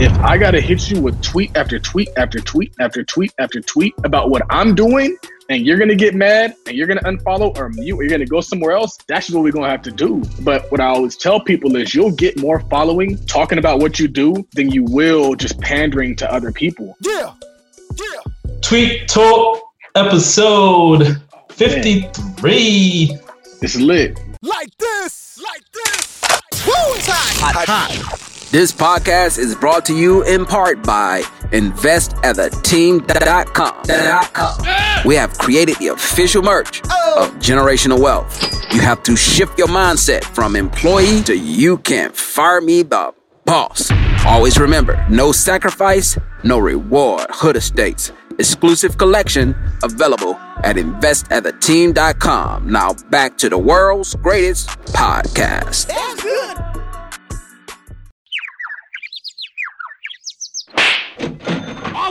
if I gotta hit you with tweet after tweet after tweet after tweet after tweet about what I'm doing, and you're gonna get mad and you're gonna unfollow or mute or you're gonna go somewhere else, that's what we're gonna have to do. But what I always tell people is you'll get more following talking about what you do than you will just pandering to other people. Yeah. Yeah. Tweet Talk episode 53. It's lit. Like this. Like this. Woo time. Hot, hot. This podcast is brought to you in part by InvestAtTheTeam.com. We have created the official merch of Generational Wealth. You have to shift your mindset from employee to you can fire me the boss. Always remember, no sacrifice, no reward. Hood Estates. Exclusive collection available at InvestAtTheTeam.com. Now back to the world's greatest podcast. That's good.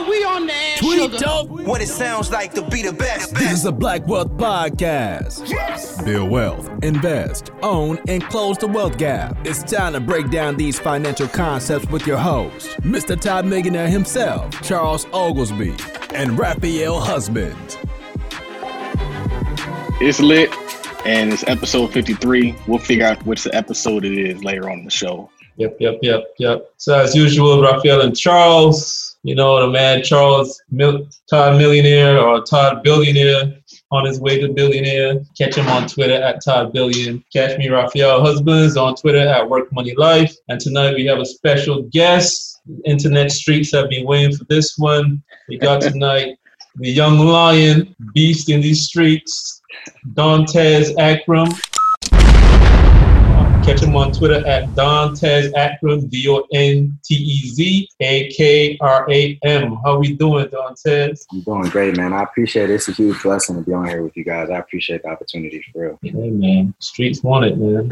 Are we on the air, Tweet sugar? Talk. What it sounds like to be the best. This is a Black Wealth Podcast. Build wealth, invest, own, and close the wealth gap. It's time to break down these financial concepts with your host, Mr. Todd Millionaire himself, Charles Oglesby, and Raphael Husband. It's lit. And it's episode 53. We'll figure out which episode it is later on in the show. Yep, yep, yep, yep. So as usual, Raphael and Charles, you know, the man Charles Mil- Todd Millionaire or Todd Billionaire on his way to billionaire. Catch him on Twitter at Todd Billion. Catch me, Raphael Husbands, on Twitter at Work Money Life. And tonight we have a special guest. Internet streets have been waiting for this one. We got tonight the young lion, beast in these streets, Dontez Akram. Catch him on Twitter at Dontez Akram, D-O-N-T-E-Z, A-K-R-A-M. How we doing, Dontez? I'm doing great, man. I appreciate it. It's a huge blessing to be on here with you guys. I appreciate the opportunity for real. Hey, man. Streets want it, man.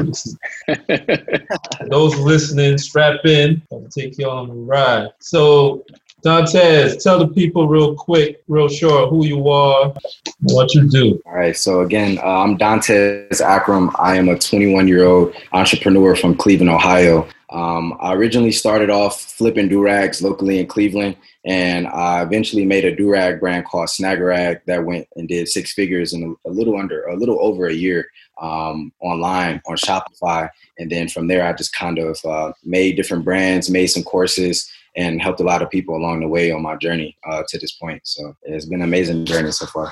Those listening, strap in. I'll take you on the ride. So, Dontez, tell the people real quick, real short, who you are, what you do. All right. So again, uh, I'm Dontez Akram. I am a 21 year old entrepreneur from Cleveland, Ohio. Um, I originally started off flipping durags locally in Cleveland, and I eventually made a durag brand called Snaggerag that went and did six figures in a, little under, a little over a year um, online on Shopify. And then from there, I just kind of uh, made different brands, made some courses, and helped a lot of people along the way on my journey uh, to this point. So it's been an amazing journey so far.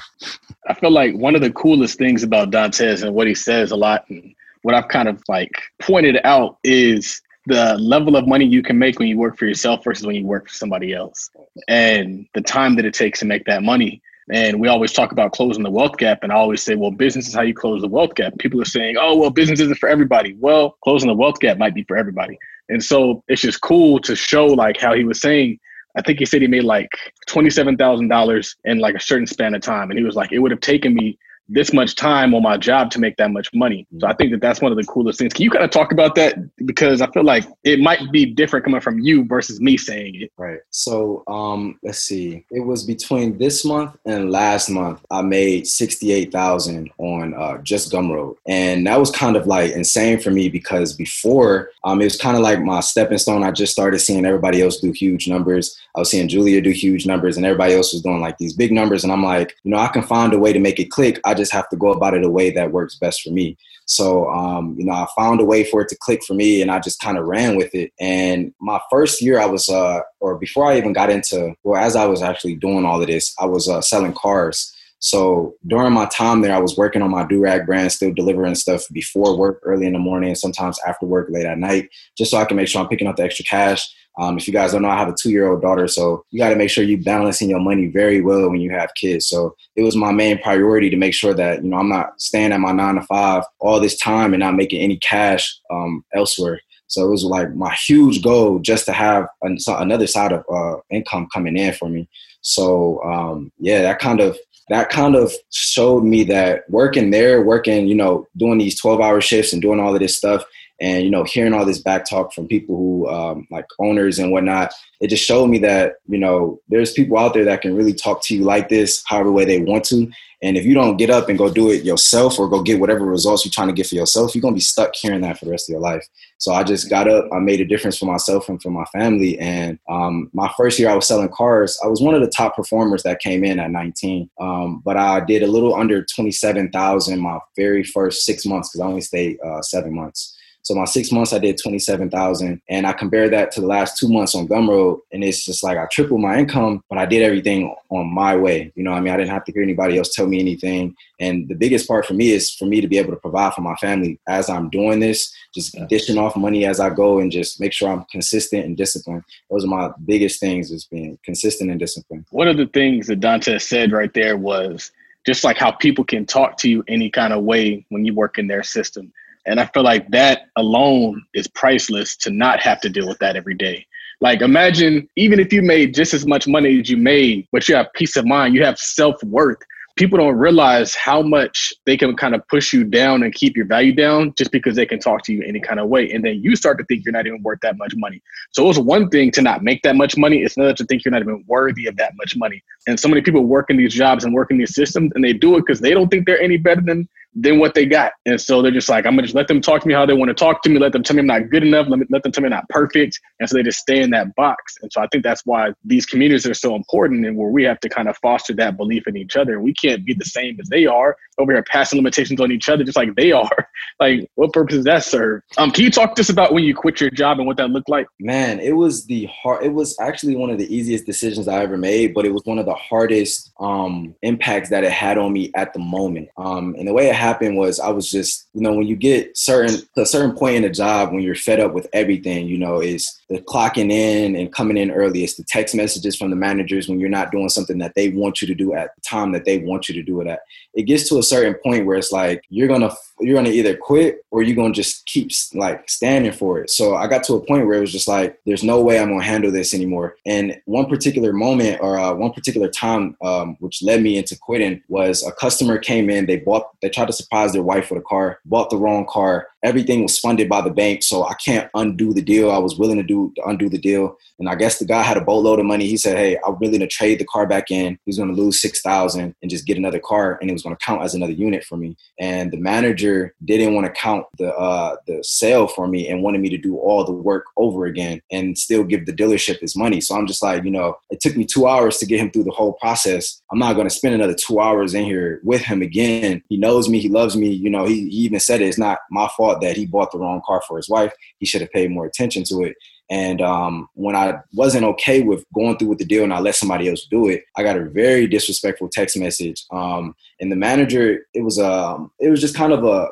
I feel like one of the coolest things about Dontez and what he says a lot, and what I've kind of like pointed out is the level of money you can make when you work for yourself versus when you work for somebody else, and the time that it takes to make that money. And we always talk about closing the wealth gap, and I always say, well, business is how you close the wealth gap. People are saying, oh, well, business isn't for everybody. Well, closing the wealth gap might be for everybody. And so it's just cool to show like how he was saying. I think he said he made like twenty-seven thousand dollars in like a certain span of time, and he was like, it would have taken me this much time on my job to make that much money. So I think that that's one of the coolest things. Can you kind of talk about that because I feel like it might be different coming from you versus me saying it. Right. So um, let's see. It was between this month and last month. I made sixty-eight thousand on uh, just Gumroad, and that was kind of like insane for me because before um, it was kind of like my stepping stone. I just started seeing everybody else do huge numbers. I was seeing Julia do huge numbers, and everybody else was doing like these big numbers. And I'm like, you know, I can find a way to make it click. I just have to go about it a way that works best for me. So, um, you know, I found a way for it to click for me and I just kind of ran with it. And my first year, I was, uh, or before I even got into, well, as I was actually doing all of this, I was uh, selling cars. So during my time there, I was working on my Durag brand, still delivering stuff before work, early in the morning, sometimes after work, late at night, just so I can make sure I'm picking up the extra cash. Um, if you guys don't know, I have a two year old daughter, so you got to make sure you're balancing your money very well when you have kids. So it was my main priority to make sure that you know I'm not staying at my nine to five all this time and not making any cash um, elsewhere. So it was like my huge goal just to have an, another side of uh, income coming in for me. So um, yeah, that kind of that kind of showed me that working there, working, you know, doing these 12 hour shifts and doing all of this stuff and, you know, hearing all this back talk from people who um, like owners and whatnot, it just showed me that, you know, there's people out there that can really talk to you like this, however way they want to. And if you don't get up and go do it yourself or go get whatever results you're trying to get for yourself, you're gonna be stuck hearing that for the rest of your life. So I just got up, I made a difference for myself and for my family. And um, my first year I was selling cars, I was one of the top performers that came in at 19. Um, but I did a little under 27,000 my very first six months because I only stayed uh, seven months. So my six months, I did 27,000 and I compare that to the last two months on Gumroad. And it's just like, I tripled my income, but I did everything on my way. You know I mean? I didn't have to hear anybody else tell me anything. And the biggest part for me is for me to be able to provide for my family as I'm doing this, just dishing off money as I go and just make sure I'm consistent and disciplined. Those are my biggest things is being consistent and disciplined. One of the things that Dante said right there was just like how people can talk to you any kind of way when you work in their system. And I feel like that alone is priceless to not have to deal with that every day. Like imagine even if you made just as much money as you made, but you have peace of mind, you have self-worth people don't realize how much they can kind of push you down and keep your value down just because they can talk to you any kind of way. And then you start to think you're not even worth that much money. So it was one thing to not make that much money. It's another to think you're not even worthy of that much money. And so many people work in these jobs and work in these systems and they do it because they don't think they're any better than than what they got. And so they're just like, I'm gonna just let them talk to me how they want to talk to me, let them tell me I'm not good enough, let, me, let them tell me I'm not perfect. And so they just stay in that box. And so I think that's why these communities are so important and where we have to kind of foster that belief in each other. We can't be the same as they are over here passing limitations on each other just like they are. like what purpose does that serve? Um, can you talk to us about when you quit your job and what that looked like? Man, it was the hard it was actually one of the easiest decisions I ever made, but it was one of the hardest um impacts that it had on me at the moment. Um and the way it was I was just, you know, when you get certain a certain point in a job when you're fed up with everything, you know, is the clocking in and coming in early. It's the text messages from the managers when you're not doing something that they want you to do at the time that they want you to do it at. It gets to a certain point where it's like you're gonna you're gonna either quit or you're gonna just keep like standing for it. So I got to a point where it was just like, there's no way I'm gonna handle this anymore. And one particular moment or uh, one particular time, um, which led me into quitting, was a customer came in. They bought, they tried to surprise their wife with a car, bought the wrong car. Everything was funded by the bank, so I can't undo the deal. I was willing to do to undo the deal, and I guess the guy had a boatload of money. He said, "Hey, I'm willing to trade the car back in. He's going to lose six thousand and just get another car, and it was going to count as another unit for me." And the manager didn't want to count the uh, the sale for me and wanted me to do all the work over again and still give the dealership his money. So I'm just like, you know, it took me two hours to get him through the whole process. I'm not going to spend another two hours in here with him again. He knows me. He loves me. You know, he, he even said it. It's not my fault that he bought the wrong car for his wife. He should have paid more attention to it. And um, when I wasn't okay with going through with the deal and I let somebody else do it, I got a very disrespectful text message. Um, and the manager, it was um, it was just kind of a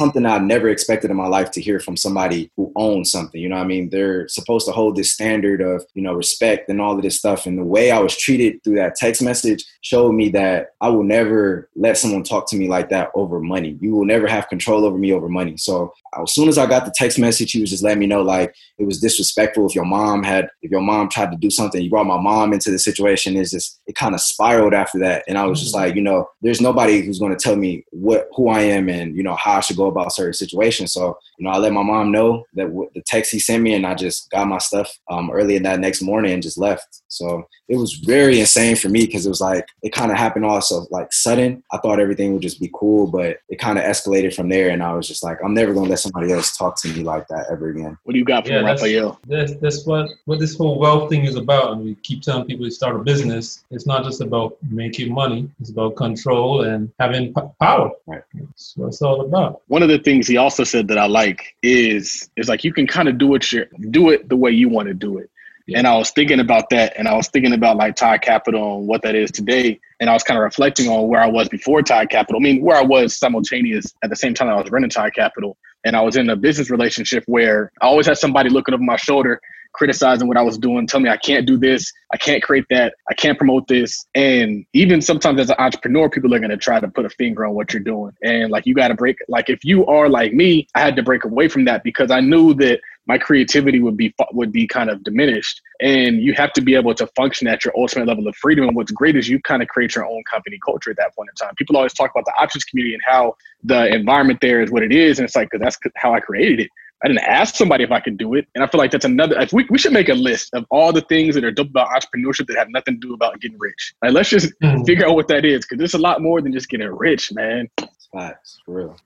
something I never expected in my life to hear from somebody who owns something. You know I mean? They're supposed to hold this standard of, you know, respect and all of this stuff. And the way I was treated through that text message showed me that I will never let someone talk to me like that over money. You will never have control over me over money. So as soon as I got the text message, he was just letting me know like it was disrespectful if your mom had if your mom tried to do something, you brought my mom into the situation. It's just it kind of spiraled after that. And I was just mm-hmm. like, you know, there's nobody who's gonna tell me what who I am and you know how I should go about certain situations. So, you know, I let my mom know that w- the text he sent me and I just got my stuff um, early in that next morning and just left. So it was very insane for me because it was like it kind of happened also like sudden. I thought everything would just be cool, but it kind of escalated from there and I was just like, I'm never gonna let somebody else talk to me like that ever again. What do you got for yeah, Raphael? That's, that's what what this whole wealth thing is about. And we keep telling people to start a business. It's not just about making money. It's about control and having p- power. Right. That's what it's all about. One of the things he also said that I like is is like you can kind of do it your do it the way you want to do it. And I was thinking about that, and I was thinking about like Tide Capital and what that is today. And I was kind of reflecting on where I was before Tide Capital. I mean, where I was simultaneous at the same time I was running Tide Capital and I was in a business relationship where I always had somebody looking over my shoulder, criticizing what I was doing, telling me I can't do this, I can't create that, I can't promote this. And even sometimes as an entrepreneur, people are going to try to put a finger on what you're doing. And like you got to break, like if you are like me, I had to break away from that because I knew that my creativity would be would be kind of diminished. And you have to be able to function at your ultimate level of freedom. And what's great is you kind of create your own company culture at that point in time. People always talk about the options community and how the environment there is what it is. And it's like because that's how i created it I didn't ask somebody if I could do it. And I feel like that's another. If we we should make a list of all the things that are dope about entrepreneurship that have nothing to do about getting rich. Like let's just mm. figure out what that is because it's a lot more than just getting rich, man. Facts, for real.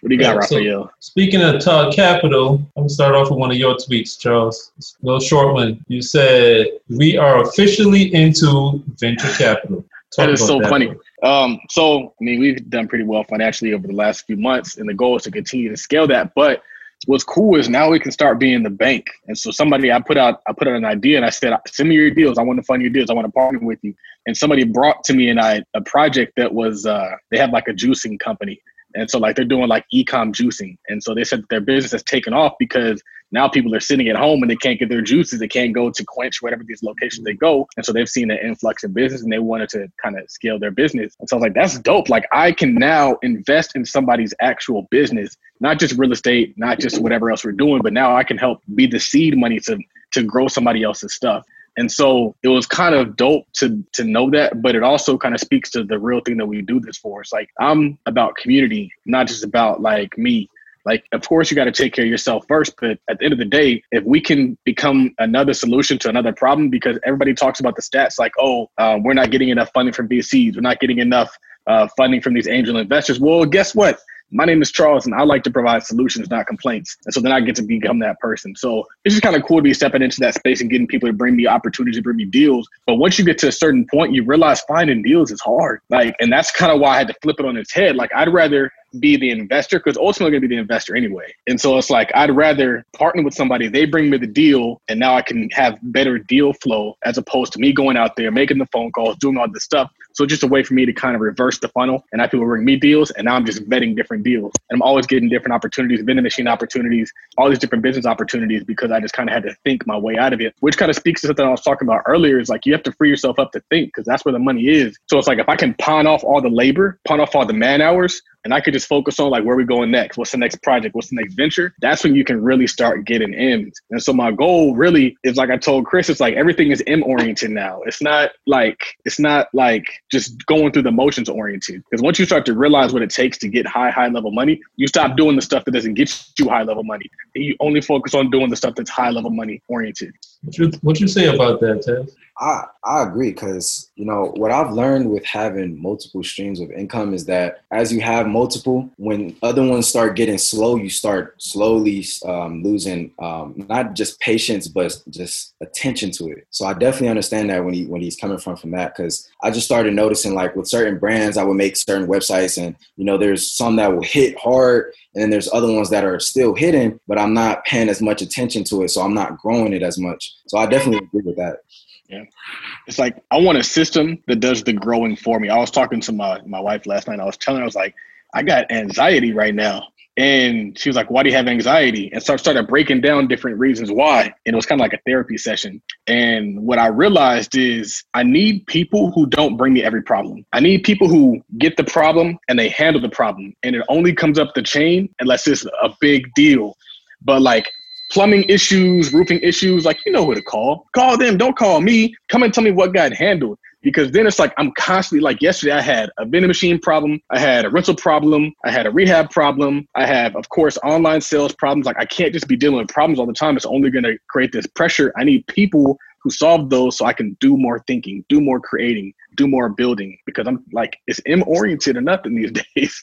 What do you got, yeah, Raphael? So speaking of Tide Capital, I'm gonna start off with one of your tweets, Charles. A little short one. You said we are officially into venture capital. Talk that is so that. funny. Um, so I mean, we've done pretty well financially over the last few months, and the goal is to continue to scale that. But what's cool is now we can start being the bank. And so somebody I put out I put out an idea and I said, send me your deals. I want to fund your deals. I want to partner with you. And somebody brought to me and I a project that was uh, they have like a juicing company. And so like they're doing like ecom juicing. And so they said their business has taken off because now people are sitting at home and they can't get their juices. They can't go to quench whatever these locations they go. And so they've seen an influx in business and they wanted to kind of scale their business. And so I was like, that's dope. Like I can now invest in somebody's actual business, not just real estate, not just whatever else we're doing, but now I can help be the seed money to to grow somebody else's stuff. And so it was kind of dope to to know that, but it also kind of speaks to the real thing that we do this for. It's like I'm about community, not just about like me. Like, of course, you got to take care of yourself first, but at the end of the day, if we can become another solution to another problem, because everybody talks about the stats, like, oh, uh, we're not getting enough funding from VCs, we're not getting enough uh, funding from these angel investors. Well, guess what? my name is Charles and I like to provide solutions, not complaints. And so then I get to become that person. So it's just kind of cool to be stepping into that space and getting people to bring me opportunities to bring me deals. But once you get to a certain point, you realize finding deals is hard. Like, and that's kind of why I had to flip it on its head. Like, I'd rather be the investor because ultimately I'm going to be the investor anyway. And so it's like I'd rather partner with somebody, they bring me the deal, and now I can have better deal flow as opposed to me going out there, making the phone calls, doing all this stuff. So just a way for me to kind of reverse the funnel and have people bring me deals, and now I'm just vetting different deals. And I'm always getting different opportunities, vending machine opportunities, all these different business opportunities because I just kind of had to think my way out of it, which kind of speaks to something I was talking about earlier. Is like you have to free yourself up to think because that's where the money is. So it's like if I can pawn off all the labor, pawn off all the man hours, and I could just focus on like where we going next, what's the next project, what's the next venture. That's when you can really start getting M's. And so my goal really is like I told Chris, it's like everything is M oriented now. It's not like it's not like just going through the motions oriented. Because once you start to realize what it takes to get high, high level money, you stop doing the stuff that doesn't get you high level money. And you only focus on doing the stuff that's high level money oriented. What you what you say about that, Ted? I, I agree because you know what I've learned with having multiple streams of income is that as you have multiple, when other ones start getting slow, you start slowly um, losing um, not just patience but just attention to it. So I definitely understand that when he when he's coming from from that because I just started noticing like with certain brands, I would make certain websites and you know there's some that will hit hard and then there's other ones that are still hidden, but I'm not paying as much attention to it, so I'm not growing it as much. So I definitely agree with that. Yeah. It's like I want a system that does the growing for me. I was talking to my, my wife last night. I was telling her, I was like, I got anxiety right now. And she was like, Why do you have anxiety? And so I started breaking down different reasons why. And it was kind of like a therapy session. And what I realized is I need people who don't bring me every problem. I need people who get the problem and they handle the problem. And it only comes up the chain unless it's a big deal. But like plumbing issues, roofing issues, like you know who to call. Call them. Don't call me. Come and tell me what got handled. Because then it's like I'm constantly like yesterday I had a vending machine problem, I had a rental problem, I had a rehab problem, I have of course online sales problems. Like I can't just be dealing with problems all the time. It's only gonna create this pressure. I need people who solve those so I can do more thinking, do more creating, do more building because I'm like it's M oriented or nothing these days.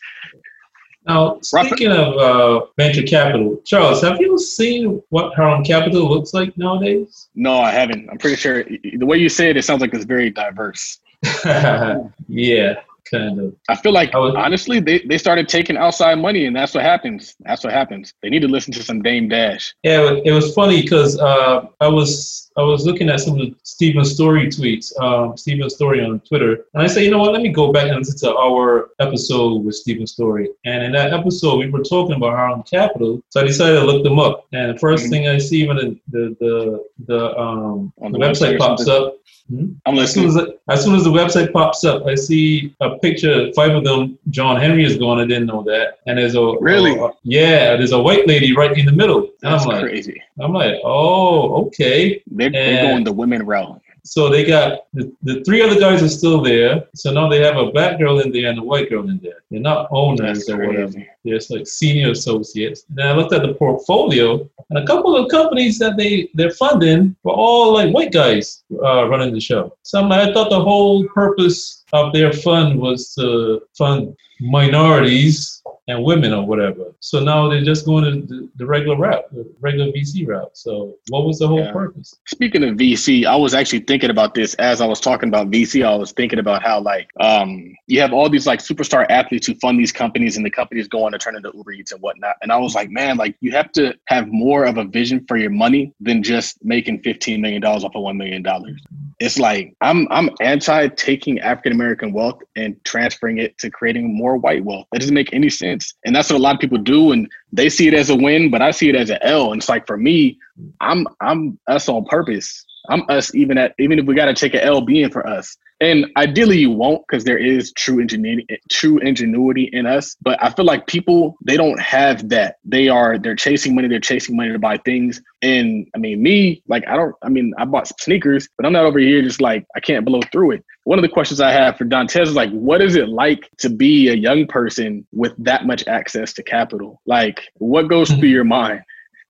Now, speaking of uh, venture capital, Charles, have you seen what Harlem Capital looks like nowadays? No, I haven't. I'm pretty sure the way you say it, it sounds like it's very diverse. yeah, kind of. I feel like was, honestly, they, they started taking outside money, and that's what happens. That's what happens. They need to listen to some Dame Dash. Yeah, it was funny because uh, I was I was looking at some of Stephen Story tweets, um, Stephen Story on Twitter, and I said, you know what? Let me go back and listen to our episode with Stephen Story. And in that episode, we were talking about Harlem Capital, so I decided to look them up. And the 1st mm-hmm. thing I see when the the the, the um the, the website, website pops up. Hmm? I'm listening. As soon as, as soon as the website pops up, I see a picture. Five of them. John Henry is going. I didn't know that. And there's a really, a, yeah, there's a white lady right in the middle. And That's I'm like, crazy. I'm like, oh, okay. They're, they're going the women route. So they got the, the three other guys are still there. So now they have a black girl in there and a white girl in there. They're not owners That's or whatever. crazy. They're just like senior associates. Then I looked at the portfolio, and a couple of companies that they they're funding were all like white guys uh, running the show. So I'm like, I thought the whole purpose of their fund was to fund minorities and women or whatever. So now they're just going to the, the regular route, the regular VC route. So what was the whole Yeah. purpose? Speaking of VC, I was actually thinking about this as I was talking about VC. I was thinking about how like um, you have all these like superstar athletes who fund these companies, and the companies go on to turn into Uber Eats and whatnot. And I was like, man, like you have to have more of a vision for your money than just making fifteen million dollars off of one million dollars. It's like I'm I'm anti taking African American wealth and transferring it to creating more white wealth. That doesn't make any sense, and that's what a lot of people do. And they see it as a win, but I see it as an L. And it's like for me, I'm I'm us on purpose. I'm us even at even if we got to take an L being for us. And ideally you won't because there is true ingenuity true ingenuity in us. But I feel like people they don't have that. They are they're chasing money, they're chasing money to buy things. And I mean me, like I don't I mean I bought some sneakers, but I'm not over here just like I can't blow through it. One of the questions I have for Dontez is like, what is it like to be a young person with that much access to capital? Like, what goes through your mind?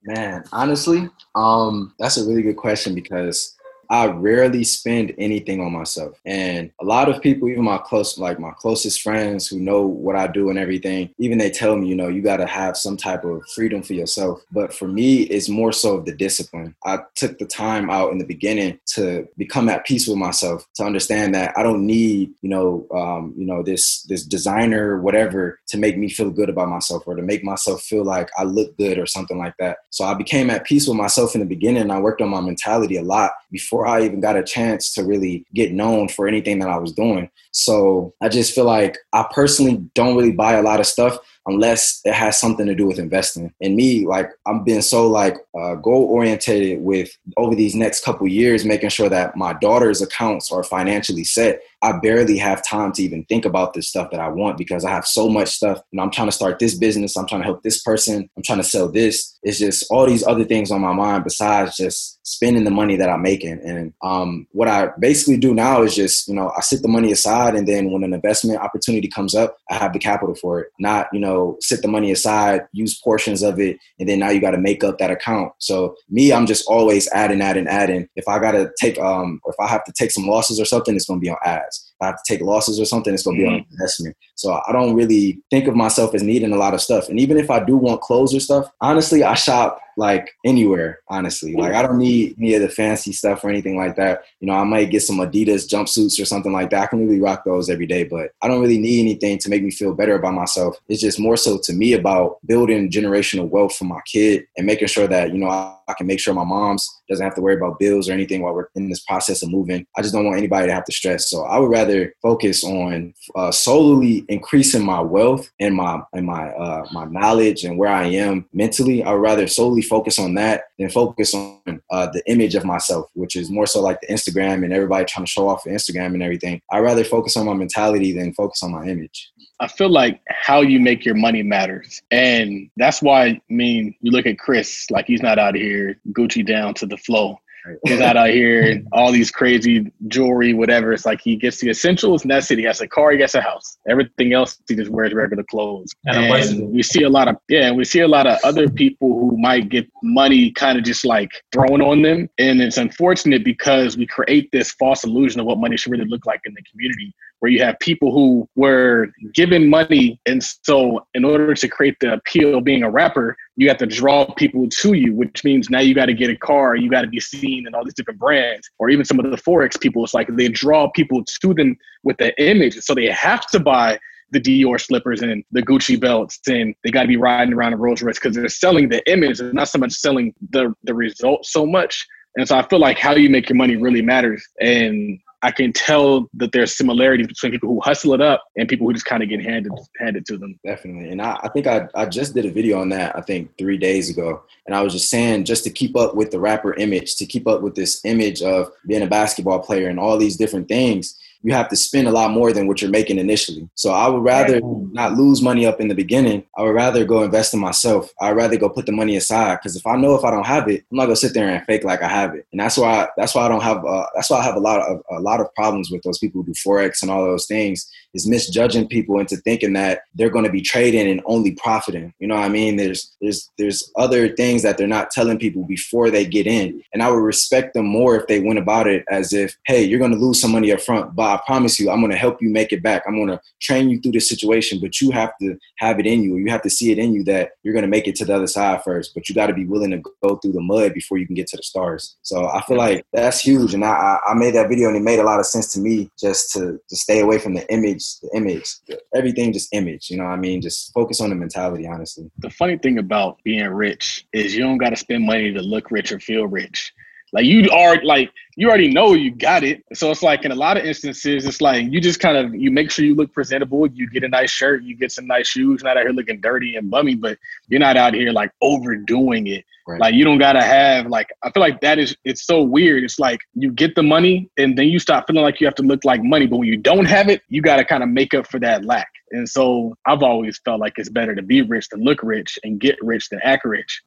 Man, honestly, um, that's a really good question because I rarely spend anything on myself. And a lot of people, even my close, like my closest friends who know what I do and everything, even they tell me, you know, you got to have some type of freedom for yourself. But for me, it's more so of the discipline. I took the time out in the beginning to become at peace with myself, to understand that I don't need, you know, um, you know, this this designer, whatever, to make me feel good about myself or to make myself feel like I look good or something like that. So I became at peace with myself in the beginning. I worked on my mentality a lot before I even got a chance to really get known for anything that I was doing. So I just feel like I personally don't really buy a lot of stuff unless it has something to do with investing. And me, like I'm being so like uh, goal oriented with over these next couple years, making sure that my daughter's accounts are financially set. I barely have time to even think about this stuff that I want because I have so much stuff. You know, I'm trying to start this business. I'm trying to help this person. I'm trying to sell this. It's just all these other things on my mind besides just spending the money that I'm making. And um, what I basically do now is just, you know, I sit the money aside and then when an investment opportunity comes up, I have the capital for it. Not, you know, sit the money aside, use portions of it, and then now you got to make up that account. So me, I'm just always adding, adding, adding. If I got to take, um, or if I have to take some losses or something, it's going to be on ads. I have to take losses or something, it's going to be on mm-hmm. investment. So I don't really think of myself as needing a lot of stuff. And even if I do want clothes or stuff, honestly, I shop like anywhere, honestly. Like I don't need any of the fancy stuff or anything like that. You know, I might get some Adidas jumpsuits or something like that. I can really rock those every day, but I don't really need anything to make me feel better about myself. It's just more so to me about building generational wealth for my kid and making sure that, you know, I, I can make sure my mom's doesn't have to worry about bills or anything while we're in this process of moving. I just don't want anybody to have to stress. So I would rather focus on uh, solely increasing my wealth and my and my uh, my knowledge and where I am mentally. I would rather solely focus on that than focus on uh, the image of myself, which is more so like the Instagram and everybody trying to show off Instagram and everything. I'd rather focus on my mentality than focus on my image. I feel like how you make your money matters. And that's why, I mean, you look at Chris, like he's not out of here Gucci down to the flow. He's not out here all these crazy jewelry, whatever. It's like he gets the essentials and that's it. He has a car, he gets a house. Everything else, he just wears regular clothes. And a bicycle. we see a lot of, yeah, we see a lot of other people who might get money kind of just like thrown on them. And it's unfortunate because we create this false illusion of what money should really look like in the community where you have people who were given money and so in order to create the appeal of being a rapper you have to draw people to you which means now you got to get a car you got to be seen in all these different brands or even some of the forex people it's like they draw people to them with the image so they have to buy the Dior slippers and the Gucci belts, and they got to be riding around a Rolls Royce because they're selling the image and not so much selling the the result so much. And so I feel like how you make your money really matters. And I can tell that there's similarities between people who hustle it up and people who just kind of get handed handed to them. Definitely. And I, I think I, I just did a video on that, I think three days ago. And I was just saying, just to keep up with the rapper image, to keep up with this image of being a basketball player and all these different things, you have to spend a lot more than what you're making initially. So I would rather not lose money up in the beginning. I would rather go invest in myself. I'd rather go put the money aside because if I know if I don't have it, I'm not gonna sit there and fake like I have it. And that's why I, that's why I don't have uh, that's why I have a lot of a lot of problems with those people who do forex and all those things is misjudging people into thinking that they're going to be trading and only profiting. You know what I mean? There's there's there's other things that they're not telling people before they get in. And I would respect them more if they went about it as if, hey, you're going to lose some money up front, but I promise you, I'm going to help you make it back. I'm going to train you through this situation, but you have to have it in you. You have to see it in you that you're going to make it to the other side first, but you got to be willing to go through the mud before you can get to the stars. So I feel like that's huge. And I, I made that video and it made a lot of sense to me just to, to stay away from the image, the image, everything just image, you know I mean? Just focus on the mentality, honestly. The funny thing about being rich is you don't got to spend money to look rich or feel rich. Like you are like you already know you got it. So it's like in a lot of instances, it's like you just kind of you make sure you look presentable. You get a nice shirt, you get some nice shoes. Not out here looking dirty and bummy, but you're not out here like overdoing it. Right. Like you don't gotta have like I feel like that is it's so weird. It's like you get the money and then you stop feeling like you have to look like money. But when you don't have it, you gotta kind of make up for that lack. And so I've always felt like it's better to be rich than look rich and get rich than act rich.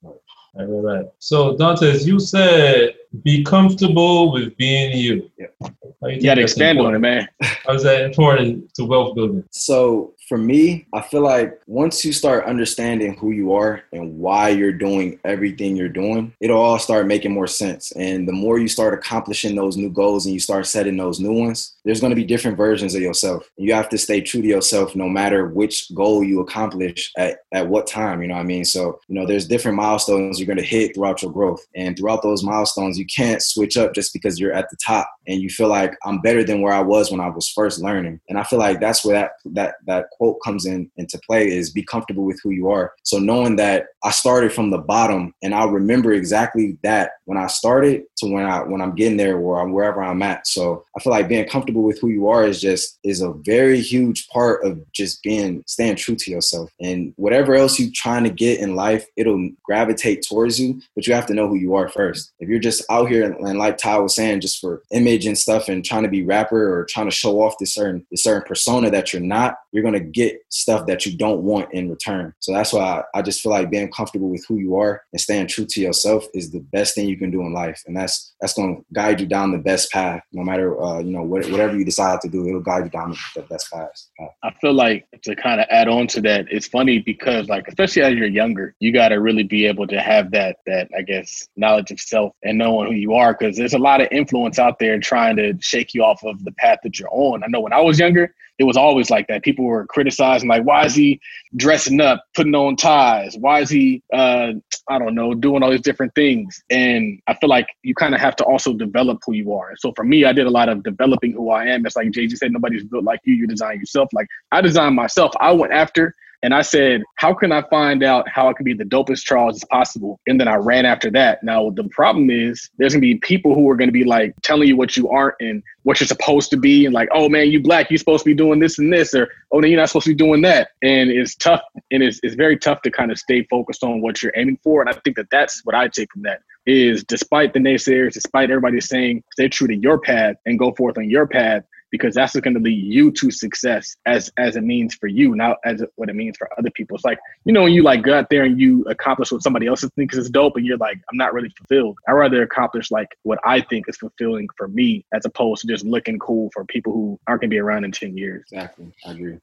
All right. So Dante, as you said be comfortable with being you. Yeah. You, got to expand important? on it, man. How is that important to wealth building? So for me, I feel like once you start understanding who you are and why you're doing everything you're doing, it'll all start making more sense. And the more you start accomplishing those new goals and you start setting those new ones, there's going to be different versions of yourself. You have to stay true to yourself no matter which goal you accomplish at, at what time, you know what I mean? So, you know, there's different milestones you're going to hit throughout your growth. And throughout those milestones, you can't switch up just because you're at the top and you feel like I'm better than where I was when I was first learning. And I feel like that's where that that that quote comes in into play is be comfortable with who you are. So knowing that I started from the bottom and I'll remember exactly that when I started to when I when I'm getting there or I'm wherever I'm at. So I feel like being comfortable with who you are is just is a very huge part of just being staying true to yourself. And whatever else you're trying to get in life, it'll gravitate towards you, but you have to know who you are first. If you're just out here and like Ty was saying, just for image and stuff and trying to be rapper or trying to show off this certain this certain persona that you're not, you're gonna get stuff that you don't want in return. So that's why I, I just feel like being comfortable with who you are and staying true to yourself is the best thing you can do in life, and that's that's going to guide you down the best path. No matter uh, you know what, whatever you decide to do, it'll guide you down the best path. I feel like to kind of add on to that, it's funny because like especially as you're younger, you got to really be able to have that that I guess knowledge of self and knowing who you are because there's a lot of influence out there trying to shake you off of the path that you're on. I know when I was younger, it was always like that. People were criticizing, like, why is he dressing up, putting on ties? Why is he, uh, I don't know, doing all these different things? And I feel like you kind of have to also develop who you are. So for me, I did a lot of developing who I am. It's like JG said, nobody's built like you. You design yourself. Like I designed myself. I went after and I said, how can I find out how I can be the dopest Charles as possible? And then I ran after that. Now, the problem is there's going to be people who are going to be like telling you what you aren't and what you're supposed to be. And like, oh man, you black, you're supposed to be doing this and this, or oh, no, you're not supposed to be doing that. And it's tough. And it's, it's very tough to kind of stay focused on what you're aiming for. And I think that that's what I take from that is despite the naysayers, despite everybody saying stay true to your path and go forth on your path, because that's what's going to lead you to success as as it means for you, not as what it means for other people. It's like you know when you like go out there and you accomplish what somebody else thinks is dope, and you're like, I'm not really fulfilled. I rather accomplish like what I think is fulfilling for me, as opposed to just looking cool for people who aren't going to be around in ten years. Exactly, I agree.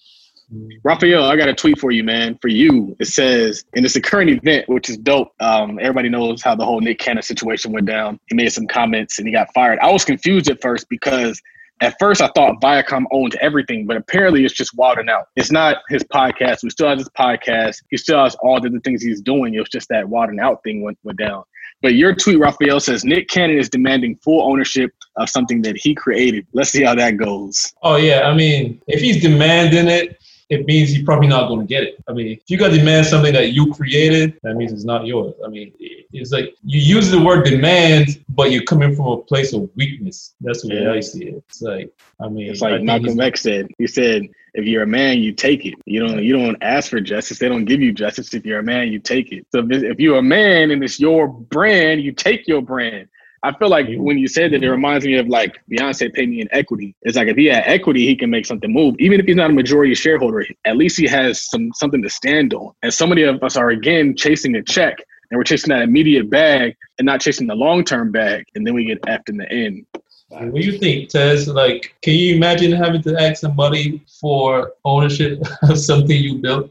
Raphael, I got a tweet for you, man. For you, it says, and it's a current event, which is dope. Um, everybody knows how the whole Nick Cannon situation went down. He made some comments and he got fired. I was confused at first because at first, I thought Viacom owned everything, but apparently it's just Wild 'N Out. It's not his podcast. We still have his podcast. He still has all the things he's doing. It was just that Wild 'N Out thing went, went down. But your tweet, Raphael, says Nick Cannon is demanding full ownership of something that he created. Let's see how that goes. Oh, yeah. I mean, if he's demanding it, it means you're probably not going to get it. I mean, if you got to demand something that you created, that means it's not yours. I mean, it's like you use the word demand, but you're coming from a place of weakness. That's the way I see it. It's like, I mean, it's like Malcolm X said. He said, if you're a man, you take it. You don't, you don't ask for justice. They don't give you justice. If you're a man, you take it. So if, if you're a man and it's your brand, you take your brand. I feel like when you said that, it reminds me of like Beyonce paid me in equity. It's like if he had equity, he can make something move. Even if he's not a majority shareholder, at least he has some something to stand on. And so many of us are again chasing a check and we're chasing that immediate bag and not chasing the long term bag, and then we get effed in the end. What do you think, Tez? Like, can you imagine having to ask somebody for ownership of something you built?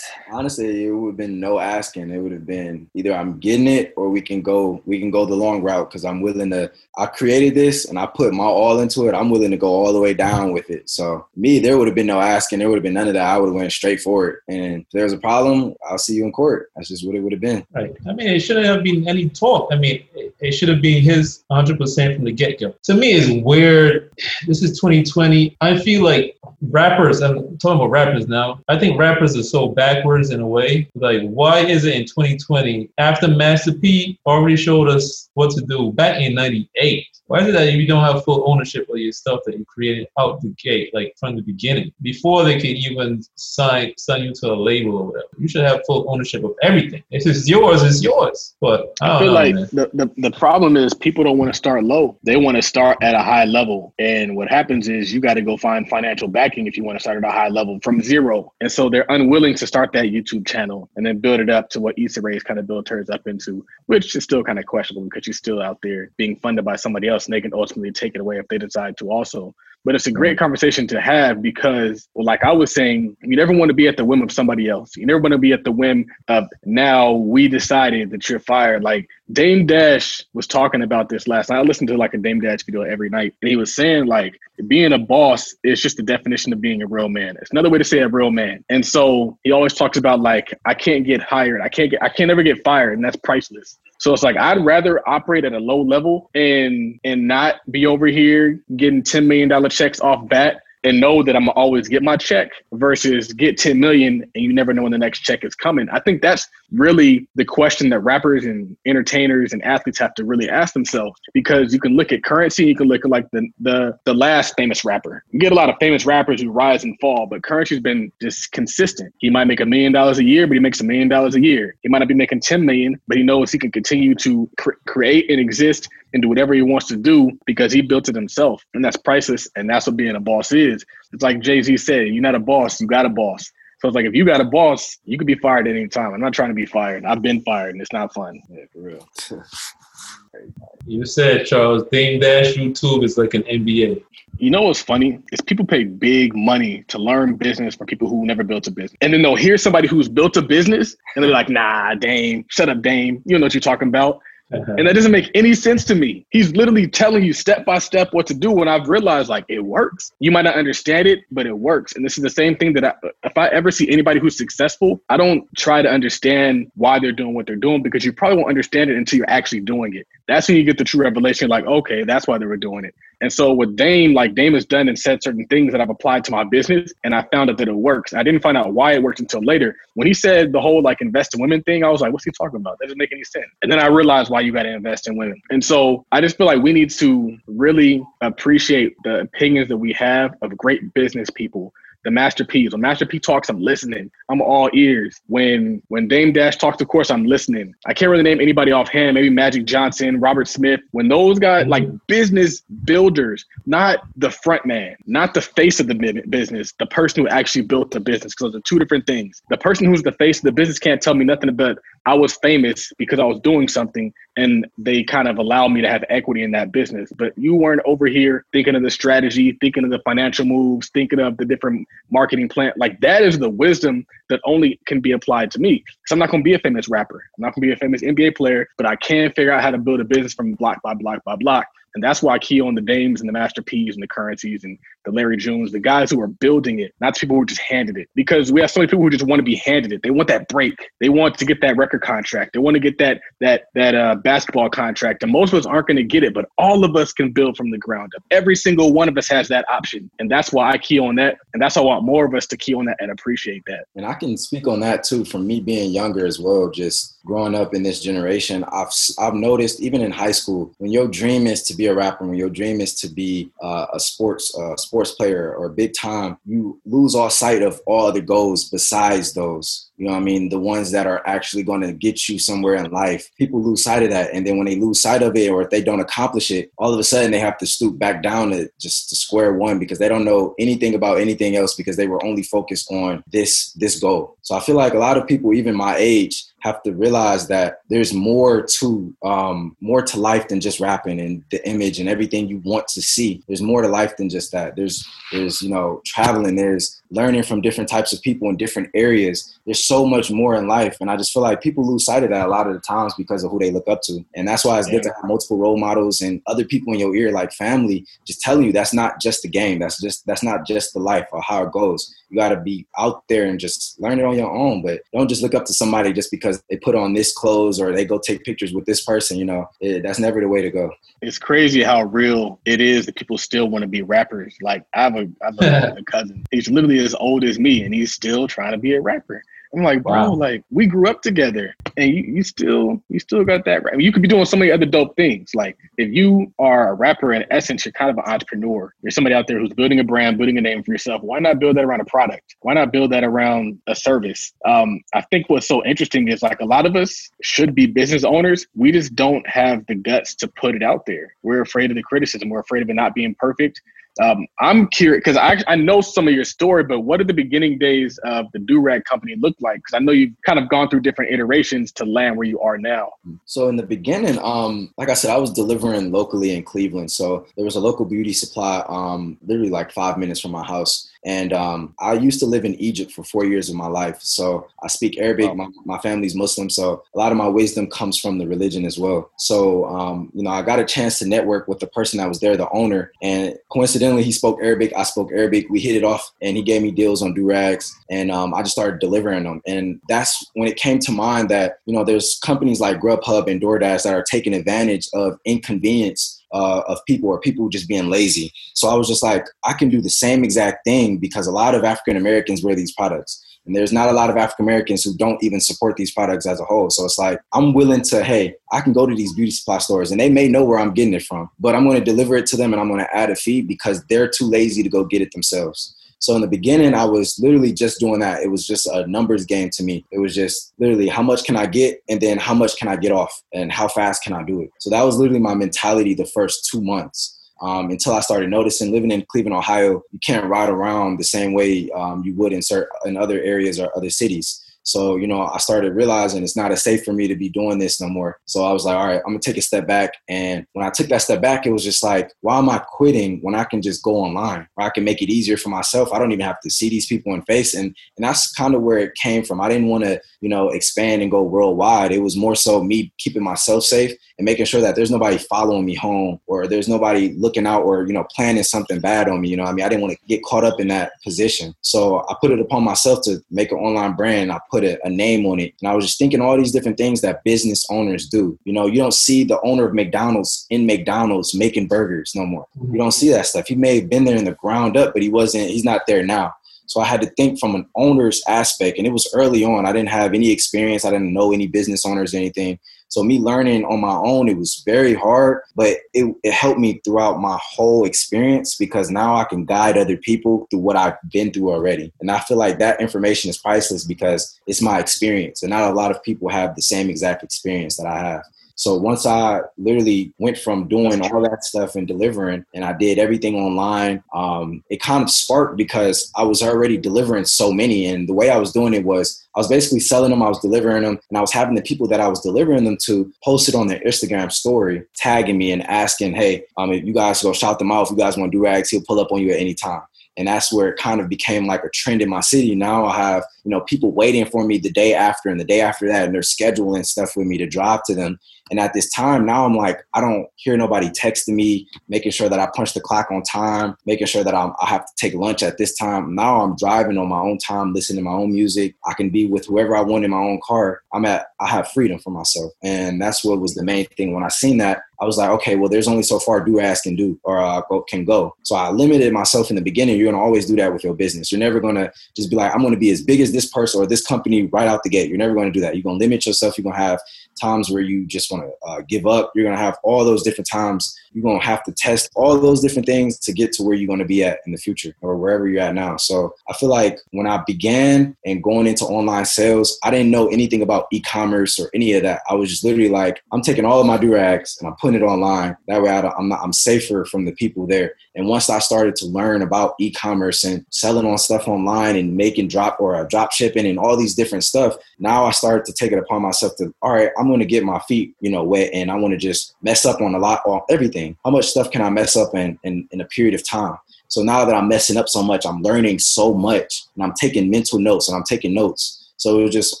Honestly, it would have been no asking. It would have been either I'm getting it or we can go we can go the long route because I'm willing to. I created this and I put my all into it. I'm willing to go all the way down with it. So me, there would have been no asking. There would have been none of that. I would have went straight for it. And if there's a problem, I'll see you in court. That's just what it would have been. Right. I mean, it shouldn't have been any talk. I mean, it, it should have been his 100% from the get go. To me, it's weird. This is 2020. I feel like rappers. I'm talking about rappers now. I think rappers are so backwards in a way. Like, why is it in 2020 after Master P already showed us what to do back in '98? Why is it that you don't have full ownership of your stuff that you created out the gate, like from the beginning, before they can even sign sign you to a label or whatever? You should have full ownership of everything. If it's yours, it's yours. But I, I feel know, like man. the, the, the problem is people don't want to start low. They want to start at a high level. And what happens is you got to go find financial backing if you want to start at a high level from zero. And so they're unwilling to start that YouTube channel and then build it up to what Issa Rae's kind of built hers up into, which is still kind of questionable because she's still out there being funded by somebody else and they can ultimately take it away if they decide to also. But it's a great conversation to have because, well, like I was saying, you never want to be at the whim of somebody else. You never want to be at the whim of now we decided that you're fired. Like Dame Dash was talking about this last night. I listened to like a Dame Dash video every night, and he was saying like being a boss is just the definition of being a real man. It's another way to say a real man. And so he always talks about like I can't get hired, I can't get, I can't ever get fired, and that's priceless. So it's like I'd rather operate at a low level and and not be over here getting ten million dollar checks off bat and know that I'm always get my check versus get 10 million and you never know when the next check is coming. I think that's really the question that rappers and entertainers and athletes have to really ask themselves because you can look at currency, you can look at like the the the last famous rapper. You get a lot of famous rappers who rise and fall, but currency's been just consistent. He might make a million dollars a year, but he makes a million dollars a year. He might not be making 10 million, but he knows he can continue to cre- create and exist and do whatever he wants to do because he built it himself. And that's priceless. And that's what being a boss is. It's like Jay Z said, you're not a boss, you got a boss. So it's like if you got a boss, you could be fired at any time. I'm not trying to be fired. I've been fired and it's not fun. Yeah, for real. you said Charles Dame Dash YouTube is like an NBA. You know what's funny? Is people pay big money to learn business from people who never built a business. And then they'll hear somebody who's built a business and they're like, nah, Dame, shut up, Dame. You don't know what you're talking about. And that doesn't make any sense to me. He's literally telling you step by step what to do. And I've realized like it works. You might not understand it, but it works. And this is the same thing that I, if I ever see anybody who's successful, I don't try to understand why they're doing what they're doing because you probably won't understand it until you're actually doing it. That's when you get the true revelation like, okay, that's why they were doing it. And so with Dame, like Dame has done and said certain things that I've applied to my business, and I found out that it works. I didn't find out why it works until later. When he said the whole like invest in women thing, I was like, what's he talking about? That doesn't make any sense. And then I realized why you got to invest in women. And so I just feel like we need to really appreciate the opinions that we have of great business people the Master P's. When Master P talks, I'm listening. I'm all ears. When when Dame Dash talks, of course, I'm listening. I can't really name anybody offhand. Maybe Magic Johnson, Robert Smith. When those guys, mm-hmm. like business builders, not the front man, not the face of the business, the person who actually built the business, because those are two different things. The person who's the face of the business can't tell me nothing about I was famous because I was doing something and they kind of allowed me to have equity in that business. But you weren't over here thinking of the strategy, thinking of the financial moves, thinking of the different marketing plan. Like that is the wisdom that only can be applied to me. Because I'm not going to be a famous rapper. I'm not going to be a famous NBA player, but I can figure out how to build a business from block by block by block. And that's why I key on the Dames and the Master P's and the currencies and the Larry Jones, the guys who are building it, not the people who just handed it. Because we have so many people who just want to be handed it. They want that break. They want to get that record contract. They want to get that that that uh, basketball contract. And most of us aren't going to get it, but all of us can build from the ground up. Every single one of us has that option, and that's why I key on that. And that's why I want more of us to key on that and appreciate that. And I can speak on that too from me being younger as well. Just growing up in this generation, I've I've noticed even in high school when your dream is to be a rapper, when your dream is to be uh, a sports uh, sports player or big time, you lose all sight of all the goals besides those. You know what I mean? The ones that are actually going to get you somewhere in life. People lose sight of that. And then when they lose sight of it or if they don't accomplish it, all of a sudden they have to stoop back down to just to square one because they don't know anything about anything else because they were only focused on this this goal. So I feel like a lot of people, even my age, have to realize that there's more to um, more to life than just rapping and the image and everything you want to see. There's more to life than just that. There's there's you know traveling. There's learning from different types of people in different areas. There's so much more in life, and I just feel like people lose sight of that a lot of the times because of who they look up to. And that's why it's yeah. good to have multiple role models and other people in your ear, like family, just telling you that's not just the game. That's just that's not just the life or how it goes. You got to be out there and just learn it on your own. But don't just look up to somebody just because because they put on this clothes or they go take pictures with this person. You know, it, that's never the way to go. It's crazy how real it is that people still want to be rappers. Like I have a, I have a cousin. He's literally as old as me, and he's still trying to be a rapper. I'm like, bro, wow. like we grew up together, and you, you still you still got that. I mean, you could be doing so many other dope things. Like if you are a rapper, in essence, you're kind of an entrepreneur. You're somebody out there who's building a brand, building a name for yourself. Why not build that around a product? Why not build that around a service? Um, I think what's so interesting is like a lot of us should be business owners. We just don't have the guts to put it out there. We're afraid of the criticism. We're afraid of it not being perfect. Um, I'm curious because I, I know some of your story, but what did the beginning days of the Durag company look like? Because I know you've kind of gone through different iterations to land where you are now. So in the beginning, um, like I said, I was delivering locally in Cleveland. So there was a local beauty supply, um, literally like five minutes from my house. And um, I used to live in Egypt for four years of my life. So I speak Arabic. My, my, family's Muslim. So a lot of my wisdom comes from the religion as well. So, um, you know, I got a chance to network with the person that was there, the owner. And coincidentally, he spoke Arabic. I spoke Arabic. We hit it off and he gave me deals on durags. And um, I just started delivering them. And that's when it came to mind that, you know, there's companies like Grubhub and DoorDash that are taking advantage of inconvenience uh, of people or people just being lazy. So I was just like, I can do the same exact thing because a lot of African Americans wear these products. And there's not a lot of African Americans who don't even support these products as a whole. So it's like, I'm willing to, hey, I can go to these beauty supply stores and they may know where I'm getting it from, but I'm going to deliver it to them and I'm going to add a fee because they're too lazy to go get it themselves. So in the beginning, I was literally just doing that. It was just a numbers game to me. It was just literally how much can I get and then how much can I get off and how fast can I do it. So that was literally my mentality the first two months. Um, until I started noticing living in Cleveland, Ohio, you can't ride around the same way um, you would in certain in other areas or other cities. So, you know, I started realizing it's not as safe for me to be doing this no more. So I was like, all right, I'm gonna take a step back. And when I took that step back, it was just like, why am I quitting when I can just go online I can make it easier for myself? I don't even have to see these people in face. And and that's kind of where it came from. I didn't want to, you know, expand and go worldwide. It was more so me keeping myself safe and making sure that there's nobody following me home or there's nobody looking out or, you know, planning something bad on me. You know, I mean, I didn't want to get caught up in that position. So I put it upon myself to make an online brand. I put a, a, name on it. And I was just thinking all these different things that business owners do. You know, you don't see the owner of McDonald's in McDonald's making burgers no more. You don't see that stuff. He may have been there in the ground up, but he wasn't, he's not there now. So I had to think from an owner's aspect. And it was early on. I didn't have any experience. I didn't know any business owners or anything. So me learning on my own, it was very hard, but it, it helped me throughout my whole experience because now I can guide other people through what I've been through already. And I feel like that information is priceless because it's my experience. And not a lot of people have the same exact experience that I have. So once I literally went from doing all that stuff and delivering, and I did everything online, um, it kind of sparked because I was already delivering so many. And the way I was doing it was I was basically selling them, I was delivering them, and I was having the people that I was delivering them to post it on their Instagram story, tagging me and asking, hey, um, if you guys go shout them out, if you guys want to do rags, he'll pull up on you at any time. And that's where it kind of became like a trend in my city. Now i have you know people waiting for me the day after and the day after that and they're scheduling stuff with me to drive to them and at this time, now I'm like, I don't hear nobody texting me, making sure that I punch the clock on time, making sure that I'm, I have to take lunch at this time. Now I'm driving on my own time, listening to my own music. I can be with whoever I want in my own car. I'm at I have freedom for myself, and that's what was the main thing. When I seen that, I was like, okay, well, there's only so far do ask can do or uh, can go. So I limited myself in the beginning. You're gonna always do that with your business. You're never gonna just be like, I'm gonna be as big as this person or this company right out the gate. You're never gonna do that. You're gonna limit yourself. You're gonna have times where you just want to uh, give up. You're gonna have all those different times. You're gonna have to test all those different things to get to where you're gonna be at in the future or wherever you're at now. So I feel like when I began and going into online sales, I didn't know anything about e-commerce or any of that. I was just literally like, I'm taking all of my do-rags and I'm putting it online. That way, I am not, I'm safer from the people there. And once I started to learn about e-commerce and selling on stuff online and making drop or uh, drop shipping and all these different stuff, now I started to take it upon myself to, all right, I'm going to get my feet, you know, wet and I want to just mess up on a lot on everything. How much stuff can I mess up in, in, in a period of time? So now that I'm messing up so much, I'm learning so much and I'm taking mental notes and I'm taking notes. So it was just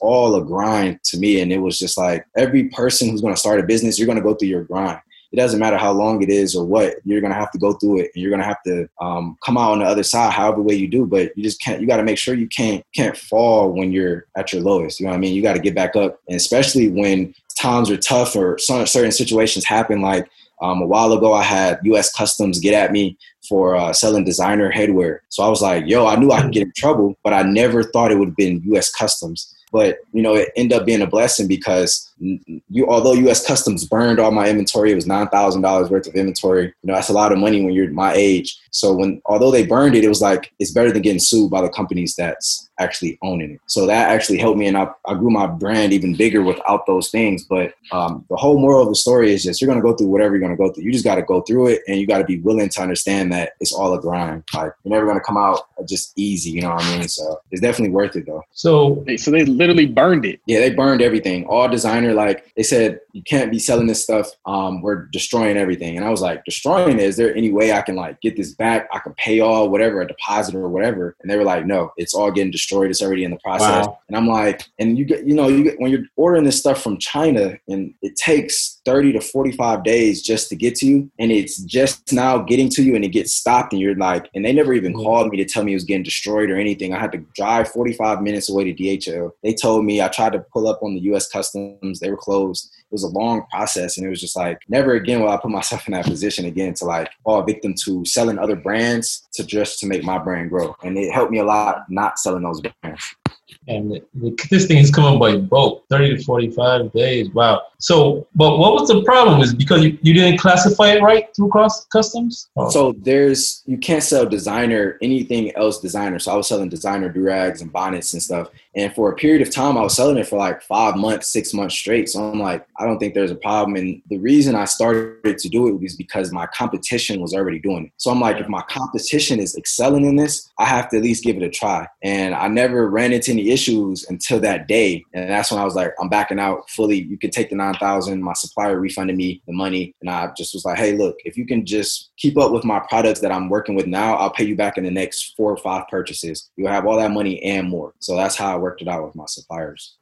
all a grind to me. And it was just like every person who's going to start a business, you're going to go through your grind it doesn't matter how long it is or what you're gonna have to go through it and you're gonna have to um, come out on the other side however way you do but you just can't you got to make sure you can't can't fall when you're at your lowest you know what i mean you got to get back up and especially when times are tough or certain situations happen like um, a while ago, I had U.S. Customs get at me for uh, selling designer headwear. So I was like, "Yo, I knew I could get in trouble, but I never thought it would have been U.S. Customs." But you know, it ended up being a blessing because you, although U.S. Customs burned all my inventory, it was nine thousand dollars worth of inventory. You know, that's a lot of money when you're my age. So when although they burned it, it was like it's better than getting sued by the companies that's actually owning it. So that actually helped me, and I, I grew my brand even bigger without those things. But um, the whole moral of the story is just you're gonna go through whatever you're gonna go through. You just got to go through it, and you got to be willing to understand that it's all a grind. Like you're never gonna come out just easy. You know what I mean? So it's definitely worth it though. So so they literally burned it. Yeah, they burned everything. All designer like they said you can't be selling this stuff. Um, we're destroying everything. And I was like, destroying it? Is there any way I can like get this back? I can pay all whatever, a deposit or whatever. And they were like, no, it's all getting destroyed. It's already in the process. Wow. And I'm like, and you get, you know, you get when you're ordering this stuff from China and it takes 30 to 45 days just to get to you. And it's just now getting to you and it gets stopped. And you're like, and they never even mm-hmm. called me to tell me it was getting destroyed or anything. I had to drive 45 minutes away to DHL. They told me I tried to pull up on the US Customs. They were closed it was a long process and it was just like never again will I put myself in that position again to like fall victim to selling other brands to just to make my brand grow. And it helped me a lot not selling those brands. And this thing is coming by boat, 30 to 45 days. Wow. So, but what was the problem? Is because you, you didn't classify it right through cross customs? Oh. So there's, you can't sell designer, anything else designer. So I was selling designer do-rags and bonnets and stuff. And for a period of time, I was selling it for like five months, six months straight. So I'm like, I don't think there's a problem. And the reason I started to do it was because my competition was already doing it. So I'm like, if my competition is excelling in this, I have to at least give it a try. And I never ran into any issues until that day. And that's when I was like, I'm backing out fully. You can take the 9,000. My supplier refunded me the money. And I just was like, hey, look, if you can just keep up with my products that I'm working with now, I'll pay you back in the next four or five purchases. You'll have all that money and more. So that's how I worked it out with my suppliers.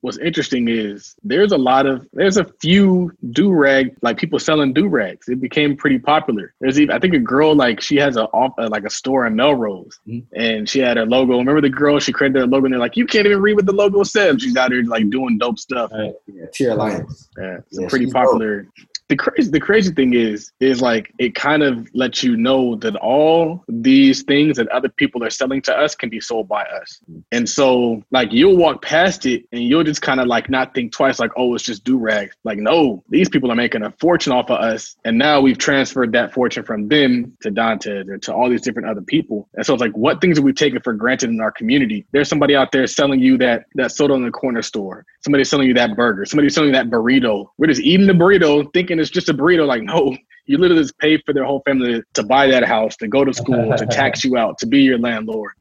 What's interesting is there's a lot of there's a few do rag like people selling do rags. It became pretty popular. There's even I think a girl like she has a off uh, like a store in Melrose, mm-hmm. and she had a logo. Remember the girl? She created her logo, and they're like, you can't even read what the logo says. She's out here like doing dope stuff. Right. Yeah, Tier Alliance. Yeah, it's yeah, pretty popular. Dope the crazy the crazy thing is is like it kind of lets you know that all these things that other people are selling to us can be sold by us and so like you'll walk past it and you'll just kind of like not think twice like oh it's just do rags like no these people are making a fortune off of us and now we've transferred that fortune from them to Dontez or to all these different other people. And so it's like what things are we taking for granted in our community? There's somebody out there selling you that that soda in the corner store. Somebody's selling you that burger. Somebody's selling you that burrito. We're just eating the burrito thinking it's just a burrito. Like, no, you literally just pay for their whole family to, buy that house, to go to school, to tax you out, to be your landlord.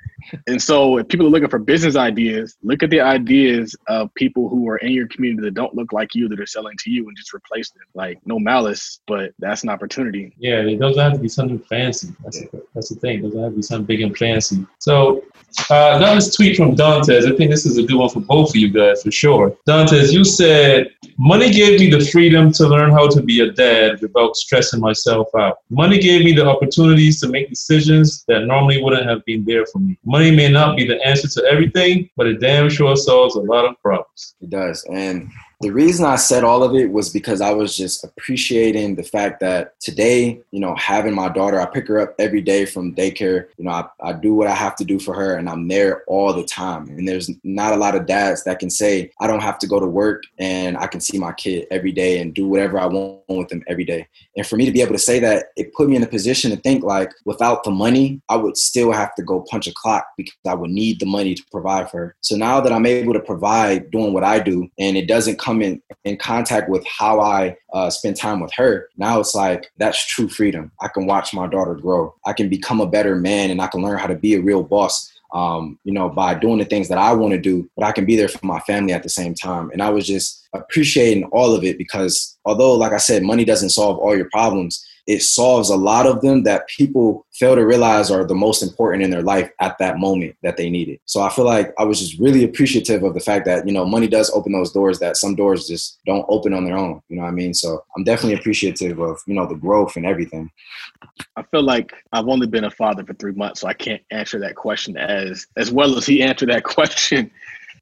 And so, if people are looking for business ideas, look at the ideas of people who are in your community that don't look like you that are selling to you and just replace them. Like, no malice, but that's an opportunity. Yeah, it doesn't have to be something fancy. That's That's the thing. Doesn't have to be something big and fancy. So uh, got this tweet from Dontez. I think this is a good one for both of you guys for sure. Dontez, you said, Money gave me the freedom to learn how to be a dad without stressing myself out. Money gave me the opportunities to make decisions that normally wouldn't have been there for me. Money may not be the answer to everything, but it damn sure solves a lot of problems. It does. And the reason I said all of it was because I was just appreciating the fact that today, you know, having my daughter, I pick her up every day from daycare. You know, I, I do what I have to do for her and I'm there all the time. And there's not a lot of dads that can say, I don't have to go to work and I can see my kid every day and do whatever I want with them every day. And for me to be able to say that, it put me in a position to think like, without the money, I would still have to go punch a clock because I would need the money to provide for her. So now that I'm able to provide doing what I do and it doesn't come come in, in contact with how I uh, spend time with her, now it's like that's true freedom. I can watch my daughter grow. I can become a better man and I can learn how to be a real boss. Um, you know, by doing the things that I want to do, but I can be there for my family at the same time. And I was just appreciating all of it because although, like I said, money doesn't solve all your problems, it solves a lot of them that people fail to realize are the most important in their life at that moment that they need it. So I feel like I was just really appreciative of the fact that, you know, money does open those doors that some doors just don't open on their own. You know what I mean? So I'm definitely appreciative of, you know, the growth and everything. I feel like I've only been a father for three months, so I can't answer that question as as well as he answered that question.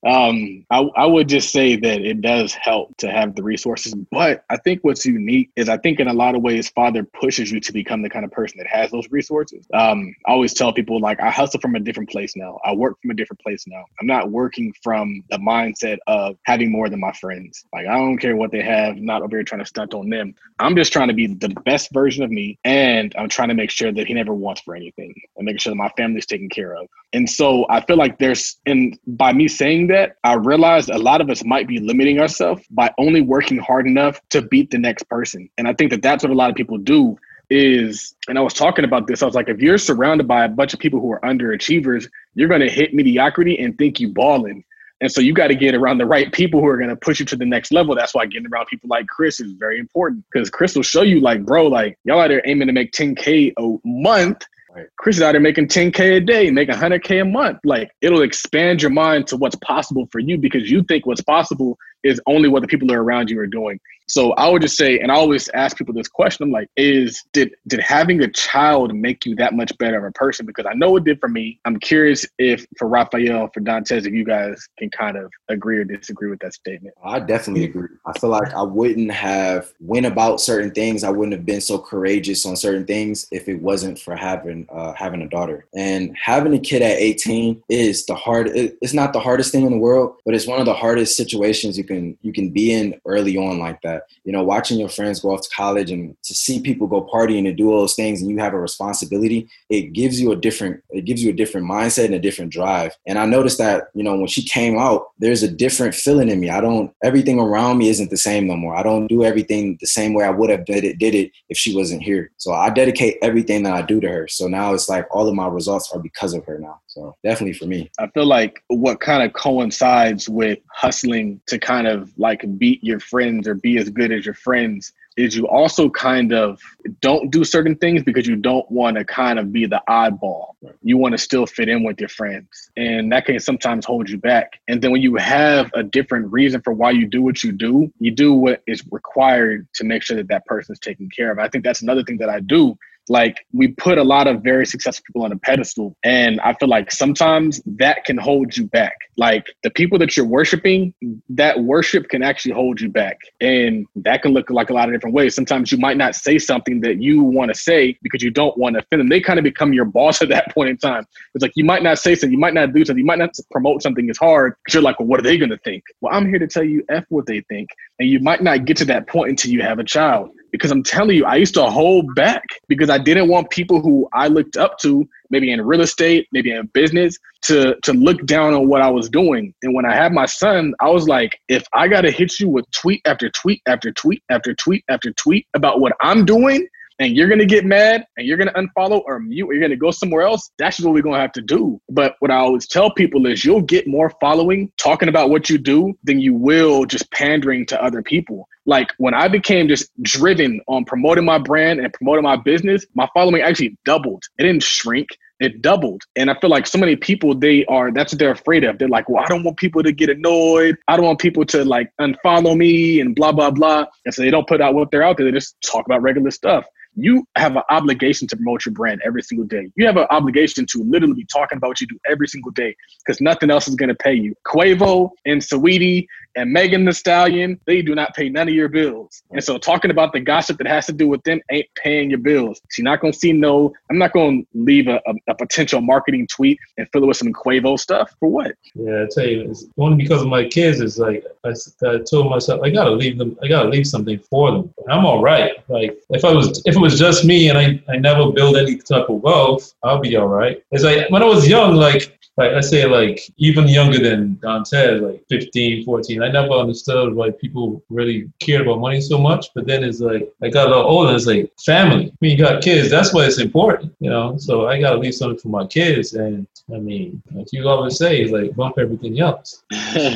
Um, I, I would just say that it does help to have the resources. But I think what's unique is I think in a lot of ways, Father pushes you to become the kind of person that has those resources. Um, I always tell people, like, I hustle from a different place now. I work from a different place now. I'm not working from the mindset of having more than my friends. Like, I don't care what they have, not over here trying to stunt on them. I'm just trying to be the best version of me. And I'm trying to make sure that he never wants for anything and making sure that my family's taken care of. And so I feel like there's, and by me saying that, I realized a lot of us might be limiting ourselves by only working hard enough to beat the next person. And I think that that's what a lot of people do is, and I was talking about this, I was like, if you're surrounded by a bunch of people who are underachievers, you're going to hit mediocrity and think you balling. And so you got to get around the right people who are going to push you to the next level. That's why getting around people like Chris is very important because Chris will show you, like, bro, like, y'all out there aiming to make 10K a month Right. Chris is out there making 10K a day, making 100K a month. Like it'll expand your mind to what's possible for you because you think what's possible is only what the people that are around you are doing. So I would just say, and I always ask people this question: I'm like, is did did having a child make you that much better of a person? Because I know it did for me. I'm curious if for Raphael, for Dontez, if you guys can kind of agree or disagree with that statement. I definitely agree. I feel like I wouldn't have went about certain things. I wouldn't have been so courageous on certain things if it wasn't for having uh, having a daughter. And having a kid at 18 is the hard. It's not the hardest thing in the world, but it's one of the hardest situations you can you can be in early on like that. You know, watching your friends go off to college and to see people go partying and do all those things, and you have a responsibility. It gives you a different it gives you a different mindset and a different drive. And I noticed that you know when she came out, there's a different feeling in me. I don't everything around me isn't the same no more. I don't do everything the same way I would have did it did it if she wasn't here. So I dedicate everything that I do to her. So now it's like all of my results are because of her now. So definitely for me. I feel like what kind of coincides with hustling to kind of like beat your friends or be as good as your friends is you also kind of don't do certain things because you don't want to kind of be the oddball. You want to still fit in with your friends. And that can sometimes hold you back. And then when you have a different reason for why you do what you do, you do what is required to make sure that that person is taken care of. I think that's another thing that I do like we put a lot of very successful people on a pedestal and i feel like sometimes that can hold you back. Like the people that you're worshiping that worship can actually hold you back and that can look like a lot of different ways. Sometimes you might not say something that you want to say because you don't want to offend them. They kind of become your boss at that point in time. It's like you might not say something you might not do something you might not promote something as hard because you're like well what are they going to think? Well i'm here to tell you f what they think and you might not get to that point until you have a child because I'm telling you, I used to hold back because I didn't want people who I looked up to, maybe in real estate, maybe in business, to to look down on what I was doing. And when I had my son, I was like, if I gotta hit you with tweet after tweet after tweet after tweet after tweet about what I'm doing, and you're gonna get mad and you're gonna unfollow or mute or you're gonna go somewhere else, that's what we're gonna have to do. But what I always tell people is you'll get more following talking about what you do than you will just pandering to other people like when I became just driven on promoting my brand and promoting my business, my following actually doubled. It didn't shrink it doubled. And I feel like so many people, they are, that's what they're afraid of. They're like, well, I don't want people to get annoyed. I don't want people to like unfollow me and blah, blah, blah. And so they don't put out what they're out there. They just talk about regular stuff you have an obligation to promote your brand every single day. You have an obligation to literally be talking about what you do every single day because nothing else is going to pay you. Quavo and Saweetie and Megan Thee Stallion, they do not pay none of your bills. And so talking about the gossip that has to do with them ain't paying your bills. So you're not going to see no, I'm not going to leave a, a, a, potential marketing tweet and fill it with some Quavo stuff for what? Yeah, I tell you, it's only because of my kids. It's like I, I told myself, I got to leave them, I got to leave something for them. I'm all right. Like if I was, if it was was just me and I, I never build any type of wealth, I'll be all right. It's like when I was young, like like I say like even younger than Dontez, like 15, 14, I never understood why people really cared about money so much. But then it's like I got a little older, it's like family. I mean you got kids, that's why it's important, you know. So I gotta leave something for my kids and I mean, like you always say, like bump everything else.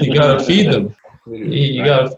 you gotta feed them. You, gotta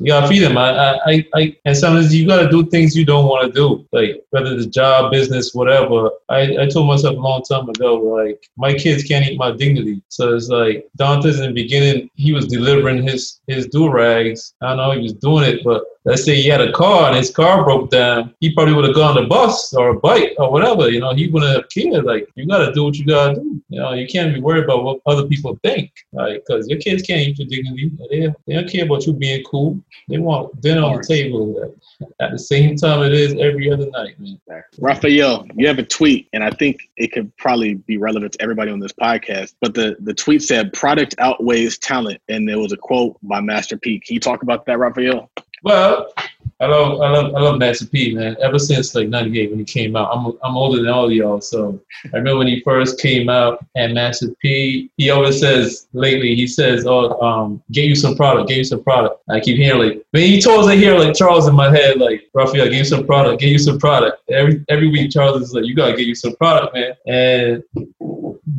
you gotta feed them. I, I, I, and sometimes you gotta do things you don't want to do, like whether it's job, business, whatever. I, I told myself a long time ago, like my kids can't eat my dignity. So it's like Dontez in the beginning, he was delivering his his do rags. I don't know he was doing it, but let's say he had a car and his car broke down, he probably would have gone on a bus or a bike or whatever. You know, he wouldn't have cared. Like you gotta do what you gotta do. You know, you can't be worried about what other people think, right? Because your kids can't eat your dignity. They, they don't care about you being cool. They want dinner on the table at the same time it is every other night, man. Raphael, you have a tweet, and I think it could probably be relevant to everybody on this podcast. But the, the tweet said product outweighs talent, and there was a quote by Master P. Can you talk about that, Raphael? Well, I love, I love, I love Master P, man. Ever since like '98 when he came out, I'm, I'm older than all y'all. So I remember when he first came out, and Master P, he always says lately, he says, "Oh, um, get you some product, get you some product." I keep hearing like, man, he told us I hear like Charles in my head, like Raphael, get you some product, get you some product. Every every week, Charles is like, you gotta get you some product, man. And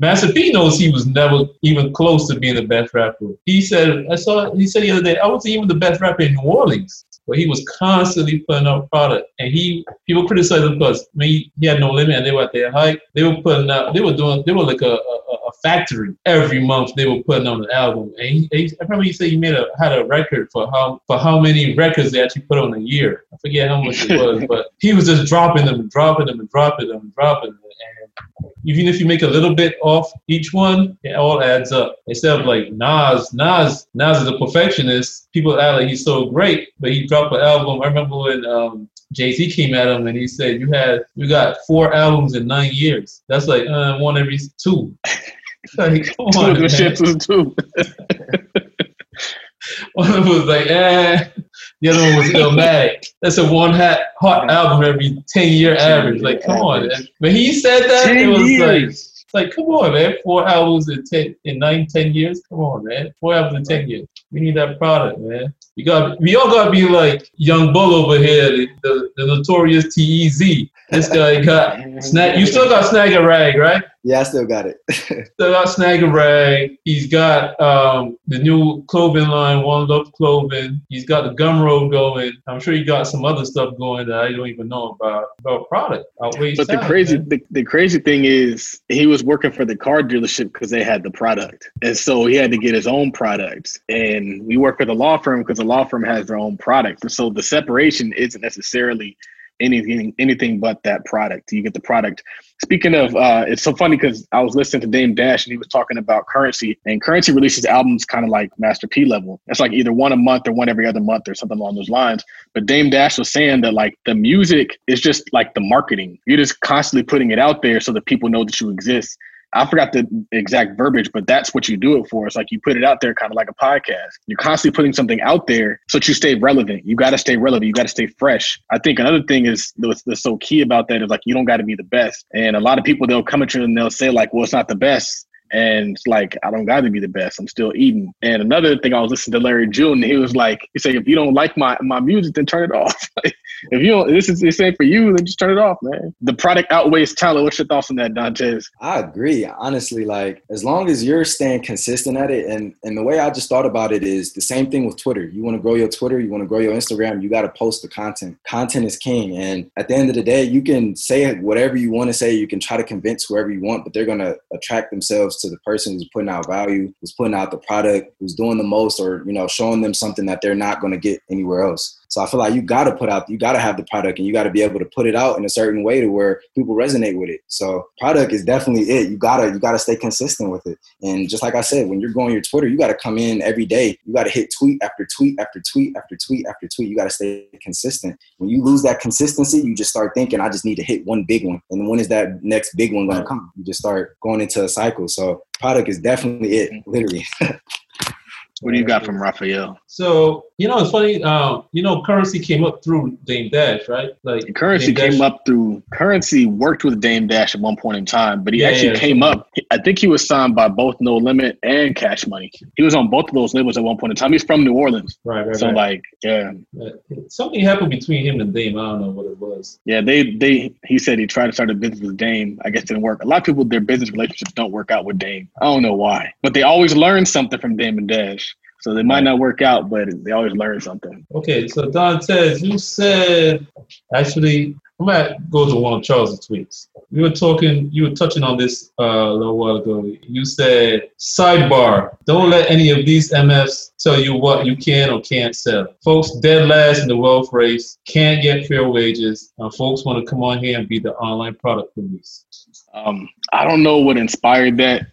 Master P knows he was never even close to being the best rapper. He said, I saw, he said the other day, I wasn't even the best rapper in New Orleans but he was constantly putting out product. And he people criticized him because I mean, he had no limit and they were at their height. They were putting out, they were doing, they were like a, a, a factory. Every month they were putting on an album. And he, he, I remember he said he made a had a record for how for how many records they actually put on a year. I forget how much it was, but he was just dropping them and dropping them and dropping them and dropping them. And even if you make a little bit off each one, it all adds up. Instead of like Nas, Nas, Nas is a perfectionist. People act like he's so great, but he dropped an album. I remember when um, Jay Z came at him and he said, "You had you got four albums in nine years. That's like uh, one every two. like, come on, two shit was two. one of them was like, eh. The other one was Illmatic. That's a one hot hot album every ten year average. Like, come on. When he said that, it was like like, come on, man. Four albums in ten in nine, ten years. Come on, man. Four albums in ten years. We need that product, man. We got we all gotta be like Young Bull over here, the, the, the notorious T-E-Z. This guy got snag. You still got Snag a Rag, right? Yeah, I still got it. still got Snag a Rag. He's got um, the new clothing line, One Love Clothing. He's got the gum Gumroad going. I'm sure he got some other stuff going that I don't even know about about product. Outweighs but the crazy the, the crazy thing is he was working for the car dealership because they had the product, and so he had to get his own products. And we work for the law firm because the law firm has their own product. And so the separation isn't necessarily anything anything but that product. You get the product. Speaking of, uh, it's so funny because I was listening to Dame Dash and he was talking about Currency, and Currency releases albums kind of like Master P level. It's like either one a month or one every other month or something along those lines. But Dame Dash was saying that like the music is just like the marketing. You're just constantly putting it out there so that people know that you exist. I forgot the exact verbiage, but that's what you do it for. It's like you put it out there kind of like a podcast. You're constantly putting something out there so that you stay relevant. You got to stay relevant. You got to stay fresh. I think another thing is what's, that's so key about that is like you don't got to be the best. And a lot of people, they'll come at you and they'll say like, well, it's not the best And it's like, I don't got to be the best. I'm still eating. And another thing, I was listening to Larry June, he was like, he said, if you don't like my, my music, then turn it off. if you don't, this is the ain't for you, then just turn it off, man. The product outweighs talent. What's your thoughts on that, Dontez? I agree. Honestly, like as long as you're staying consistent at it, and and the way I just thought about it is the same thing with Twitter. You want to grow your Twitter, you want to grow your Instagram, you got to post the content. Content is king, and at the end of the day, you can say whatever you want to say. You can try to convince whoever you want, but they're gonna attract themselves to the person who's putting out value, who's putting out the product, who's doing the most, or you know, showing them something that they're not gonna get anywhere else. So I feel like you got to put out, you got to have the product and you got to be able to put it out in a certain way to where people resonate with it. So product is definitely it. You gotta, you gotta stay consistent with it. And just like I said, when you're going your Twitter, you got to come in every day. You got to hit tweet after tweet after tweet after tweet after tweet. You got to stay consistent. When you lose that consistency, you just start thinking, I just need to hit one big one. And when is that next big one going to come? You just start going into a cycle. So product is definitely it, literally. What do you got from Raphael? So you know, it's funny. Um, you know, currency came up through Dame Dash, right? Like currency Dame came Dash. up through currency worked with Dame Dash at one point in time, but he yeah, actually yeah, came up. I think he was signed by both No Limit and Cash Money. He was on both of those labels at one point in time. He's from New Orleans, right? right so right. like, yeah, something happened between him and Dame. I don't know what it was. Yeah, they they he said he tried to start a business with Dame. I guess didn't work. A lot of people their business relationships don't work out with Dame. I don't know why, but they always learn something from Dame and Dash. So they might not work out, but they always learn something. Okay, so Dontez says you said actually I might go to one of Charles' tweets. You were talking, you were touching on this uh, a little while ago. You said, sidebar, don't let any of these MFs tell you what you can or can't sell. Folks dead last in the wealth race, can't get fair wages, and folks want to come on here and be the online product police. Um, I don't know what inspired that.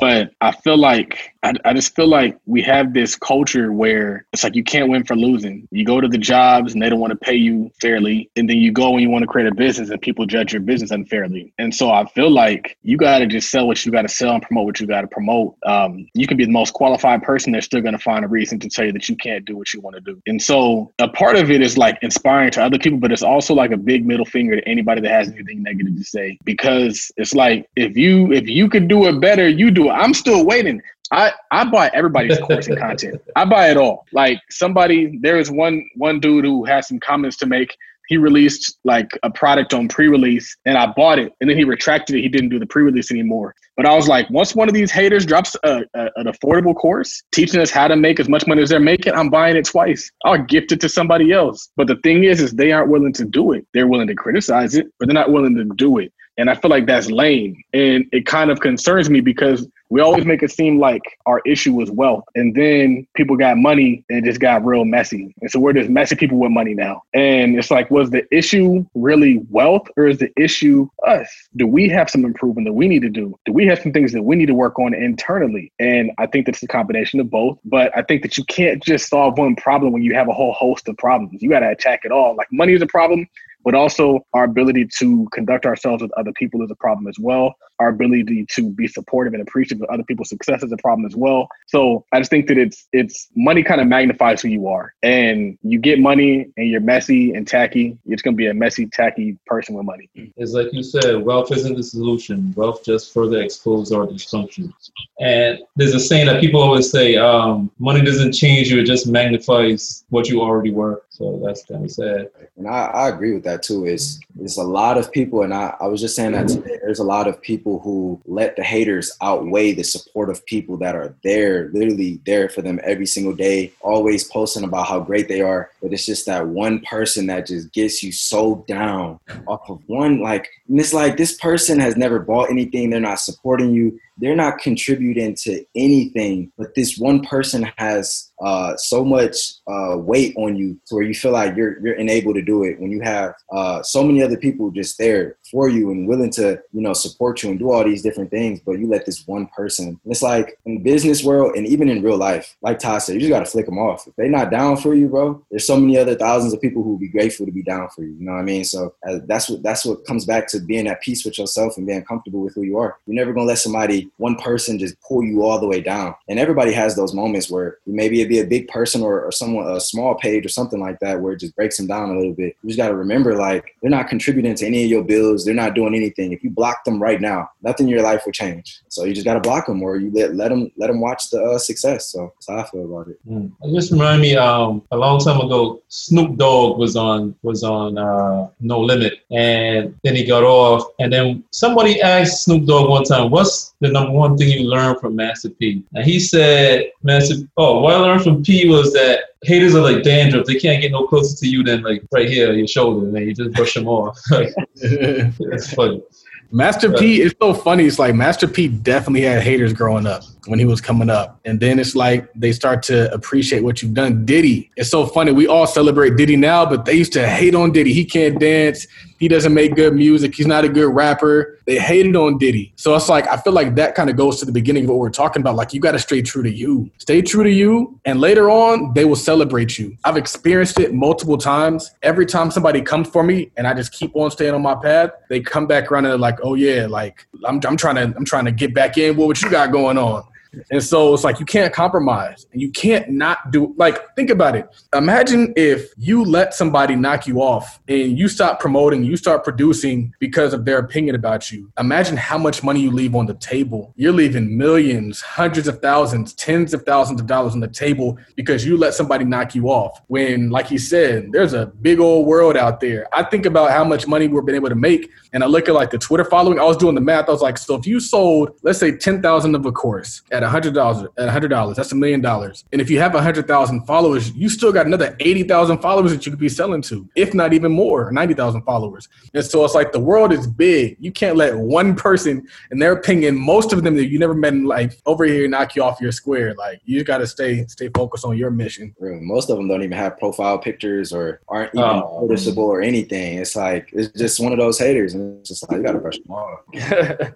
But I feel like I, I just feel like we have this culture where it's like you can't win for losing. You go to the jobs and they don't want to pay you fairly, and then you go and you want to create a business and people judge your business unfairly. And so I feel like you got to just sell what you got to sell and promote what you got to promote. Um, you can be the most qualified person, they're still going to find a reason to tell you that you can't do what you want to do. And so a part of it is like inspiring to other people, but it's also like a big middle finger to anybody that has anything negative to say because it's like if you if you could do it better, you do it. I'm still waiting. I, I buy everybody's course and content. I buy it all. Like somebody, there is one one dude who has some comments to make. He released like a product on pre-release, and I bought it, and then he retracted it. He didn't do the pre-release anymore. But I was like, once one of these haters drops a, a, an affordable course teaching us how to make as much money as they're making, I'm buying it twice. I'll gift it to somebody else. But the thing is, is they aren't willing to do it. They're willing to criticize it, but they're not willing to do it. And I feel like that's lame. And it kind of concerns me because we always make it seem like our issue was wealth. And then people got money and it just got real messy. And so we're just messy people with money now. And it's like, was the issue really wealth or is the issue us? Do we have some improvement that we need to do? Do we have some things that we need to work on internally? And I think that's a combination of both. But I think that you can't just solve one problem when you have a whole host of problems. You got to attack it all. Like money is a problem but also our ability to conduct ourselves with other people is a problem as well. Our ability to be supportive and appreciative of other people's success is a problem as well. So I just think that it's it's money kind of magnifies who you are, and you get money and you're messy and tacky. It's gonna be a messy, tacky person with money. It's like you said, wealth isn't the solution. Wealth just further exposes our dysfunction. And there's a saying that people always say, um, money doesn't change you; it just magnifies what you already were. So that's kind of sad. And I, I agree with that too. It's it's a lot of people, and I, I was just saying that today. There's a lot of people who let the haters outweigh the supportive people that are there, literally there for them every single day, always posting about how great they are. But it's just that one person that just gets you so down off of one like and it's like this person has never bought anything, they're not supporting you they're not contributing to anything, but this one person has uh, so much uh, weight on you to where you feel like you're you're unable to do it when you have uh, so many other people just there for you and willing to you know support you and do all these different things, but you let this one person. It's like in business world and even in real life, like Todd said, you just gotta flick them off. If they're not down for you, bro, there's so many other thousands of people who will be grateful to be down for you. You know what I mean? So uh, that's what that's what comes back to being at peace with yourself and being comfortable with who you are. You're never gonna let somebody one person just pull you all the way down. And everybody has those moments where maybe it'd be a big person or, or someone a small page or something like that where it just breaks them down a little bit. You just got to remember like they're not contributing to any of your bills. They're not doing anything. If you block them right now, nothing in your life will change. So you just got to block them or you let let them let them watch the uh, success. So that's how I feel about it. Mm. It just remind me um, a long time ago Snoop Dogg was on was on uh, No Limit and then he got off and then somebody asked Snoop Dogg one time, "What's the number one thing you learned from Master P?" And he said, "Master, oh, what I learned from P was that haters are like dandruff. They can't get no closer to you than like right here, your shoulder, and then you just brush them off." That's funny. Master P is so funny. It's like Master P definitely had haters growing up when he was coming up. And then it's like they start to appreciate what you've done. Diddy, it's so funny. We all celebrate Diddy now, but they used to hate on Diddy. He can't dance. He doesn't make good music. He's not a good rapper. They hated on Diddy. So it's like, I feel like that kind of goes to the beginning of what we're talking about. Like, you got to stay true to you. Stay true to you. And later on, they will celebrate you. I've experienced it multiple times. Every time somebody comes for me and I just keep on staying on my path, they come back and like, oh, yeah, like, I'm, I'm trying to, I'm trying to get back in. What, what you got going on? And so it's like you can't compromise and you can't not do like think about it. Imagine if you let somebody knock you off and you stop promoting, you start producing because of their opinion about you. Imagine how much money you leave on the table. You're leaving millions, hundreds of thousands, tens of thousands of dollars on the table because you let somebody knock you off. When like he said, there's a big old world out there. I think about how much money we've been able to make and I look at like the Twitter following. I was doing the math. I was like, so if you sold, let's say 10,000 of a course at at hundred dollars at hundred dollars. That's a million dollars. And if you have hundred thousand followers, you still got another eighty thousand followers that you could be selling to, if not even more, ninety thousand followers. And so it's like the world is big. You can't let one person, in their opinion, most of them that you never met in life, over here knock you off your square. Like you got to stay stay focused on your mission. Most of them don't even have profile pictures or aren't even oh. noticeable or anything. It's like it's just one of those haters, and it's just like you got to brush them off.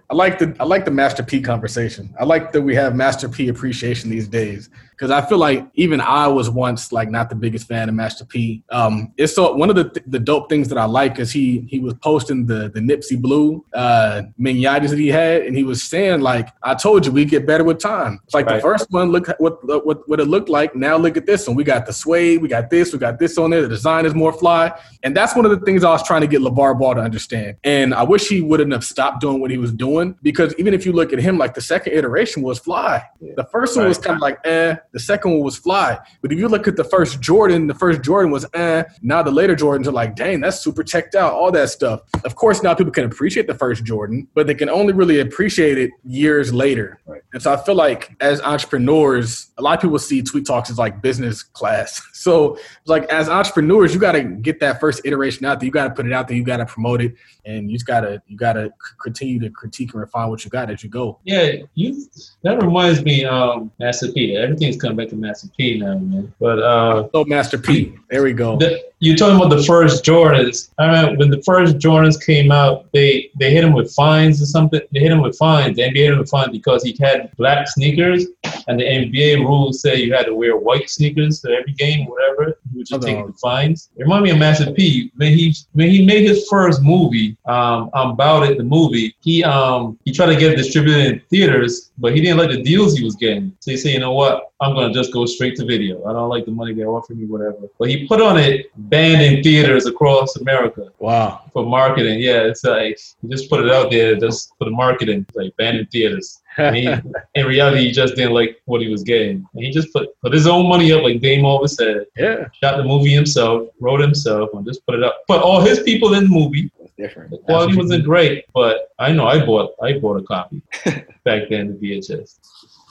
I like the I like the Master P conversation. I like that we have Master P appreciation these days because I feel like even I was once like not the biggest fan of Master P. Um, it's so one of the th- the dope things that I like is he he was posting the the Nipsey Blue uh that he had, and he was saying like, "I told you we get better with time." It's like right. the first one, look what what what it looked like. Now look at this one. We got the suede, we got this, we got this on there. The design is more fly, and that's one of the things I was trying to get LaVar Ball to understand. And I wish he wouldn't have stopped doing what he was doing because even if you look at him, like the second iteration was fly. Yeah. The first one right. was kind of like eh. The second one was fly. But if you look at the first Jordan, the first Jordan was eh. Now the later Jordans are like, dang, that's super checked out, all that stuff. Of course, now people can appreciate the first Jordan, but they can only really appreciate it years later. Right. And so I feel like as entrepreneurs, a lot of people see Tweet Talks as like business class. So like as entrepreneurs, you got to get that first iteration out there. You got to put it out there. You got to promote it, and you just gotta you gotta continue to critique and refine what you got as you go. Yeah, you. That reminds me, um, Master P. Everything's coming back to Master P now, man. But uh, oh, Master P. There we go. The, you're talking about the first Jordans. I remember when the first Jordans came out, they they hit him with fines or something. They hit him with fines. The NBA hit him with fines because he had black sneakers, and the NBA rules say you had to wear white sneakers to every game, whatever. Would just take the fines. It reminded me of Master P. When he when he made his first movie, um, about it, the movie, he um he tried to get it distributed in theaters, but he didn't like the deals he was getting. So he said, you know what? I'm gonna just go straight to video. I don't like the money they're offering me, whatever. But he put on it banned in theaters across America. Wow. For marketing, yeah, it's like he just put it out there just for the marketing, like banned in theaters. He, in reality, he just didn't like what he was getting. And he just put put his own money up, like Dame always said. Yeah. Shot the movie himself, wrote himself, and just put it up. Put all his people in the movie. Different. The quality wasn't great, but I know I bought I bought a copy back then, the VHS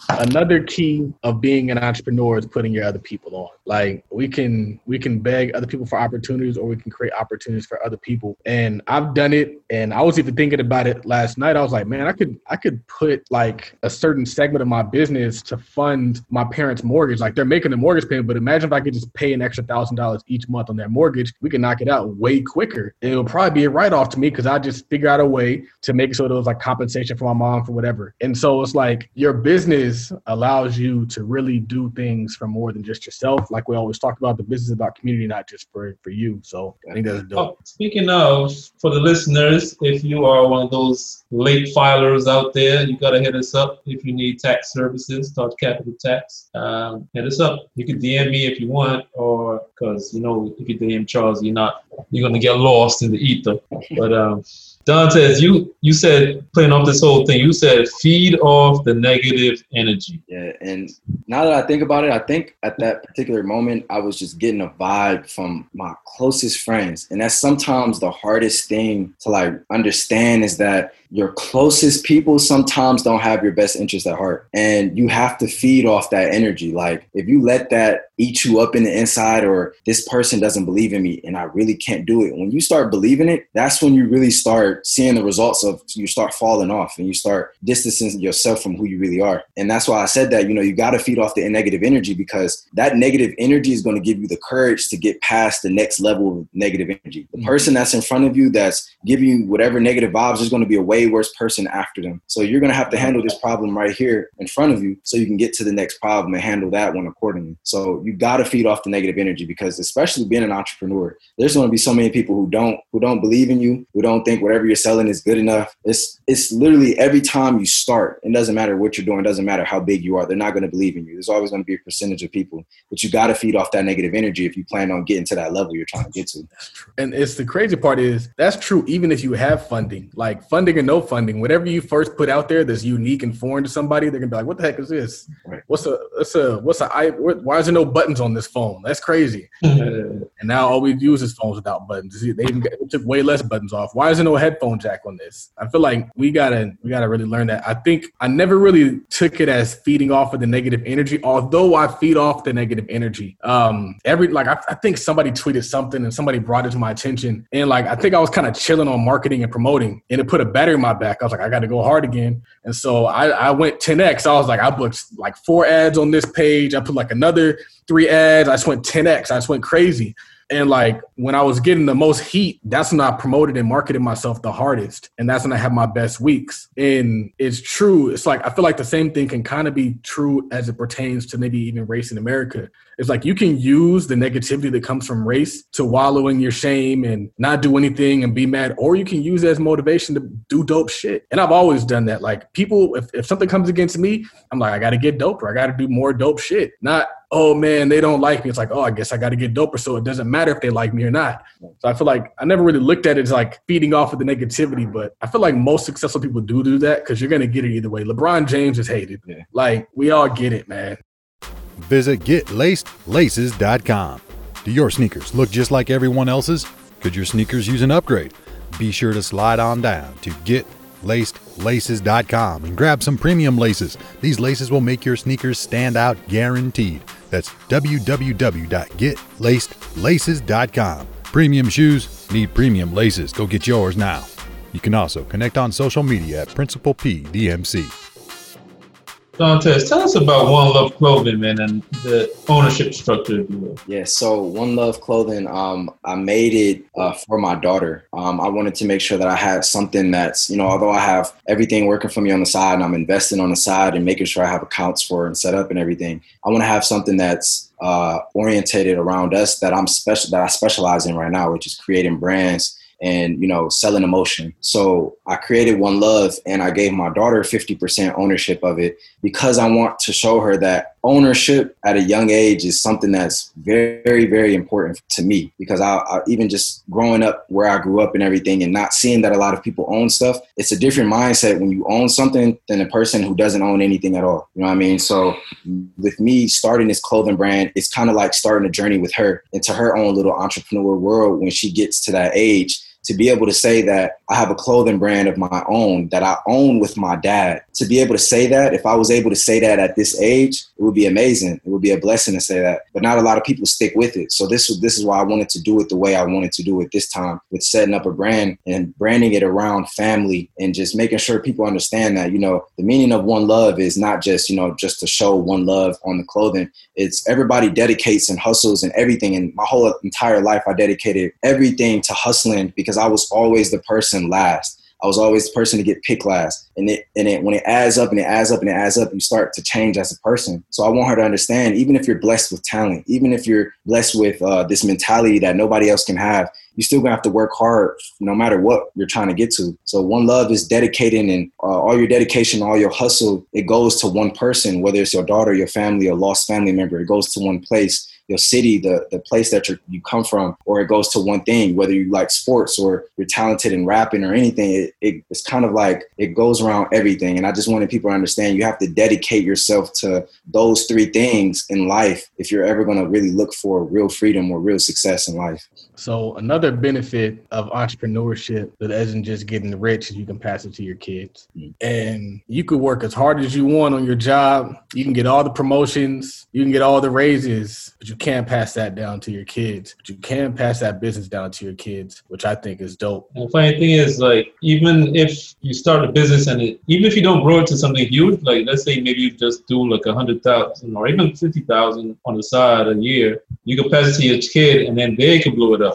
another key of being an entrepreneur is putting your other people on. Like we can we can beg other people for opportunities or we can create opportunities for other people. And i've done it and i was even thinking about it last night. I was like man i could i could put like a certain segment of my business to fund my parents mortgage. Like they're making the mortgage payment but imagine if i could just pay an extra thousand dollars each month on their mortgage we can knock it out way quicker. It'll probably be a write-off to me because i just figure out a way to make it so there was like compensation for my mom for whatever. And so it's like your business business allows you to really do things for more than just yourself. Like we always talk about, the business about community, not just for, for you. So I think that's dope. Oh, speaking of, for the listeners, if you are one of those late filers out there, you got to hit us up if you need tax services, Tide Capital Tax. Um, hit us up. You can DM me if you want, or because, you know, if you DM Charles, you're not, you're going to get lost in the ether. But, um, Dontez, you you said playing off this whole thing. You said feed off the negative energy. Yeah, and now that I think about it, I think at that particular moment I was just getting a vibe from my closest friends, and that's sometimes the hardest thing to like understand is that your closest people sometimes don't have your best interest at heart. And you have to feed off that energy. Like if you let that eat you up in the inside or this person doesn't believe in me and I really can't do it. When you start believing it, that's when you really start seeing the results of you start falling off and you start distancing yourself from who you really are. And that's why I said that, you know, you got to feed off the negative energy because that negative energy is going to give you the courage to get past the next level of negative energy. The mm-hmm. person that's in front of you that's giving you whatever negative vibes is going to be a way way worse person after them. So you're going to have to handle this problem right here in front of you so you can get to the next problem and handle that one accordingly. So you got to feed off the negative energy because especially being an entrepreneur, there's going to be so many people who don't who don't believe in you, who don't think whatever you're selling is good enough. It's it's literally every time you start, it doesn't matter what you're doing, it doesn't matter how big you are, they're not going to believe in you. There's always going to be a percentage of people, but you got to feed off that negative energy if you plan on getting to that level you're trying to get to. And it's the crazy part is that's true even if you have funding. Like funding no funding, whatever you first put out there that's unique and foreign to somebody, they're gonna be like, "What the heck is this? Right. What's a what's a what's a I? Why is there no buttons on this phone? That's crazy." and now all we use is phones without buttons. They even took way less buttons off. Why is there no headphone jack on this? I feel like we gotta we gotta really learn that. I think I never really took it as feeding off of the negative energy, although I feed off the negative energy. Um, every like I, I think somebody tweeted something and somebody brought it to my attention, and like I think I was kind of chilling on marketing and promoting, and it put a battery in my back. I was like, I got to go hard again. And so I, I went 10x. I was like, I booked like four ads on this page. I put like another three ads. I just went 10x. I just went crazy. And like when I was getting the most heat, that's when I promoted and marketed myself the hardest. And that's when I had my best weeks. And it's true. It's like I feel like the same thing can kind of be true as it pertains to maybe even race in America. It's like you can use the negativity that comes from race to wallow in your shame and not do anything and be mad, or you can use it as motivation to do dope shit. And I've always done that. Like people, if, if something comes against me, I'm like, I gotta get doper. I gotta do more dope shit. Not, oh man, they don't like me. It's like, oh, I guess I gotta get doper. So it doesn't matter if they like me or not. So I feel like I never really looked at it as like feeding off of the negativity, but I feel like most successful people do do that because you're gonna get it either way. LeBron James is hated. Yeah. Like we all get it, man. Visit getlacedlaces.com. Do your sneakers look just like everyone else's? Could your sneakers use an upgrade? Be sure to slide on down to getlacedlaces.com and grab some premium laces. These laces will make your sneakers stand out guaranteed. That's www.getlacedlaces.com. Premium shoes need premium laces. Go get yours now. You can also connect on social media at Principal P DMC. Dontez, tell us about One Love Clothing, man, and the ownership structure, if you will. Yeah, so One Love Clothing, um, I made it uh, for my daughter. Um, I wanted to make sure that I had something that's, you know, although I have everything working for me on the side and I'm investing on the side and making sure I have accounts for and set up and everything, I want to have something that's uh, orientated around us that I'm special that I specialize in right now, which is creating brands and you know selling emotion. So i created one love and i gave my daughter 50% ownership of it because i want to show her that ownership at a young age is something that's very very important to me because I, I, even just growing up where i grew up and everything and not seeing that a lot of people own stuff it's a different mindset when you own something than a person who doesn't own anything at all. You know what i mean? So with me starting this clothing brand it's kind of like starting a journey with her into her own little entrepreneur world when she gets to that age to be able to say that I have a clothing brand of my own that I own with my dad. To be able to say that, if I was able to say that at this age, it would be amazing. It would be a blessing to say that. But not a lot of people stick with it. So this this is why I wanted to do it the way I wanted to do it this time with setting up a brand and branding it around family and just making sure people understand that, you know, the meaning of one love is not just, you know, just to show one love on the clothing. It's everybody dedicates and hustles and everything. And my whole entire life I dedicated everything to hustling because because I was always the person last. I was always the person to get picked last. And it and it when it adds up and it adds up and it adds up, you start to change as a person. So I want her to understand, even if you're blessed with talent, even if you're blessed with uh, this mentality that nobody else can have, you still gonna have to work hard no matter what you're trying to get to. So one love is dedicating and uh, all your dedication, all your hustle, it goes to one person, whether it's your daughter, your family, a lost family member, it goes to one place your city, the the place that you you come from, or it goes to one thing, whether you like sports or you're talented in rapping or anything. It, it, it's kind of like it goes around everything. And I just wanted people to understand you have to dedicate yourself to those three things in life if you're ever going to really look for real freedom or real success in life. So another benefit of entrepreneurship that isn't just getting rich is you can pass it to your kids. Mm-hmm. And you could work as hard as you want on your job. You can get all the promotions, you can get all the raises, but you can't pass that down to your kids. But you can pass that business down to your kids, which I think is dope. And the funny thing is like even if you start a business and it, even if you don't grow it to something huge, like let's say maybe you just do like a hundred thousand or even fifty thousand on the side a year, you can pass it to your kid and then they can blow it up.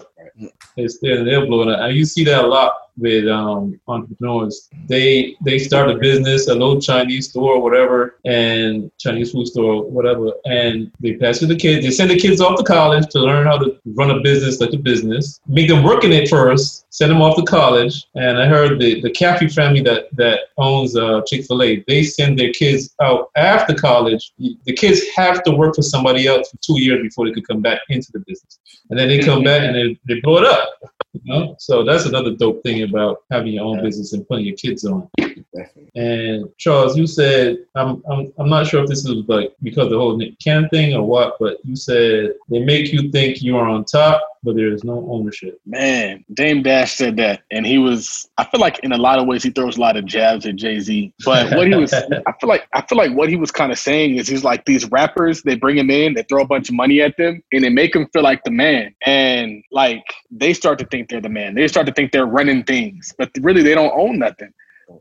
It's still they're blowing up. And you see that a lot with um, entrepreneurs. They they start a business, a little Chinese store or whatever, and Chinese food store, whatever, and they pass to the kids. They send the kids off to college to learn how to run a business like a business. Make them work in it first, send them off to college. And I heard the the Cathy family that that owns uh, Chick Fil A, they send their kids out after college. The kids have to work for somebody else for two years before they could come back into the business, and then they come back and they, they blow it up. You know? So that's another dope thing about having your own yeah. business and putting your kids on. Definitely. And Charles, you said I'm, I'm I'm not sure if this is like because the whole Nick Cannon thing or what, but you said they make you think you are on top, but there is no ownership. Man, Dame Dash said that, and he was. I feel like in a lot of ways he throws a lot of jabs at Jay Z, but what he was, I feel like I feel like what he was kind of saying is he's like these rappers. They bring him in, they throw a bunch of money at them, and they make him feel like the man, and like they start to think they're the man. They start to think they're running things, but really they don't own nothing.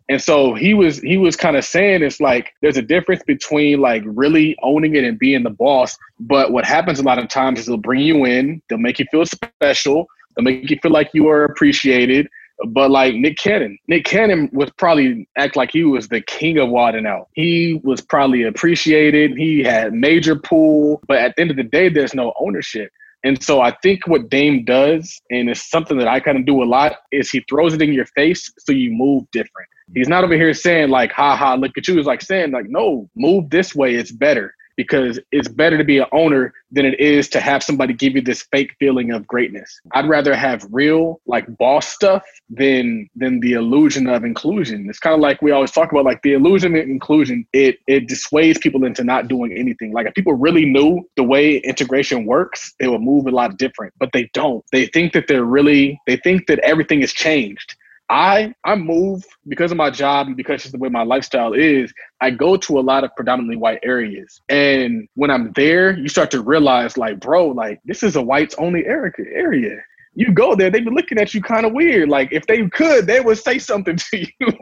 And so he was he was kind of saying it's like there's a difference between like really owning it and being the boss. But what happens a lot of times is they'll bring you in, they'll make you feel special, they'll make you feel like you are appreciated. But like Nick Cannon, Nick Cannon was probably act like he was the king of Wild 'N Out. He was probably appreciated. He had major pool, but at the end of the day, there's no ownership. And so I think what Dame does, and it's something that I kind of do a lot, is he throws it in your face so you move different. He's not over here saying like, "Ha ha, look at you." He's like saying like, "No, move this way. It's better." Because it's better to be an owner than it is to have somebody give you this fake feeling of greatness. I'd rather have real like boss stuff than than the illusion of inclusion. It's kind of like we always talk about like the illusion of inclusion. It it dissuades people into not doing anything. Like if people really knew the way integration works, they would move a lot different. But they don't. They think that they're really they think that everything has changed. I I move because of my job and because it's the way my lifestyle is. I go to a lot of predominantly white areas, and when I'm there, you start to realize, like, bro, like this is a whites only area you go there, they be looking at you kind of weird. Like if they could, they would say something to you.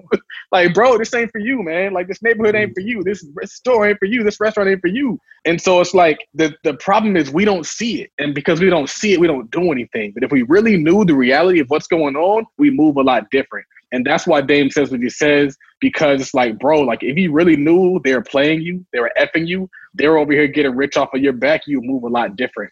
like, bro, this ain't for you, man. Like this neighborhood ain't for you. This store ain't for you. This restaurant ain't for you. And so it's like the the problem is we don't see it, and because we don't see it, we don't do anything. But if we really knew the reality of what's going on, we move a lot different. And that's why Dame says what he says, because it's like, bro, like if you really knew they were playing you, they were effing you, they're over here getting rich off of your back, you move a lot different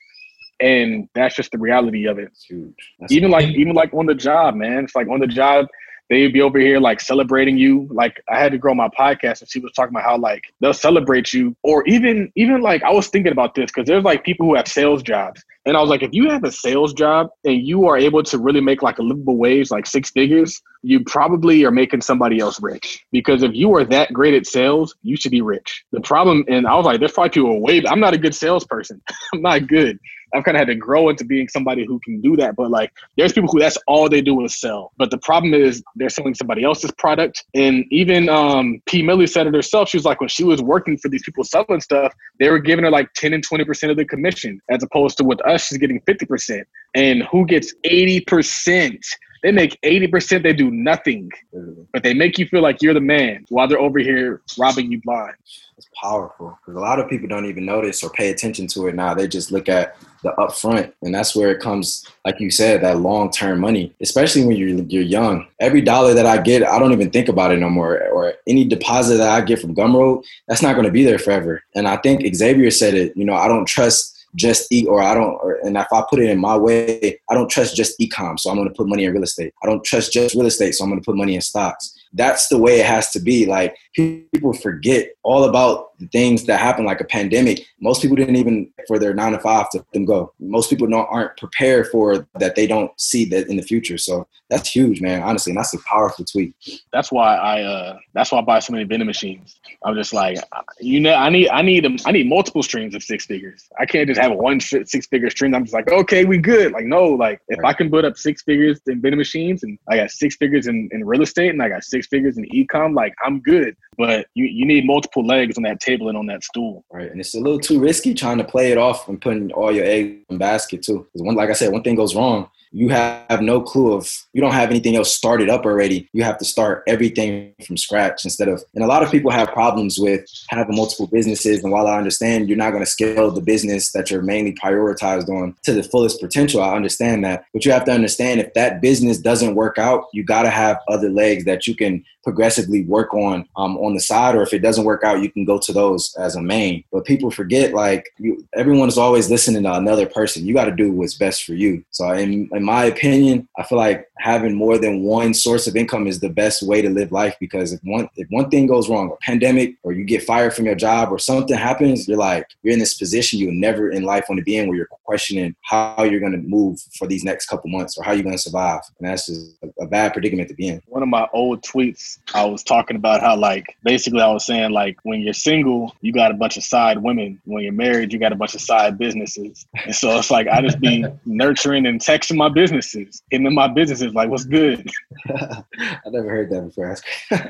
and that's just the reality of it. huge. That's even like even like on the job, man. It's like on the job, they'd be over here like celebrating you. Like I had to grow my podcast, and she was talking about how like they'll celebrate you, or even even like I was thinking about this because there's like people who have sales jobs, and I was like, if you have a sales job and you are able to really make like a livable wage, like six figures, you probably are making somebody else rich. Because if you are that great at sales, you should be rich. The problem, and I was like, there's probably people way. I'm not a good salesperson. I'm not good. I've kind of had to grow into being somebody who can do that. But like, there's people who that's all they do is sell. But the problem is they're selling somebody else's product. And even um, P. Millie said it herself. She was like, when she was working for these people selling stuff, they were giving her like 10 and 20% of the commission, as opposed to with us, she's getting 50%. And who gets 80%? They make 80%, they do nothing. Mm-hmm. But they make you feel like you're the man while they're over here robbing you blind. It's powerful because a lot of people don't even notice or pay attention to it now. They just look at the upfront, and that's where it comes, like you said, that long term money. Especially when you're you're young. Every dollar that I get, I don't even think about it no more. Or any deposit that I get from Gumroad, that's not going to be there forever. And I think Xavier said it. You know, I don't trust just eat or I don't or, and if I put it in my way, I don't trust just ecom, so I'm gonna put money in real estate. I don't trust just real estate, so I'm gonna put money in stocks that's the way it has to be. Like people forget all about things that happen, like a pandemic. Most people didn't even for their nine to five to them go. Most people don't aren't prepared for that. They don't see that in the future. So that's huge, man. Honestly, and that's a powerful tweet. That's why I uh that's why I buy so many vending machines. I'm just like, you know, I need I need them. I need multiple streams of six figures. I can't just have one six figure stream. I'm just like, okay, we good. Like no, like if. I can put up six figures in vending machines and I got six figures in, in real estate and I got six figures in ecom, like I'm good. But you, you need multiple legs on that table and on that stool. Right. And it's a little too risky trying to play it off and putting all your eggs in basket too. Because one like I said, one thing goes wrong, you have no clue of you don't have anything else started up already. You have to start everything from scratch instead of and a lot of people have problems with having multiple businesses. And while i understand you're not going to scale the business that you're mainly prioritized on to the fullest potential i understand that. But you have to understand if that business doesn't work out you got to have other legs that you can progressively work on um, on the side. Or if it doesn't work out you can go to those as a main. But people forget like you, everyone is always listening to another person. You got to do what's best for you. So in, in my opinion i feel like having more than one source of income is the best way to live life because if one if one thing goes wrong a pandemic or you get fired from your job or something happens you're like you're in this position you'll never in life want to be in where you're questioning how you're going to move for these next couple months or how you're going to survive and that's just a, a bad predicament to be in one of my old tweets I was talking about how like basically I was saying like when you're single, you got a bunch of side women. When you're married, you got a bunch of side businesses. And so it's like I just be nurturing and texting my businesses. And then my businesses like, what's good? I never heard that before. uh,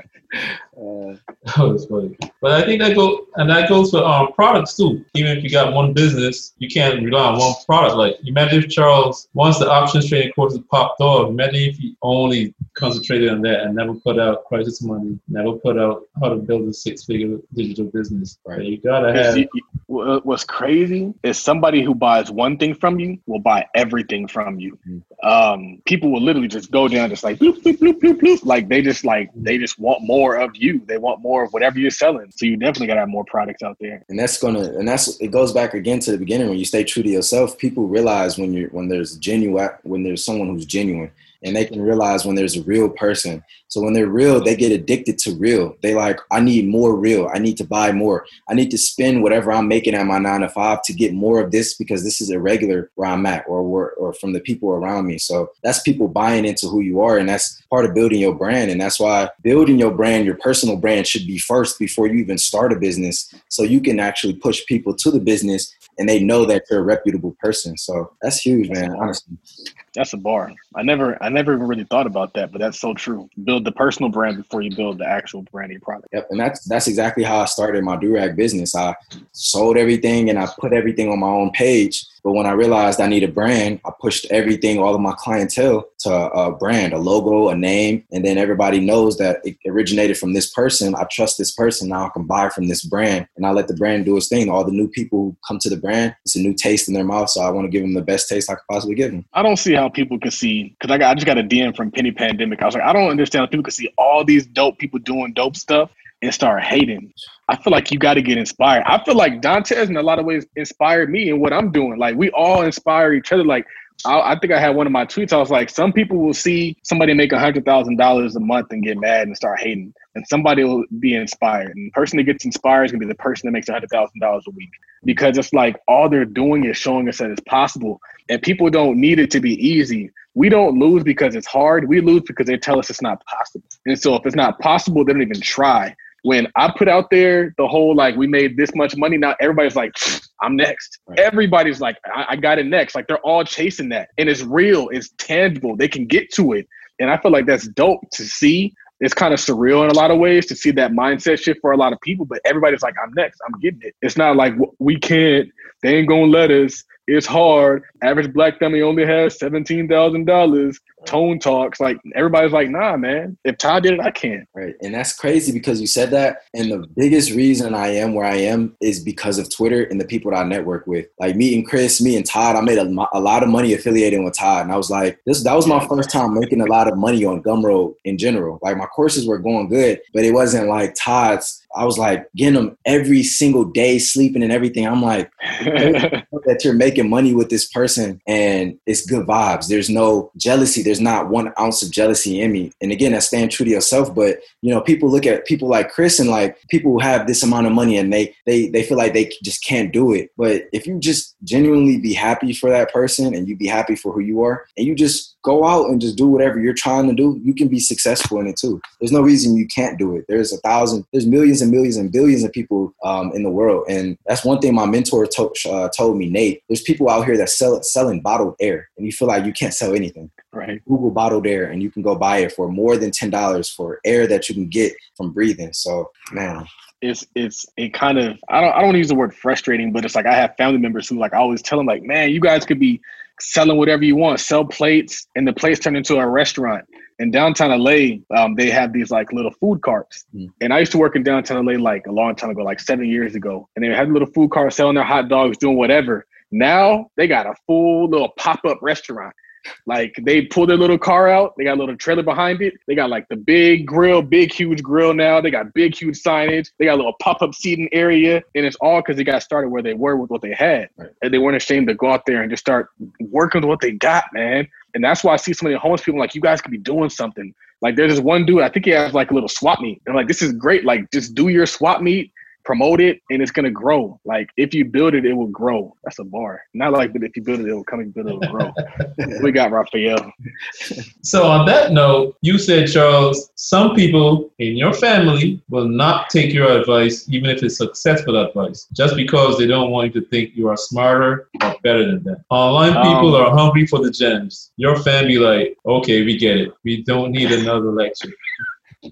oh, that's funny. But I think that go and that goes for um, products too. Even if you got one business, you can't rely on one product. Like imagine if Charles once the options trading courses popped off, imagine if he only concentrated on that and never put out crisis money, never put out how to build a six-figure digital business. Right? You gotta have. You, what's crazy is somebody who buys one thing from you will buy everything from you. Mm-hmm. Um, people will literally just go down, just like bloop, bloop, bloop, bloop, bloop. like they just like they just want more of you. They want more of whatever you're selling. So you definitely gotta have more products out there. And that's gonna and that's it goes back again to the beginning when you stay true to yourself. People realize when you're when there's genuine when there's someone who's genuine and they can realize when there's a real person. So when they're real, they get addicted to real. They like, I need more real. I need to buy more. I need to spend whatever I'm making at my nine to five to get more of this because this is irregular where I'm at or where, or from the people around me. So that's people buying into who you are, and that's part of building your brand. And that's why building your brand, your personal brand, should be first before you even start a business, so you can actually push people to the business and they know that you're a reputable person. So that's huge, man. Honestly. That's a bar. I never, I never even really thought about that, but that's so true. Build the personal brand before you build the actual branding product. Yep, and that's that's exactly how I started my durag business. I sold everything and I put everything on my own page but when I realized I need a brand, I pushed everything, all of my clientele to a brand, a logo, a name. And then everybody knows that it originated from this person. I trust this person. Now I can buy from this brand. And I let the brand do its thing. All the new people who come to the brand, it's a new taste in their mouth. So I want to give them the best taste I could possibly give them. I don't see how people can see, because I, got, I just got a DM from Penny Pandemic. I was like, I don't understand how people can see all these dope people doing dope stuff and start hating. I feel like you got to get inspired. I feel like Dontez in a lot of ways inspired me in what I'm doing. Like we all inspire each other. Like I, I think I had one of my tweets. I was like, some people will see somebody make a hundred thousand dollars a month and get mad and start hating, and somebody will be inspired. And the person that gets inspired is gonna be the person that makes a hundred thousand dollars a week because it's like all they're doing is showing us that it's possible, and people don't need it to be easy. We don't lose because it's hard. We lose because they tell us it's not possible. And so if it's not possible, they don't even try when I put out there the whole like we made this much money, now everybody's like, I'm next. Right. Everybody's like, I-, I got it next. Like they're all chasing that. And it's real, it's tangible. They can get to it. And I feel like that's dope to see. It's kind of surreal in a lot of ways to see that mindset shift for a lot of people, but everybody's like, I'm next, I'm getting it. It's not like we can't, they ain't gonna let us. It's hard. Average black family only has seventeen thousand dollars. Tone talks like everybody's like, nah, man. If Todd did it, I can. Right, and that's crazy because you said that. And the biggest reason I am where I am is because of Twitter and the people that I network with. Like me and Chris, me and Todd. I made a, a lot of money affiliating with Todd, and I was like, this. That was my first time making a lot of money on Gumroad in general. Like my courses were going good, but it wasn't like Todd's I was like getting them every single day, sleeping and everything. I'm like, that you're making money with this person and it's good vibes. There's no jealousy. There's not one ounce of jealousy in me. And again, that's staying true to yourself. But you know, people look at people like Chris and like people who have this amount of money and they they they feel like they just can't do it. But if you just genuinely be happy for that person and you be happy for who you are and you just go out and just do whatever you're trying to do, you can be successful in it too. There's no reason you can't do it. There's a thousand, there's millions and millions and billions of people um, in the world. And that's one thing my mentor to, uh, told me, Nate. There's people out here that sell selling bottled air, and you feel like you can't sell anything. Right. Google bottled air, and you can go buy it for more than ten dollars for air that you can get from breathing. So, man, it's it's it kind of I don't I don't use the word frustrating, but it's like I have family members who like I always tell them like, man, you guys could be selling whatever you want, sell plates, and the place turned into a restaurant in downtown LA, um, they have these like little food carts. Mm. And I used to work in downtown LA like a long time ago, like seven years ago. And they had little food carts selling their hot dogs, doing whatever. Now they got a full little pop up restaurant. Like they pull their little car out, they got a little trailer behind it. They got like the big grill, big huge grill now. They got big huge signage. They got a little pop up seating area, and it's all because they got started where they were with what they had, right. and they weren't ashamed to go out there and just start working with what they got, man. And that's why I see so many homeless people like, you guys could be doing something. Like there's this one dude, I think he has like a little swap meet. And I'm like, this is great. Like just do your swap meet promote it and it's gonna grow. Like if you build it, it will grow. That's a bar. Not like but if you build it, it will come and build it, will grow. we got Raphael. So on that note, you said Charles, some people in your family will not take your advice, even if it's successful advice, just because they don't want you to think you are smarter or better than them. Online people um, are hungry for the gems. Your family like, okay, we get it. We don't need another lecture.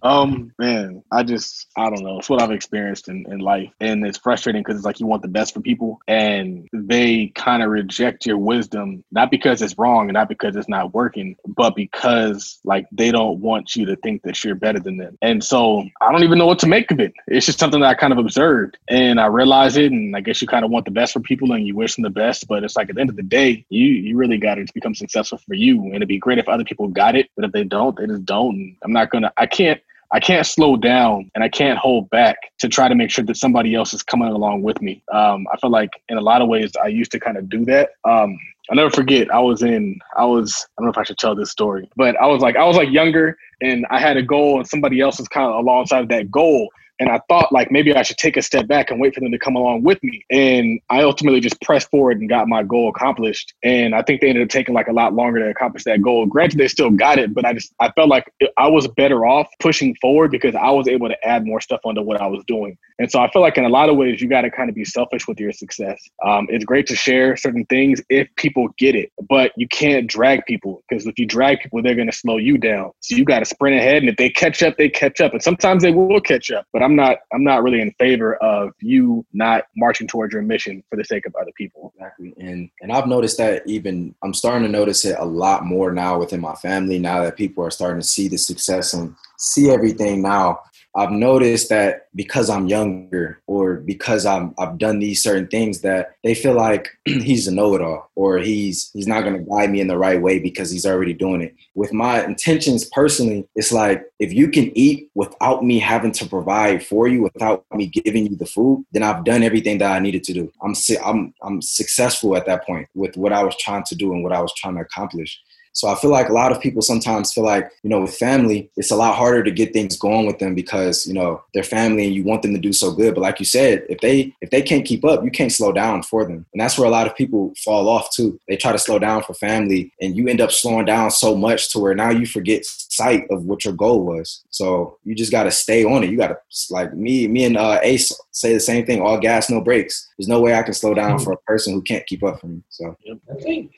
Um, man, I just I don't know. It's what I've experienced in, in life, and it's frustrating because it's like you want the best for people, and they kind of reject your wisdom, not because it's wrong and not because it's not working, but because like they don't want you to think that you're better than them. And so I don't even know what to make of it. It's just something that I kind of observed, and I realize it, and I guess you kind of want the best for people, and you wish them the best, but it's like at the end of the day, you you really got to become successful for you, and it'd be great if other people got it, but if they don't, they just don't. I'm not gonna. I can't I can't slow down and I can't hold back to try to make sure that somebody else is coming along with me. Um, I feel like in a lot of ways I used to kind of do that. Um, I'll never forget. I was in. I was. I don't know if I should tell this story, but I was like. I was like younger, and I had a goal, and somebody else was kind of alongside that goal. And I thought like maybe I should take a step back and wait for them to come along with me. And I ultimately just pressed forward and got my goal accomplished. And I think they ended up taking like a lot longer to accomplish that goal. Granted, they still got it, but I just I felt like I was better off pushing forward because I was able to add more stuff onto what I was doing. And so I feel like in a lot of ways you got to kind of be selfish with your success. Um, it's great to share certain things if people get it, but you can't drag people because if you drag people, they're going to slow you down. So you got to sprint ahead, and if they catch up, they catch up, and sometimes they will catch up. But I'm not I'm not really in favor of you not marching towards your mission for the sake of other people. Exactly. And and I've noticed that even I'm starting to notice it a lot more now within my family now that people are starting to see the success and see everything now I've noticed that because I'm younger or because I'm I've done these certain things that they feel like he's a know-it-all or he's he's not going to guide me in the right way because he's already doing it. With my intentions personally, it's like if you can eat without me having to provide for you, without me giving you the food, then I've done everything that I needed to do. I'm I'm I'm successful at that point with what I was trying to do and what I was trying to accomplish. So I feel like a lot of people sometimes feel like, you know, with family, it's a lot harder to get things going with them because, you know, they're family and you want them to do so good. But like you said, if they if they can't keep up, you can't slow down for them. And that's where a lot of people fall off too. They try to slow down for family and you end up slowing down so much to where now you forget sight of what your goal was. So you just gotta stay on it. You gotta like me, me and uh, Ace say the same thing, all gas, no brakes. There's no way I can slow down mm-hmm. for a person who can't keep up for me. So I think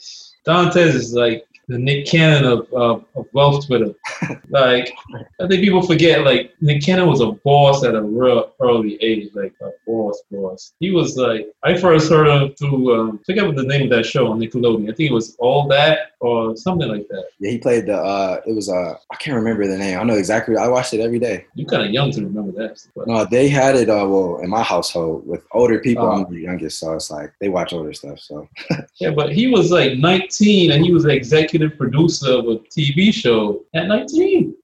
Dontez is like the Nick Cannon of, of, of wealth Twitter. like, I think people forget, like, Nick Cannon was a boss at a real early age, like a boss, boss. He was like, I first heard him through, um, I forget what the name of that show on Nickelodeon. I think it was All That or something like that. Yeah, he played the. uh It was uh I can't remember the name. I know exactly. I watched it every day. You're kind of young to remember that. But. No, they had it. Uh, well, in my household with older people. Oh. I'm the youngest, so it's like they watch older stuff. So Yeah, but he was like 19 and he was the executive producer of a TV show at 19.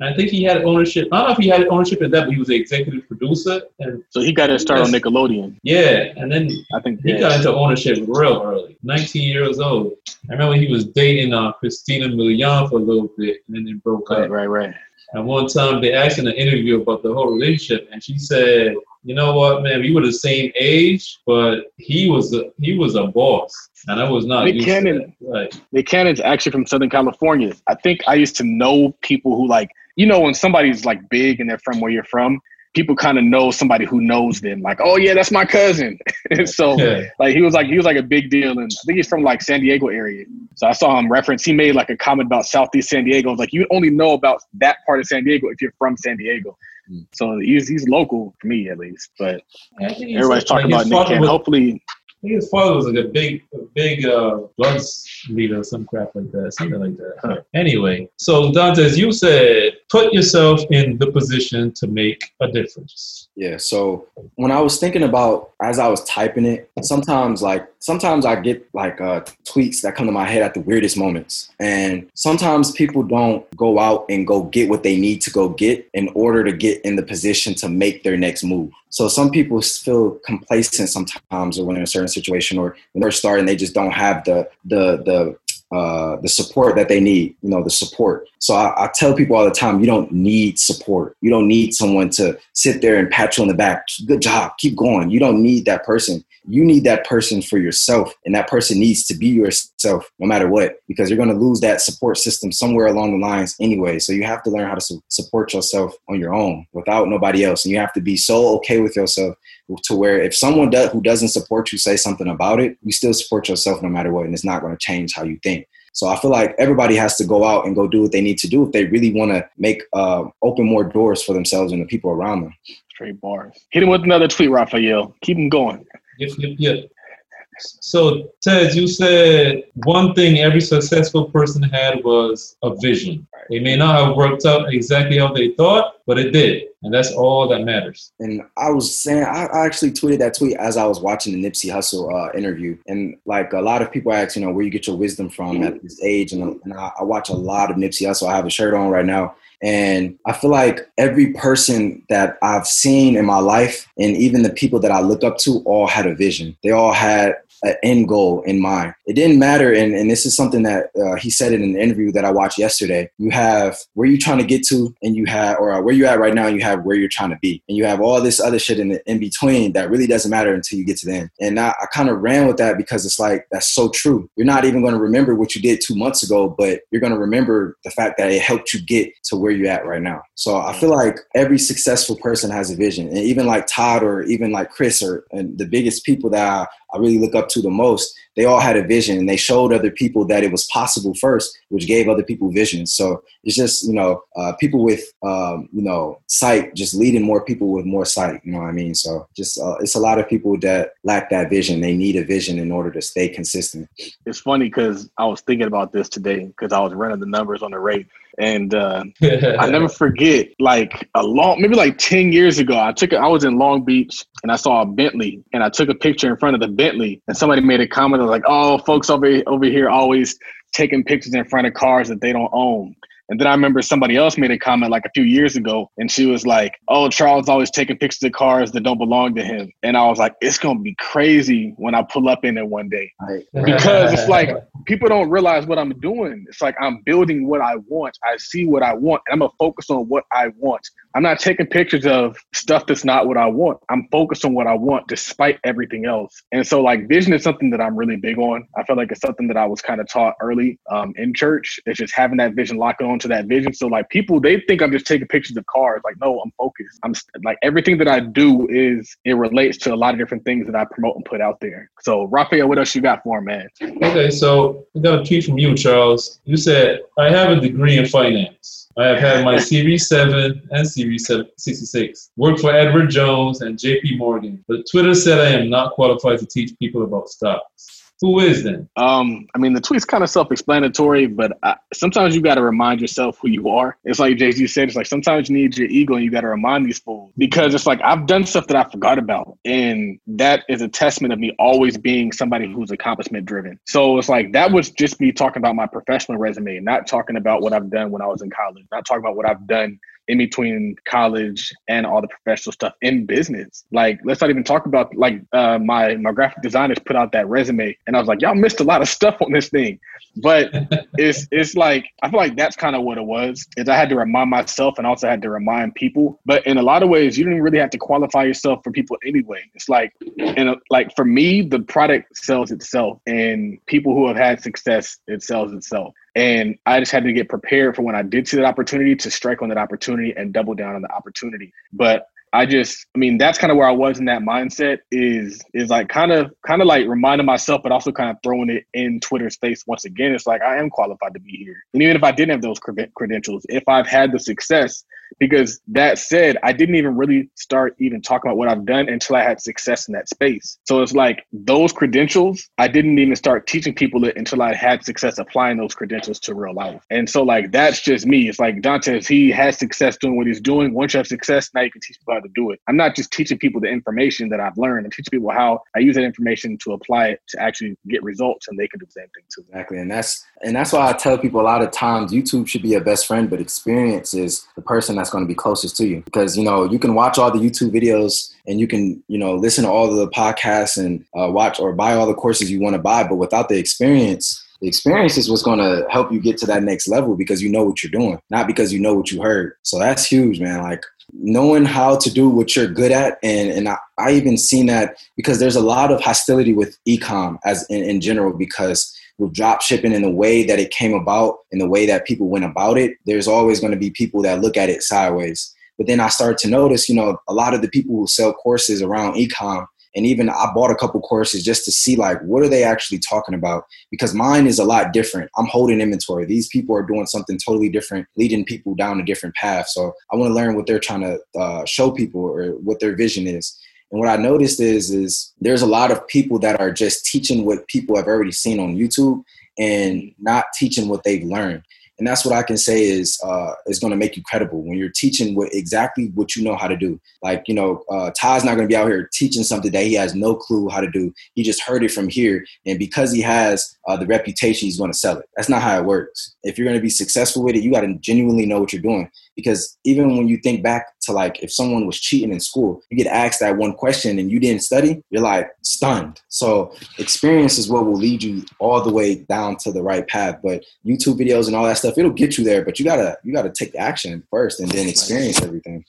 And I think he had ownership. I don't know if he had ownership in that, but he was the executive producer. And So he got his start on Nickelodeon. yeah, and then I think he yeah. got into ownership real early, 19 years old. I remember he was dating uh, Christina Milian for a little bit, and then they broke Right, up. right, right. And one time they asked in an interview about the whole relationship, and she said, "You know what, man? We were the same age, but he was a, he was a boss, and I was not Nick used Cannon- to that." Like, Nick Cannon's actually from Southern California. I think I used to know people who like, you know, when somebody's like big and they're from where you're from, people kind of know somebody who knows them. Like, oh yeah, that's my cousin. and so yeah. like he was like he was like a big deal, and I think he's from like San Diego area. So I saw him reference. He made like a comment about Southeast San Diego. Like, you only know about that part of San Diego if you're from San Diego. Mm. So he's he's local for me at least. But I think he's- everybody's talking like, about his Nick father Cannon. was- Hopefully, I think his father was like a big, a big uh, drugs leader, some crap like that, something like that. Huh. Anyway, so Dante, as you said put yourself in the position to make a difference. yeah. So when I was thinking about as I was typing it, sometimes like sometimes I get like uh, tweets that come to my head at the weirdest moments, and sometimes people don't go out and go get what they need to go get in order to get in the position to make their next move. So some people feel complacent sometimes, or when in a certain situation, or when they're starting, they just don't have the the the uh, the support that they need, you know, the support. So I, I tell people all the time, you don't need support. You don't need someone to sit there and pat you on the back. Good job, keep going. You don't need that person. You need that person for yourself, and that person needs to be yourself no matter what, because you're going to lose that support system somewhere along the lines anyway. So you have to learn how to su- support yourself on your own without nobody else, and you have to be so okay with yourself to where if someone does, who doesn't support you say something about it, you still support yourself no matter what, and it's not going to change how you think. So I feel like everybody has to go out and go do what they need to do if they really want to make uh, open more doors for themselves and the people around them. straight bars. Hit him with another tweet, Raphael. Keep him going. Yep, yep, yep. So, Ted, you said one thing every successful person had was a vision. It may not have worked out exactly how they thought, but it did. And that's all that matters. And I was saying, I actually tweeted that tweet as I was watching the Nipsey Hussle uh, interview. And like a lot of people ask, you know, where you get your wisdom from at this age. And, and I, I watch a lot of Nipsey Hussle. I have a shirt on right now. And I feel like every person that I've seen in my life, and even the people that I look up to, all had a vision. They all had an end goal in mind. It didn't matter, and, and this is something that uh, he said in an interview that I watched yesterday. You have where you're trying to get to, and you have, or uh, where you're at right now, and you have where you're trying to be, and you have all this other shit in the, in between that really doesn't matter until you get to the end. And I, I kind of ran with that because it's like that's so true. You're not even going to remember what you did two months ago, but you're going to remember the fact that it helped you get to where you're at right now. So I feel like every successful person has a vision, and even like Todd or even like Chris or and the biggest people that I, I really look up to the most, they all had a vision and they showed other people that it was possible first, which gave other people vision. So it's just you know uh, people with um, you know sight just leading more people with more sight. You know what I mean? So just uh, it's a lot of people that lack that vision. They need a vision in order to stay consistent. It's funny because I was thinking about this today because I was running the numbers on the rate. And uh, I never forget, like a long, maybe like ten years ago, I took, a, I was in Long Beach and I saw a Bentley, and I took a picture in front of the Bentley, and somebody made a comment of like, "Oh, folks over over here always taking pictures in front of cars that they don't own." And then I remember somebody else made a comment like a few years ago, and she was like, "Oh, Charles always taking pictures of cars that don't belong to him." And I was like, "It's gonna be crazy when I pull up in it one day." because it's like people don't realize what I'm doing. It's like I'm building what I want. I see what I want, and I'm gonna focus on what I want. I'm not taking pictures of stuff that's not what I want. I'm focused on what I want despite everything else. And so, like, vision is something that I'm really big on. I feel like it's something that I was kind of taught early um, in church. It's just having that vision, locking onto that vision. So, like, people they think I'm just taking pictures of cars. Like, no, I'm focused. I'm like everything that I do is it relates to a lot of different things that I promote and put out there. So, Raphael, what else you got for him, man? Okay, so I got a tweet from you, Charles. You said, I have a degree in finance. I have had my Series 7 and Series 66. Worked for Edward Jones and JP Morgan. But Twitter said I am not qualified to teach people about stocks. Who is then? Um, I mean, the tweet's kind of self-explanatory, but I, sometimes you got to remind yourself who you are. It's like Jay Z said. It's like sometimes you need your ego, and you got to remind these fools because it's like I've done stuff that I forgot about, and that is a testament of me always being somebody who's accomplishment driven. So it's like that was just me talking about my professional resume, not talking about what I've done when I was in college, not talking about what I've done in between college and all the professional stuff in business. Like, let's not even talk about like uh, my my graphic designers put out that resume, and I was like, y'all missed a lot of stuff on this thing. But it's it's like I feel like that's kind of what it was. Is I had to remind myself and also had to remind people. But in a lot of ways, you don't really have to qualify yourself for people anyway. It's like, and like for me, the product sells itself, and people who have had success, it sells itself. And I just had to get prepared for when I did see that opportunity to strike on that opportunity and double down on the opportunity. But I just, I mean, that's kind of where I was in that mindset is, is like kind of, kind of like reminding myself, but also kind of throwing it in Twitter's face once again. It's like, I am qualified to be here. And even if I didn't have those credentials, if I've had the success, because that said, I didn't even really start even talking about what I've done until I had success in that space. So it's like those credentials, I didn't even start teaching people it until I had success applying those credentials to real life. And so like that's just me. It's like Dontez, he has success doing what he's doing. Once you have success, now you can teach people how to do it. I'm not just teaching people the information that I've learned. I'm teaching people how I use that information to apply it to actually get results and they can do the same thing too. Exactly. And that's and that's why I tell people a lot of times YouTube should be a best friend, but experience is the person that's going to be closest to you because you know you can watch all the YouTube videos and you can you know listen to all the podcasts and uh, watch or buy all the courses you want to buy, but without the experience, the experience is what's going to help you get to that next level because you know what you're doing, not because you know what you heard. So that's huge, man. Like knowing how to do what you're good at and and I, I even seen that because there's a lot of hostility with ecom as in, in general because with drop shipping in the way that it came about and the way that people went about it, there's always going to be people that look at it sideways. But then I started to notice, you know, a lot of the people who sell courses around ecom, and even I bought a couple courses just to see like what are they actually talking about because mine is a lot different. I'm holding inventory. These people are doing something totally different, leading people down a different path. So I want to learn what they're trying to uh, show people or what their vision is. And what I noticed is is there's a lot of people that are just teaching what people have already seen on YouTube and not teaching what they've learned. And that's what I can say is uh, is going to make you credible when you're teaching what exactly what you know how to do. Like you know, uh, Todd's not going to be out here teaching something that he has no clue how to do. He just heard it from here, and because he has uh, the reputation, he's going to sell it. That's not how it works. If you're going to be successful with it, you got to genuinely know what you're doing because even when you think back to like if someone was cheating in school you get asked that one question and you didn't study you're like stunned. So experience is what will lead you all the way down to the right path. But youtube videos and all that stuff it'll get you there but you gotta you gotta take action first and then experience everything.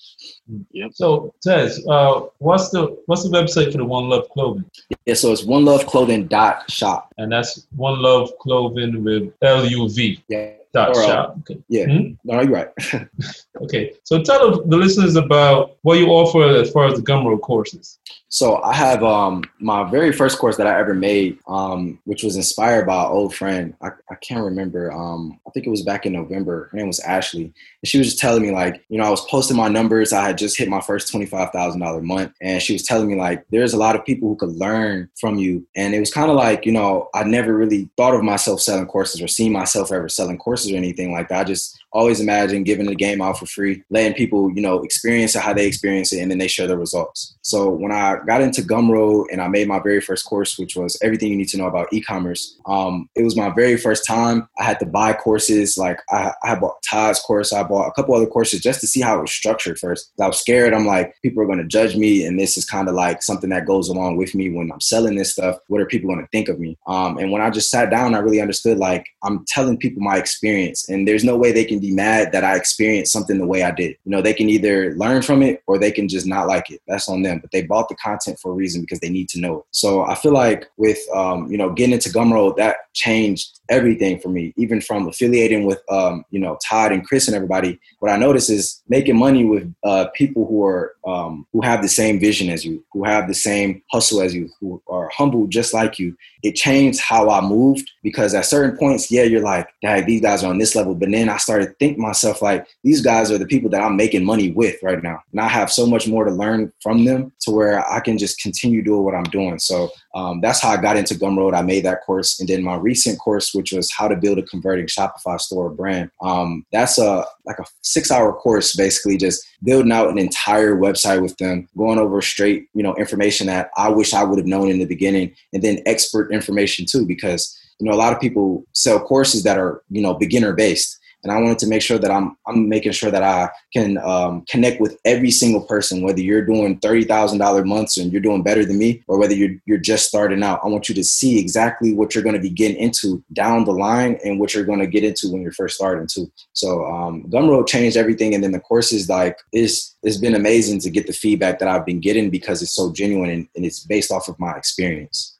Yep. so tez uh, what's the what's the website for the one love clothing? Yeah so it's one love clothing dot shop. And that's one love clothing with l-u-v yeah Dot shop. Okay. Yeah. Hmm? No, you're right. okay. So tell the listeners about what you offer as far as the Gumroad courses. So I have um, my very first course that I ever made, um, which was inspired by an old friend. I, I can't remember. Um, I think it was back in November. Her name was Ashley. And she was just telling me like, you know, I was posting my numbers. I had just hit my first $25,000 month. And she was telling me like, there's a lot of people who could learn from you. And it was kind of like, you know, I never really thought of myself selling courses or seen myself ever selling courses or anything like that. I just always imagine giving the game out for free, letting people, you know, experience it how they experience it, and then they share the results. So when I got into Gumroad and I made my very first course, which was everything you need to know about e-commerce, um, it was my very first time. I had to buy courses. Like I, I bought Todd's course. I bought a couple other courses just to see how it was structured first. I was scared. I'm like, people are going to judge me, and this is kind of like something that goes along with me when I'm selling this stuff. What are people going to think of me? Um, and when I just sat down, I really understood like I'm telling people my experience, and there's no way they can be mad that I experienced something the way I did. You know, they can either learn from it or they can just not like it. That's on them. But they bought the content for a reason because they need to know it. So I feel like with um, you know getting into Gumroad, that changed everything for me. Even from affiliating with um, you know Todd and Chris and everybody, what I noticed is making money with uh, people who are um, who have the same vision as you, who have the same hustle as you, who are humble just like you. It changed how I moved because at certain points, yeah, you're like, dang, these guys are on this level. But then I started think myself like, these guys are the people that I'm making money with right now. And I have so much more to learn from them to where I can just continue doing what I'm doing. So um, that's how I got into Gumroad. I made that course. And then my recent course, which was how to build a converting Shopify store brand. Um, that's a like a six hour course, basically just building out an entire website with them, going over straight, you know, information that I wish I would have known in the beginning, and then expert information too, because you know a lot of people sell courses that are you know beginner based and I wanted to make sure that I'm I'm making sure that I can um, connect with every single person, whether you're doing thirty thousand dollar months and you're doing better than me, or whether you're you're just starting out. I want you to see exactly what you're going to be getting into down the line and what you're going to get into when you're first starting too. So um, Gumroad changed everything, and then the courses like it's it's been amazing to get the feedback that I've been getting because it's so genuine and, and it's based off of my experience.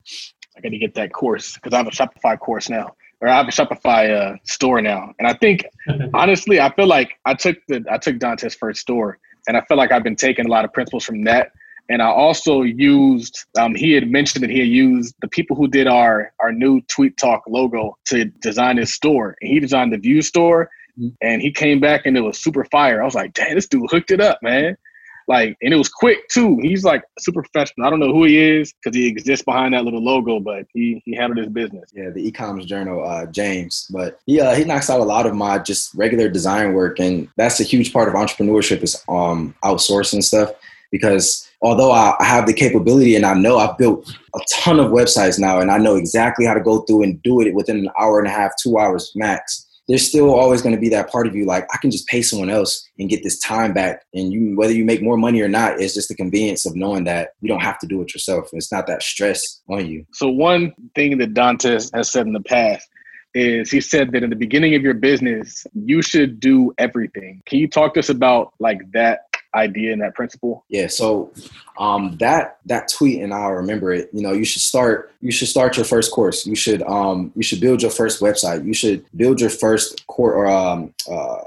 I got to get that course because I have a Shopify course now or I have a Shopify uh, store now, and I think honestly, I feel like I took the I took Dante's first store, and I feel like I've been taking a lot of principles from that. And I also used um, he had mentioned that he had used the people who did our our new Tweet Talk logo to design his store, and he designed the View store, and he came back and it was super fire. I was like, damn, this dude hooked it up, man. Like, and it was quick too. He's like super professional. I don't know who he is because he exists behind that little logo, but he he handled his business. Yeah, the e-commerce journal, uh, James. But he uh, he knocks out a lot of my just regular design work, and that's a huge part of entrepreneurship is um outsourcing stuff because although I, have the capability and I know I've built a ton of websites now and I know exactly how to go through and do it within an hour and a half, two hours max there's still always going to be that part of you like I can just pay someone else and get this time back. And you, whether you make more money or not, it's just the convenience of knowing that you don't have to do it yourself. It's not that stress on you. So one thing that Dante has said in the past is he said that in the beginning of your business, you should do everything. Can you talk to us about like that idea and that principle? Yeah. So um, that that tweet, and I'll remember it. You know, you should start. You should start your first course. You should um, you should build your first website. You should build your first core or um, uh,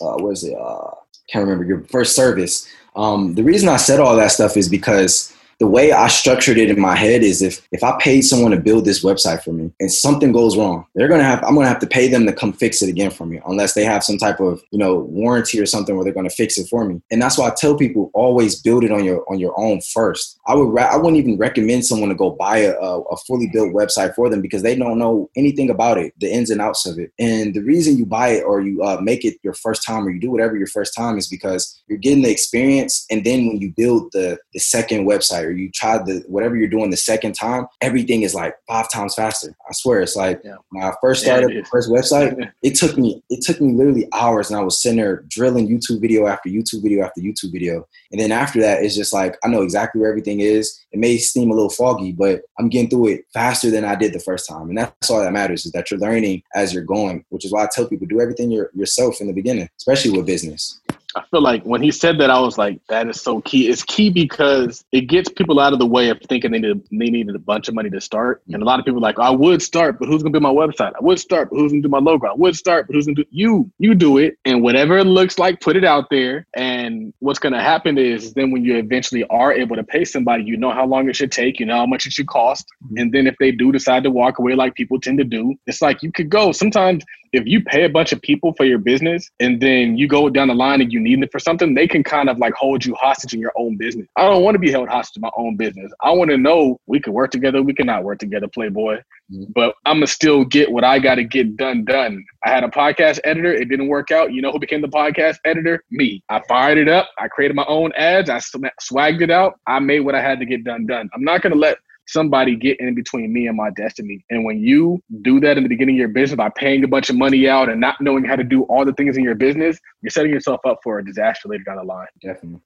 uh, what is it? Uh, can't remember your first service. Um, the reason I said all that stuff is because the way I structured it in my head is if if I paid someone to build this website for me and something goes wrong, they're gonna have I'm gonna have to pay them to come fix it again for me unless they have some type of you know warranty or something where they're gonna fix it for me. And that's why I tell people always build it on your on your own first. I would I wouldn't even recommend someone to go buy a, a fully built website for them because they don't know anything about it, the ins and outs of it. And the reason you buy it or you uh, make it your first time or you do whatever your first time is because you're getting the experience. And then when you build the the second website or you try the whatever you're doing the second time, everything is like five times faster. I swear, it's like yeah. when I first started yeah, the first website, it took me it took me literally hours, and I was sitting there drilling YouTube video after YouTube video after YouTube video, and then after that, it's just like I know exactly where everything is. It may seem a little foggy, but I'm getting through it faster than I did the first time, and that's all that matters is that you're learning as you're going, which is why I tell people do everything your, yourself in the beginning, especially with business. I feel like when he said that, I was like, that is so key. It's key because it gets people out of the way of thinking they need they needed a bunch of money to start. And a lot of people like, I would start, but who's gonna be my website? I would start, but who's gonna do my logo? I would start, but who's gonna do you? You do it, and whatever it looks like, put it out there. And what's gonna happen is then when you eventually are able to pay somebody, you know how long it should take, you know how much it should cost. And then if they do decide to walk away like people tend to do, it's like you could go. Sometimes if you pay a bunch of people for your business and then you go down the line and you need it for something, they can kind of like hold you hostage in your own business. I don't want to be held hostage in my own business. I want to know we can work together, we cannot work together, Playboy. Mm-hmm. But I'm gonna still get what I got to get done. Done. I had a podcast editor. It didn't work out. You know who became the podcast editor? Me. I fired it up. I created my own ads. I swagged it out. I made what I had to get done. Done. I'm not gonna let somebody get in between me and my destiny. And when you do that in the beginning of your business by paying a bunch of money out and not knowing how to do all the things in your business, you're setting yourself up for a disaster later down the line. Definitely.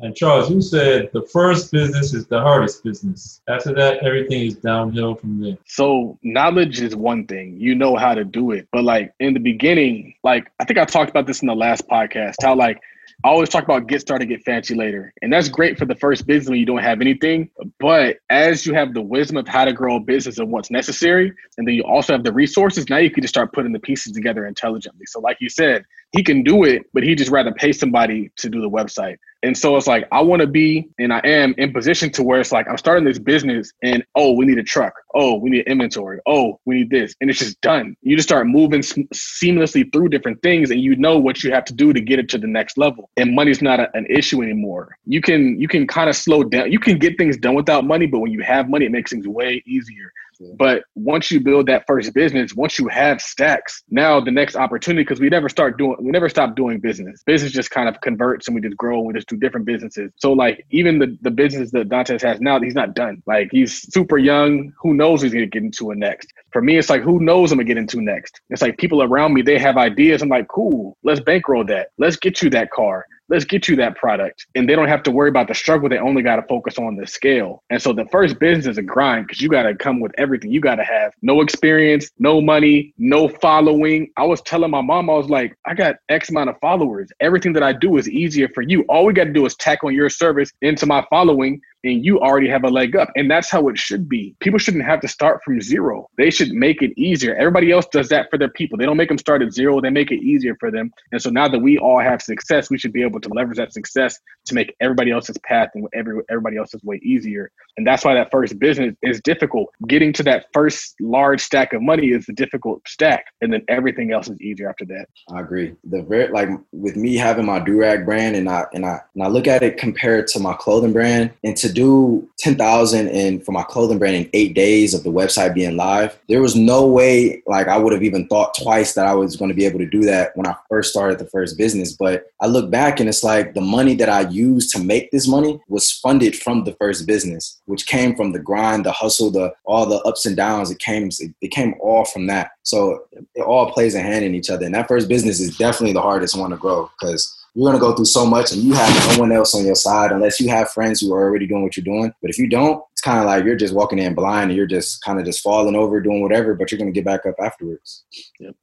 And Charles, you said the first business is the hardest business. After that, everything is downhill from there. So knowledge is one thing. You know how to do it. But like in the beginning, like I think I talked about this in the last podcast, how like I always talk about get started, get fancy later. And that's great for the first business when you don't have anything. But as you have the wisdom of how to grow a business and what's necessary, and then you also have the resources, now you can just start putting the pieces together intelligently. So, like you said, he can do it, but he just rather pay somebody to do the website. And so it's like I want to be, and I am in position to where it's like I'm starting this business, and oh, we need a truck. Oh, we need inventory. Oh, we need this, and it's just done. You just start moving seamlessly through different things, and you know what you have to do to get it to the next level. And money's not a, an issue anymore. You can you can kind of slow down. You can get things done without money, but when you have money, it makes things way easier. But once you build that first business, once you have stacks, now the next opportunity, because we never start doing, we never stop doing business. Business just kind of converts and we just grow and we just do different businesses. So like even the, the business that Dontez has now, he's not done. Like he's super young. Who knows he's to get into it next? For me, it's like, who knows I'm to get into next? It's like people around me, they have ideas. I'm like, cool, let's bankroll that. Let's get you that car let's get you that product. And they don't have to worry about the struggle. They only got to focus on the scale. And so the first business is a grind because you got to come with everything. You got to have no experience, no money, no following. I was telling my mom, I was like, I got X amount of followers. Everything that I do is easier for you. All we got to do is tack on your service into my following and you already have a leg up. And that's how it should be. People shouldn't have to start from zero. They should make it easier. Everybody else does that for their people. They don't make them start at zero, they make it easier for them. And so now that we all have success, we should be able to leverage that success to make everybody else's path and every, everybody else's way easier. And that's why that first business is difficult. Getting to that first large stack of money is the difficult stack. And then everything else is easier after that. I agree. The very like with me having my Durag brand and I and I and I look at it compared to my clothing brand and to do 10,000 in for my clothing brand in eight days of the website being live, there was no way like I would have even thought twice that I was going to be able to do that when I first started the first business. But I look back and it's like the money that I used to make this money was funded from the first business, which came from the grind, the hustle, the all the ups and downs. It came it came all from that. So it all plays a hand in each other. And that first business is definitely the hardest one to grow because you're going to go through so much and you have no one else on your side unless you have friends who are already doing what you're doing. But if you don't, it's kind of like you're just walking in blind and you're just kind of just falling over doing whatever, but you're going to get back up afterwards.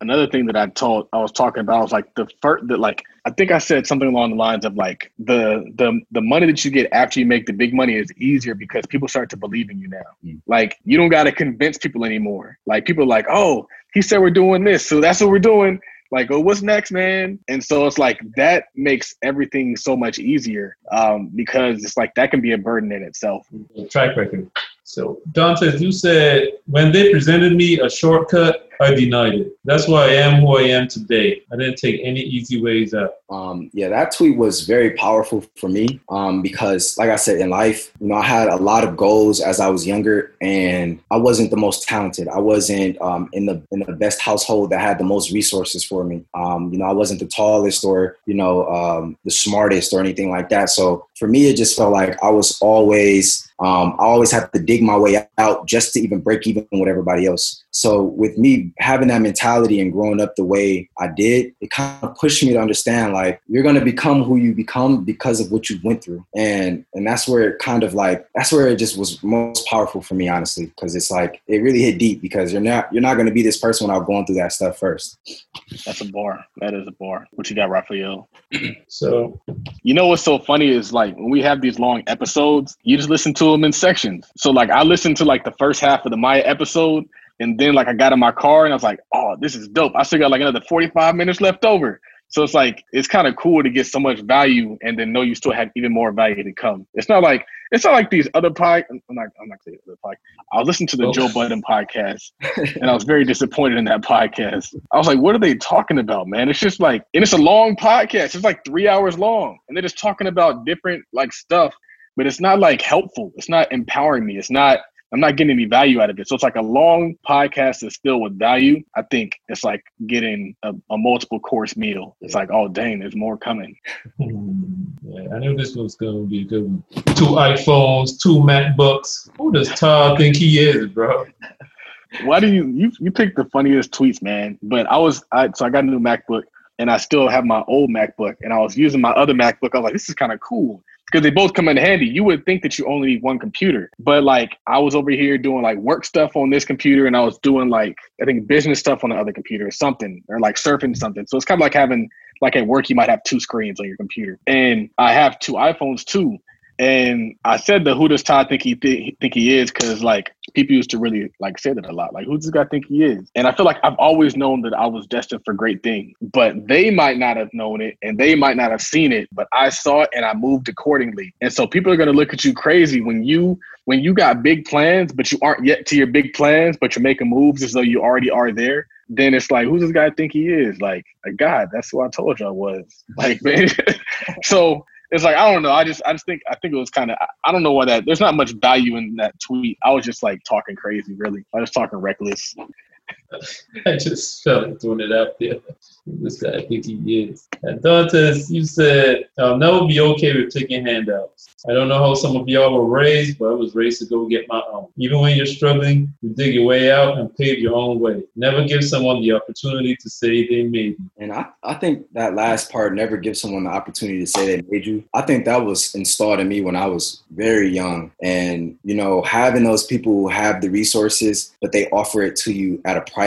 Another thing that I told, I was talking about was like the first, that like, I think I said something along the lines of like the, the, the money that you get after you make the big money is easier because people start to believe in you now. Mm. Like you don't got to convince people anymore. Like people are like, oh, he said we're doing this. So that's what we're doing like, oh, what's next, man? And so it's like that makes everything so much easier um, because it's like that can be a burden in itself. Track record. So, Dante, you said when they presented me a shortcut, I denied it. That's why I am who I am today. I didn't take any easy ways out. Um, yeah, that tweet was very powerful for me um, because, like I said, in life, you know, I had a lot of goals as I was younger, and I wasn't the most talented. I wasn't um, in the in the best household that had the most resources for me. Um, you know, I wasn't the tallest or you know um, the smartest or anything like that. So for me, it just felt like I was always um, I always have to dig my way out just to even break even with everybody else. So with me having that mentality and growing up the way I did, it kind of pushed me to understand like you're gonna become who you become because of what you went through, and and that's where it kind of like that's where it just was most powerful for me honestly, because it's like it really hit deep because you're not you're not gonna be this person without going through that stuff first. That's a bar. That is a bar. What you got, Raphael? so you know what's so funny is like when we have these long episodes, you just listen to them in sections. So like I listened to like the first half of the Maya episode, and then like I got in my car and I was like, oh, this is dope. I still got like another 45 minutes left over. So it's like it's kind of cool to get so much value and then know you still have even more value to come. It's not like it's not like these other pod. I'm not. I'm not saying other podcast. I listened to the oh. Joe Budden podcast, and I was very disappointed in that podcast. I was like, "What are they talking about, man?" It's just like, and it's a long podcast. It's like three hours long, and they're just talking about different like stuff but it's not like helpful. It's not empowering me. It's not, I'm not getting any value out of it. So it's like a long podcast that's filled with value. I think it's like getting a, a multiple course meal. It's like, oh, dang, there's more coming. yeah, I knew this was going to be a good one. Two iPhones, two MacBooks. Who does Todd think he is, bro? Why do you, you, you pick the funniest tweets, man? But I was, I, so I got a new MacBook and I still have my old MacBook and I was using my other MacBook. I was like, this is kind of cool because they both come in handy. You would think that you only need one computer, but like I was over here doing like work stuff on this computer, and I was doing like I think business stuff on the other computer or something, or like surfing something. So it's kind of like having like at work you might have two screens on your computer, and I have two iPhones too. And I said the who does Todd think he th- think he is because like people used to really like say that a lot. Like, who does this guy think he is? And I feel like I've always known that I was destined for great things, but they might not have known it and they might not have seen it, but I saw it and I moved accordingly. And so people are to look at you crazy when you when you got big plans, but you aren't yet to your big plans, but you're making moves as though you already are there. Then it's like, who does this guy think he is? Like, a God, that's who I told you I was. Like, man. so it's like I don't know. I just I just think I think it was kind of I don't know why that. There's not much value in that tweet. I was just like talking crazy, really. I was talking reckless. I just felt throwing it out there. This guy, I think he is. Dontez, you said, I'll never be okay with taking handouts. I don't know how some of y'all were raised, but I was raised to go get my own. Even when you're struggling, you dig your way out and pave your own way. Never give someone the opportunity to say they made you. And I, I think that last part, never give someone the opportunity to say they made you. I think that was installed in me when I was very young. And, you know, having those people who have the resources, but they offer it to you at a price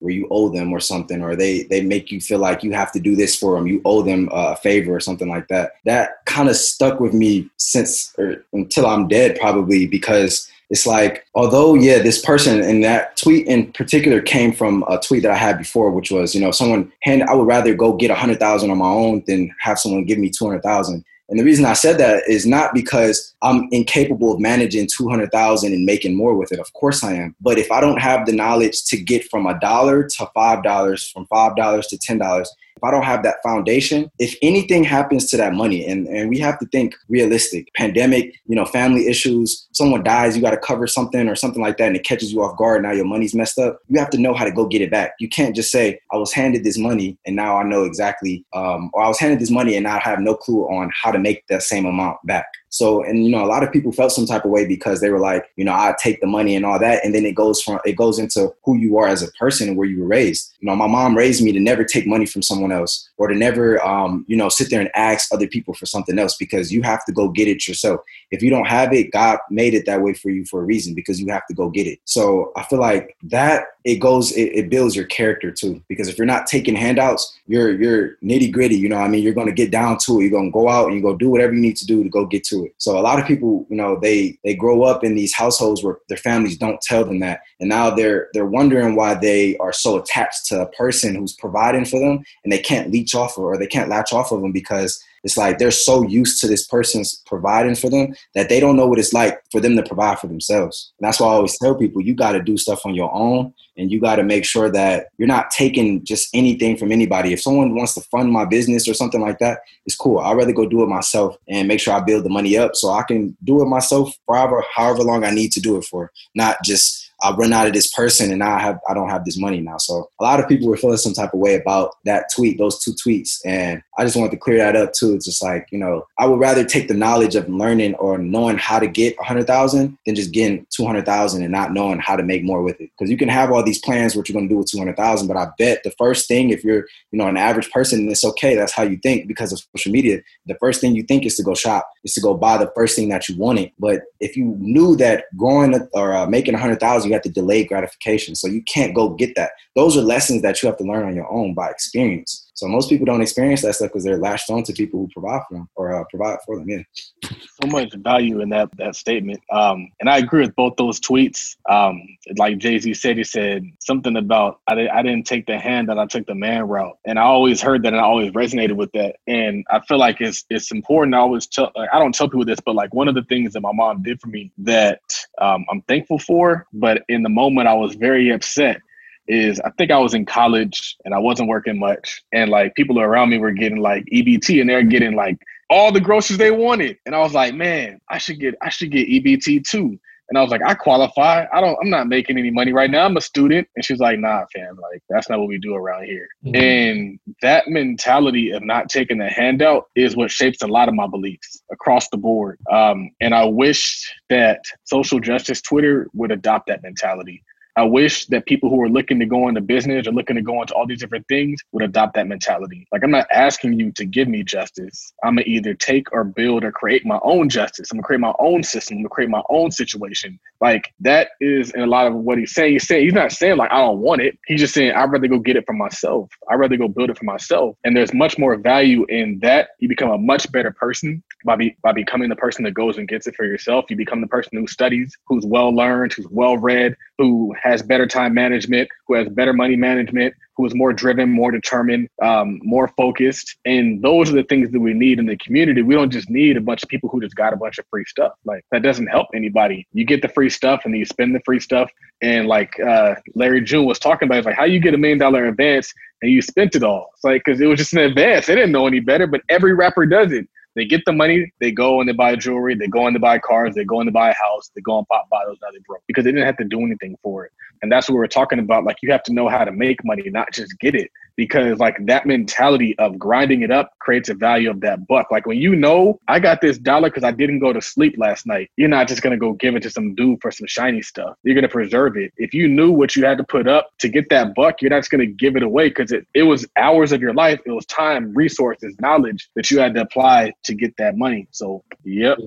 where you owe them or something, or they they make you feel like you have to do this for them, you owe them uh, a favor or something like that. That kind of stuck with me since or until I'm dead, probably because it's like although yeah this person and that tweet in particular came from a tweet that i had before which was you know someone hand i would rather go get a hundred thousand on my own than have someone give me 200000 and the reason I said that is not because I'm incapable of managing 200,000 and making more with it. Of course I am. But if I don't have the knowledge to get from a dollar to $5, from $5 to $10, if I don't have that foundation, if anything happens to that money, and, and we have to think realistic, pandemic, you know, family issues, someone dies, you got to cover something or something like that, and it catches you off guard. Now your money's messed up. You have to know how to go get it back. You can't just say, I was handed this money and now I know exactly, um, or I was handed this money and I have no clue on how to make that same amount back. So, and you know, a lot of people felt some type of way because they were like, you know, I take the money and all that, and then it goes from it goes into who you are as a person and where you were raised. You know, my mom raised me to never take money from someone else or to never, um, you know, sit there and ask other people for something else because you have to go get it yourself. If you don't have it, God made it that way for you for a reason because you have to go get it. So I feel like that it goes, it, it builds your character too. Because if you're not taking handouts, you're you're nitty gritty. You know, I mean, you're going to get down to it. You're going to go out and you go do whatever you need to do to go get to it. So a lot of people, you know, they they grow up in these households where their families don't tell them that, and now they're they're wondering why they are so attached to a person who's providing for them, and they can't leech off of, or they can't latch off of them because it's like they're so used to this person's providing for them that they don't know what it's like for them to provide for themselves. And that's why I always tell people you got to do stuff on your own and you got to make sure that you're not taking just anything from anybody. If someone wants to fund my business or something like that, it's cool. I'd rather go do it myself and make sure I build the money up so I can do it myself forever, however long I need to do it for, not just I run out of this person and I have I don't have this money now. So a lot of people were feeling some type of way about that tweet, those two tweets. And I just wanted to clear that up too. It's just like, you know, I would rather take the knowledge of learning or knowing how to get a hundred thousand than just getting two hundred thousand and not knowing how to make more with it. Because you can have all these plans what you're gonna do with two hundred thousand, but I bet the first thing if you're, you know, an average person, it's okay, that's how you think because of social media. The first thing you think is to go shop, is to go buy the first thing that you wanted. But if you knew that growing or uh, making a hundred thousand you have to delay gratification. So you can't go get that. Those are lessons that you have to learn on your own by experience. So most people don't experience that stuff because they're latched on to people who provide for them or uh, provide for them. Yeah. So much value in that that statement, um, and I agree with both those tweets. Um, like Jay Z said, he said something about I, did, I didn't take the hand that I took the man route, and I always heard that and I always resonated with that. And I feel like it's it's important. I always tell like, I don't tell people this, but like one of the things that my mom did for me that um, I'm thankful for, but in the moment I was very upset is I think I was in college and I wasn't working much. And like people around me were getting like EBT and they're getting like all the groceries they wanted. And I was like, man, I should get I should get EBT too. And I was like, I qualify. I don't I'm not making any money right now. I'm a student. And she's like, nah, fam, like that's not what we do around here. Mm-hmm. And that mentality of not taking a handout is what shapes a lot of my beliefs across the board. Um, and I wish that social justice Twitter would adopt that mentality I wish that people who are looking to go into business or looking to go into all these different things would adopt that mentality. Like, I'm not asking you to give me justice. I'm to either take or build or create my own justice. I'm to create my own system. I'm to create my own situation. Like, that is in a lot of what he's saying. He's saying, he's not saying, like, I don't want it. He's just saying, I'd rather go get it for myself. I'd rather go build it for myself. And there's much more value in that. You become a much better person by, be, by becoming the person that goes and gets it for yourself. You become the person who studies, who's well learned, who's well read, who has better time management, who has better money management, who is more driven, more determined, um, more focused. And those are the things that we need in the community. We don't just need a bunch of people who just got a bunch of free stuff. Like that doesn't help anybody. You get the free stuff and then you spend the free stuff. And like uh, Larry June was talking about, it's like how you get a million dollar advance and you spent it all. It's like because it was just an advance. They didn't know any better, but every rapper does it. They get the money, they go and they buy jewelry, they go and they buy cars, they go and they buy a house, they go and pop bottles, now they broke because they didn't have to do anything for it. And that's what we're talking about. Like you have to know how to make money, not just get it. Because like that mentality of grinding it up creates a value of that buck. Like when you know I got this dollar because I didn't go to sleep last night, you're not just gonna go give it to some dude for some shiny stuff. You're gonna preserve it. If you knew what you had to put up to get that buck, you're not just gonna give it away because it, it was hours of your life, it was time, resources, knowledge that you had to apply to get that money. So yep.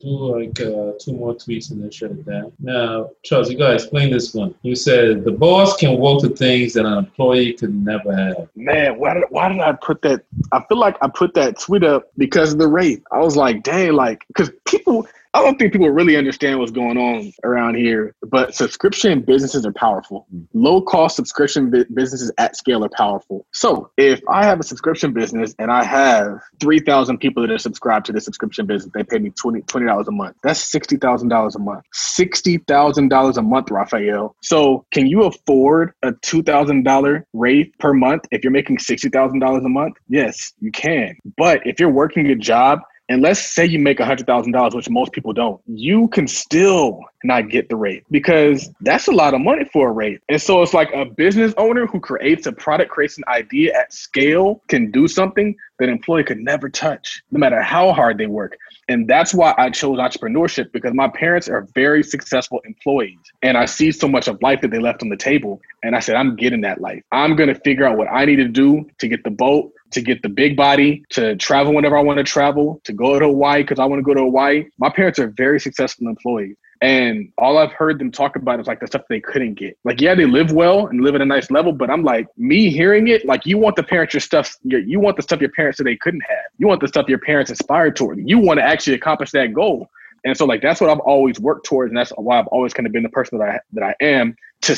Do like uh, two more tweets and then shut it down. Now, Charles, you gotta explain this one. You said the boss can work to things that an employee could never Man, why did, why did I put that? I feel like I put that tweet up because of the rate. I was like, dang, like, because people, I don't think people really understand what's going on around here, but subscription businesses are powerful. Hmm. Low cost subscription bu- businesses at scale are powerful. So if I have a subscription business and I have 3,000 people that are subscribed to the subscription business, they pay me 20 $20 a month. That's $60,000 a month. $60,000 a month, Raphael. So can you afford a $2,000 rate per month if you're making $60,000 a month? Yes, you can. But if you're working a job and let's say you make $100,000, which most people don't, you can still not get the rate because that's a lot of money for a rate. And so it's like a business owner who creates a product, creates an idea at scale, can do something that an employee could never touch, no matter how hard they work. And that's why I chose entrepreneurship because my parents are very successful employees. And I see so much of life that they left on the table. And I said, I'm getting that life. I'm going to figure out what I need to do to get the boat, to get the big body, to travel whenever I want to travel, to go to Hawaii because I want to go to Hawaii. My parents are very successful employees. And all I've heard them talk about is like the stuff they couldn't get. Like, yeah, they live well and live at a nice level, but I'm like, me hearing it, like you want the parents your stuff, you want the stuff your parents said they couldn't have. You want the stuff your parents aspired toward. You want to actually accomplish that goal. And so like that's what I've always worked towards, and that's why I've always kind of been the person that I that I am, to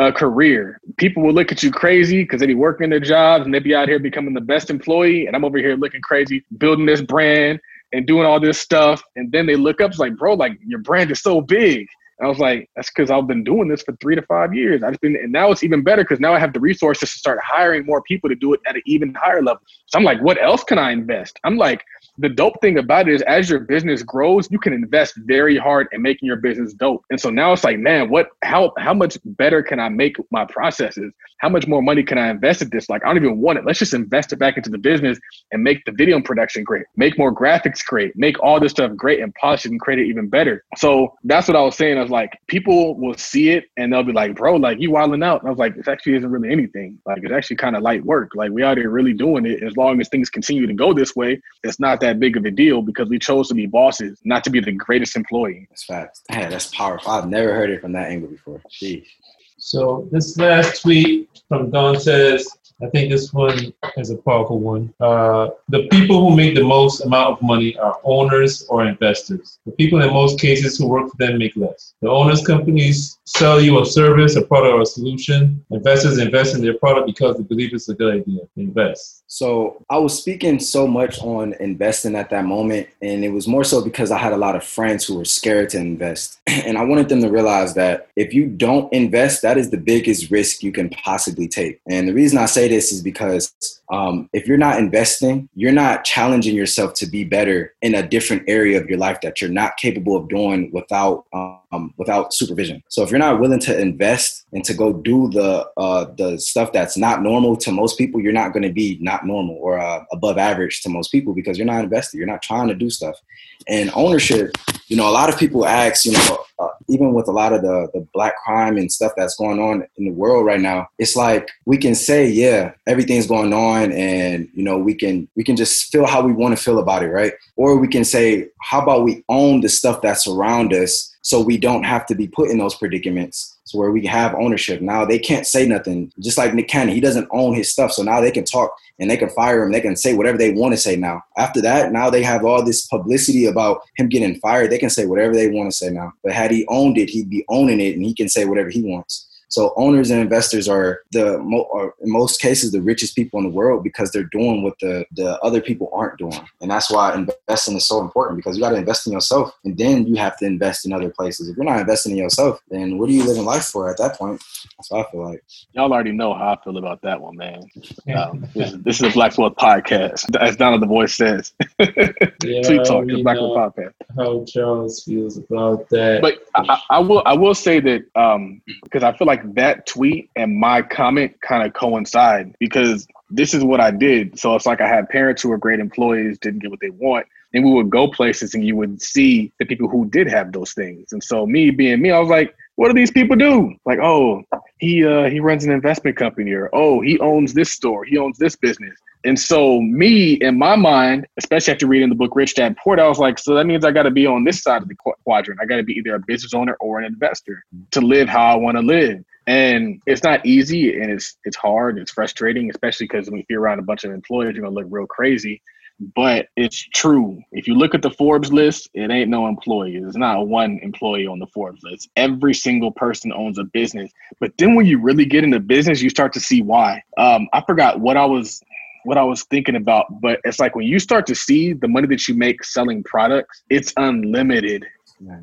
a career. People will look at you crazy because they be working their jobs and they be out here becoming the best employee, and I'm over here looking crazy, building this brand and doing all this stuff. And then they look up, it's like, bro, like your brand is so big. And I was like, that's because I've been doing this for three to five years. I've been, and now it's even better because now I have the resources to start hiring more people to do it at an even higher level. So I'm like, what else can I invest? I'm like, the dope thing about it is as your business grows, you can invest very hard in making your business dope. And so now it's like, man, what how how much better can I make my processes? How much more money can I invest in this? Like I don't even want it. Let's just invest it back into the business and make the video production great, make more graphics great, make all this stuff great and polish it and create it even better. So that's what I was saying. I was like, people will see it and they'll be like, bro, like you wilding out. And I was like, this actually isn't really anything. Like it's actually kind of light work. Like we out here really doing it. As long as things continue to go this way, it's not that big of a deal because we chose to be bosses, not to be the greatest employee. That's facts. Man, that's powerful. I've never heard it from that angle before. Jeez. So this last tweet from Don says, I think this one is a powerful one. Uh, the people who make the most amount of money are owners or investors. The people in most cases who work for them make less. The owners' companies sell you a service, a product, or a solution. Investors invest in their product because they believe it's a good idea. Invest. So I was speaking so much on investing at that moment, and it was more so because I had a lot of friends who were scared to invest. And I wanted them to realize that if you don't invest, that is the biggest risk you can possibly take. And the reason I say this is because um, if you're not investing, you're not challenging yourself to be better in a different area of your life that you're not capable of doing without um, without supervision. So if you're not willing to invest and to go do the uh, the stuff that's not normal to most people, you're not going to be not normal or uh, above average to most people because you're not invested. You're not trying to do stuff. And ownership, you know, a lot of people ask, you know, uh, even with a lot of the, the black crime and stuff that's going on in the world right now, it's like we can say, yeah, everything's going on and, you know, we can, we can just feel how we want to feel about it. Right. Or we can say, how about we own the stuff that's around us so we don't have to be put in those predicaments so where we have ownership. Now they can't say nothing. Just like nick cannon he doesn't own his stuff so now they can talk and they can fire him. They can say whatever they want to say now. After that now they have all this publicity about him getting fired. They can say whatever they want to say now. But had he owned it he'd be owning it and he can say whatever he wants so owners and investors are the are in most cases the richest people in the world because they're doing what the the other people aren't doing, and that's why investing is so important because you got to invest in yourself, and then you have to invest in other places. If you're not investing in yourself, then what are you living life for at that point? That's what I feel like. Y'all already know how I feel about that one, man. Um, this, this, is a Black Wealth podcast, as Donald the Voice says. yeah, Tweet talk, the Black Wealth podcast. How Charles feels about that, but I, I will I will say that um, because I feel like like that tweet and my comment kind of coincide because this is what I did. So it's like I had parents who were great employees, didn't get what they want. And we would go places and you would see the people who did have those things. And so me being me, I was like, what do these people do? Like, oh, he uh, he runs an investment company, or oh, he owns this store, he owns this business. And so, me in my mind, especially after reading the book Rich Dad Poor Dad, I was like, so that means I got to be on this side of the quadrant. I got to be either a business owner or an investor to live how I want to live. And it's not easy, and it's it's hard. It's frustrating, especially because when you're around a bunch of employers, you're gonna look real crazy. But it's true. If you look at the Forbes list, it ain't no employee. There's not one employee on the Forbes list. Every single person owns a business. But then when you really get into business, you start to see why. Um, I forgot what I was what I was thinking about, but it's like when you start to see the money that you make selling products, it's unlimited.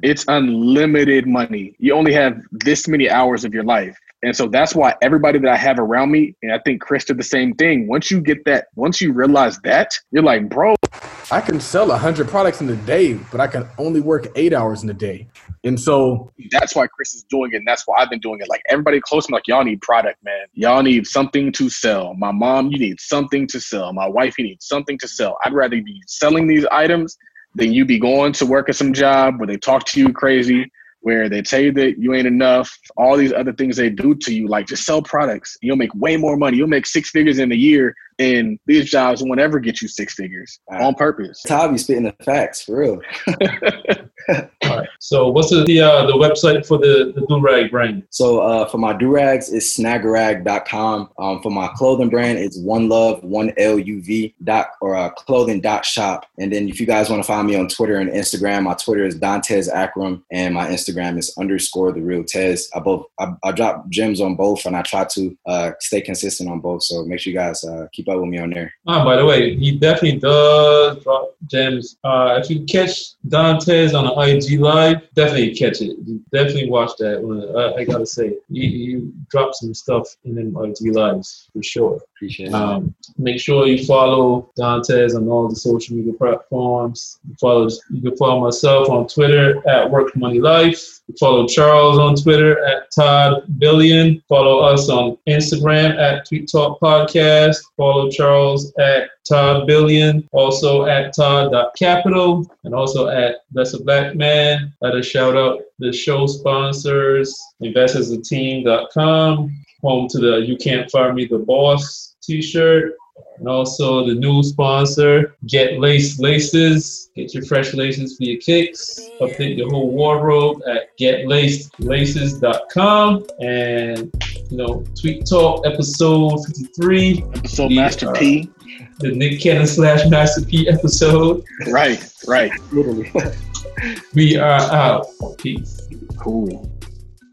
It's unlimited money. You only have this many hours of your life. And so that's why everybody that I have around me, and I think Chris did the same thing. Once you get that, once you realize that, you're like, bro, I can sell a hundred products in a day, but I can only work eight hours in a day. And so that's why Chris is doing it. And that's why I've been doing it. Like everybody close to me, like, y'all need product, man. Y'all need something to sell. My mom, you need something to sell. My wife, you need something to sell. I'd rather be selling these items than you be going to work at some job where they talk to you crazy, where they tell you that you ain't enough, all these other things they do to you, like just sell products. You'll make way more money. You'll make six figures in a year and these jobs won't ever get you six figures on purpose. Tavi spitting the facts for real. All right. So what's the the, uh, the website for the, the do-rag brand? So uh, for my do-rags, it's snaggerag.com. Um, for my clothing brand, it's one love, one L-U-V dot or uh, clothing dot shop. And then if you guys want to find me on Twitter and Instagram, my Twitter is Dontez Akram and my Instagram is underscore the real Tez. I both I, I drop gems on both and I try to uh, stay consistent on both. So make sure you guys uh, keep up with me on there. Oh, by the way, he definitely does drop gems. Uh, if you catch Dontez on an IG live, definitely catch it. You definitely watch that. One. I, I gotta say, you, he dropped some stuff in them IG lives for sure. Appreciate um, Make sure you follow Dontez on all the social media platforms. You follow. You can follow myself on Twitter at Work Money Life. Follow Charles on Twitter at Todd Billion. Follow us on Instagram at Tweet Talk Podcast. Follow Charles at Todd Billion, also at Tide.capital, and also at That's a Black Man. Let us shout out the show sponsors, investorsateam.com, home to the You Can't Fire Me the Boss t-shirt, and also the new sponsor, Get Laced Laces. Get your fresh laces for your kicks. Update your whole wardrobe at getlacedlaces.com. And, you know, Tweet Talk episode 53. Episode Master uh, P. The Nick Cannon slash Master P episode. Right, right. Literally. we are out. Peace. Cool.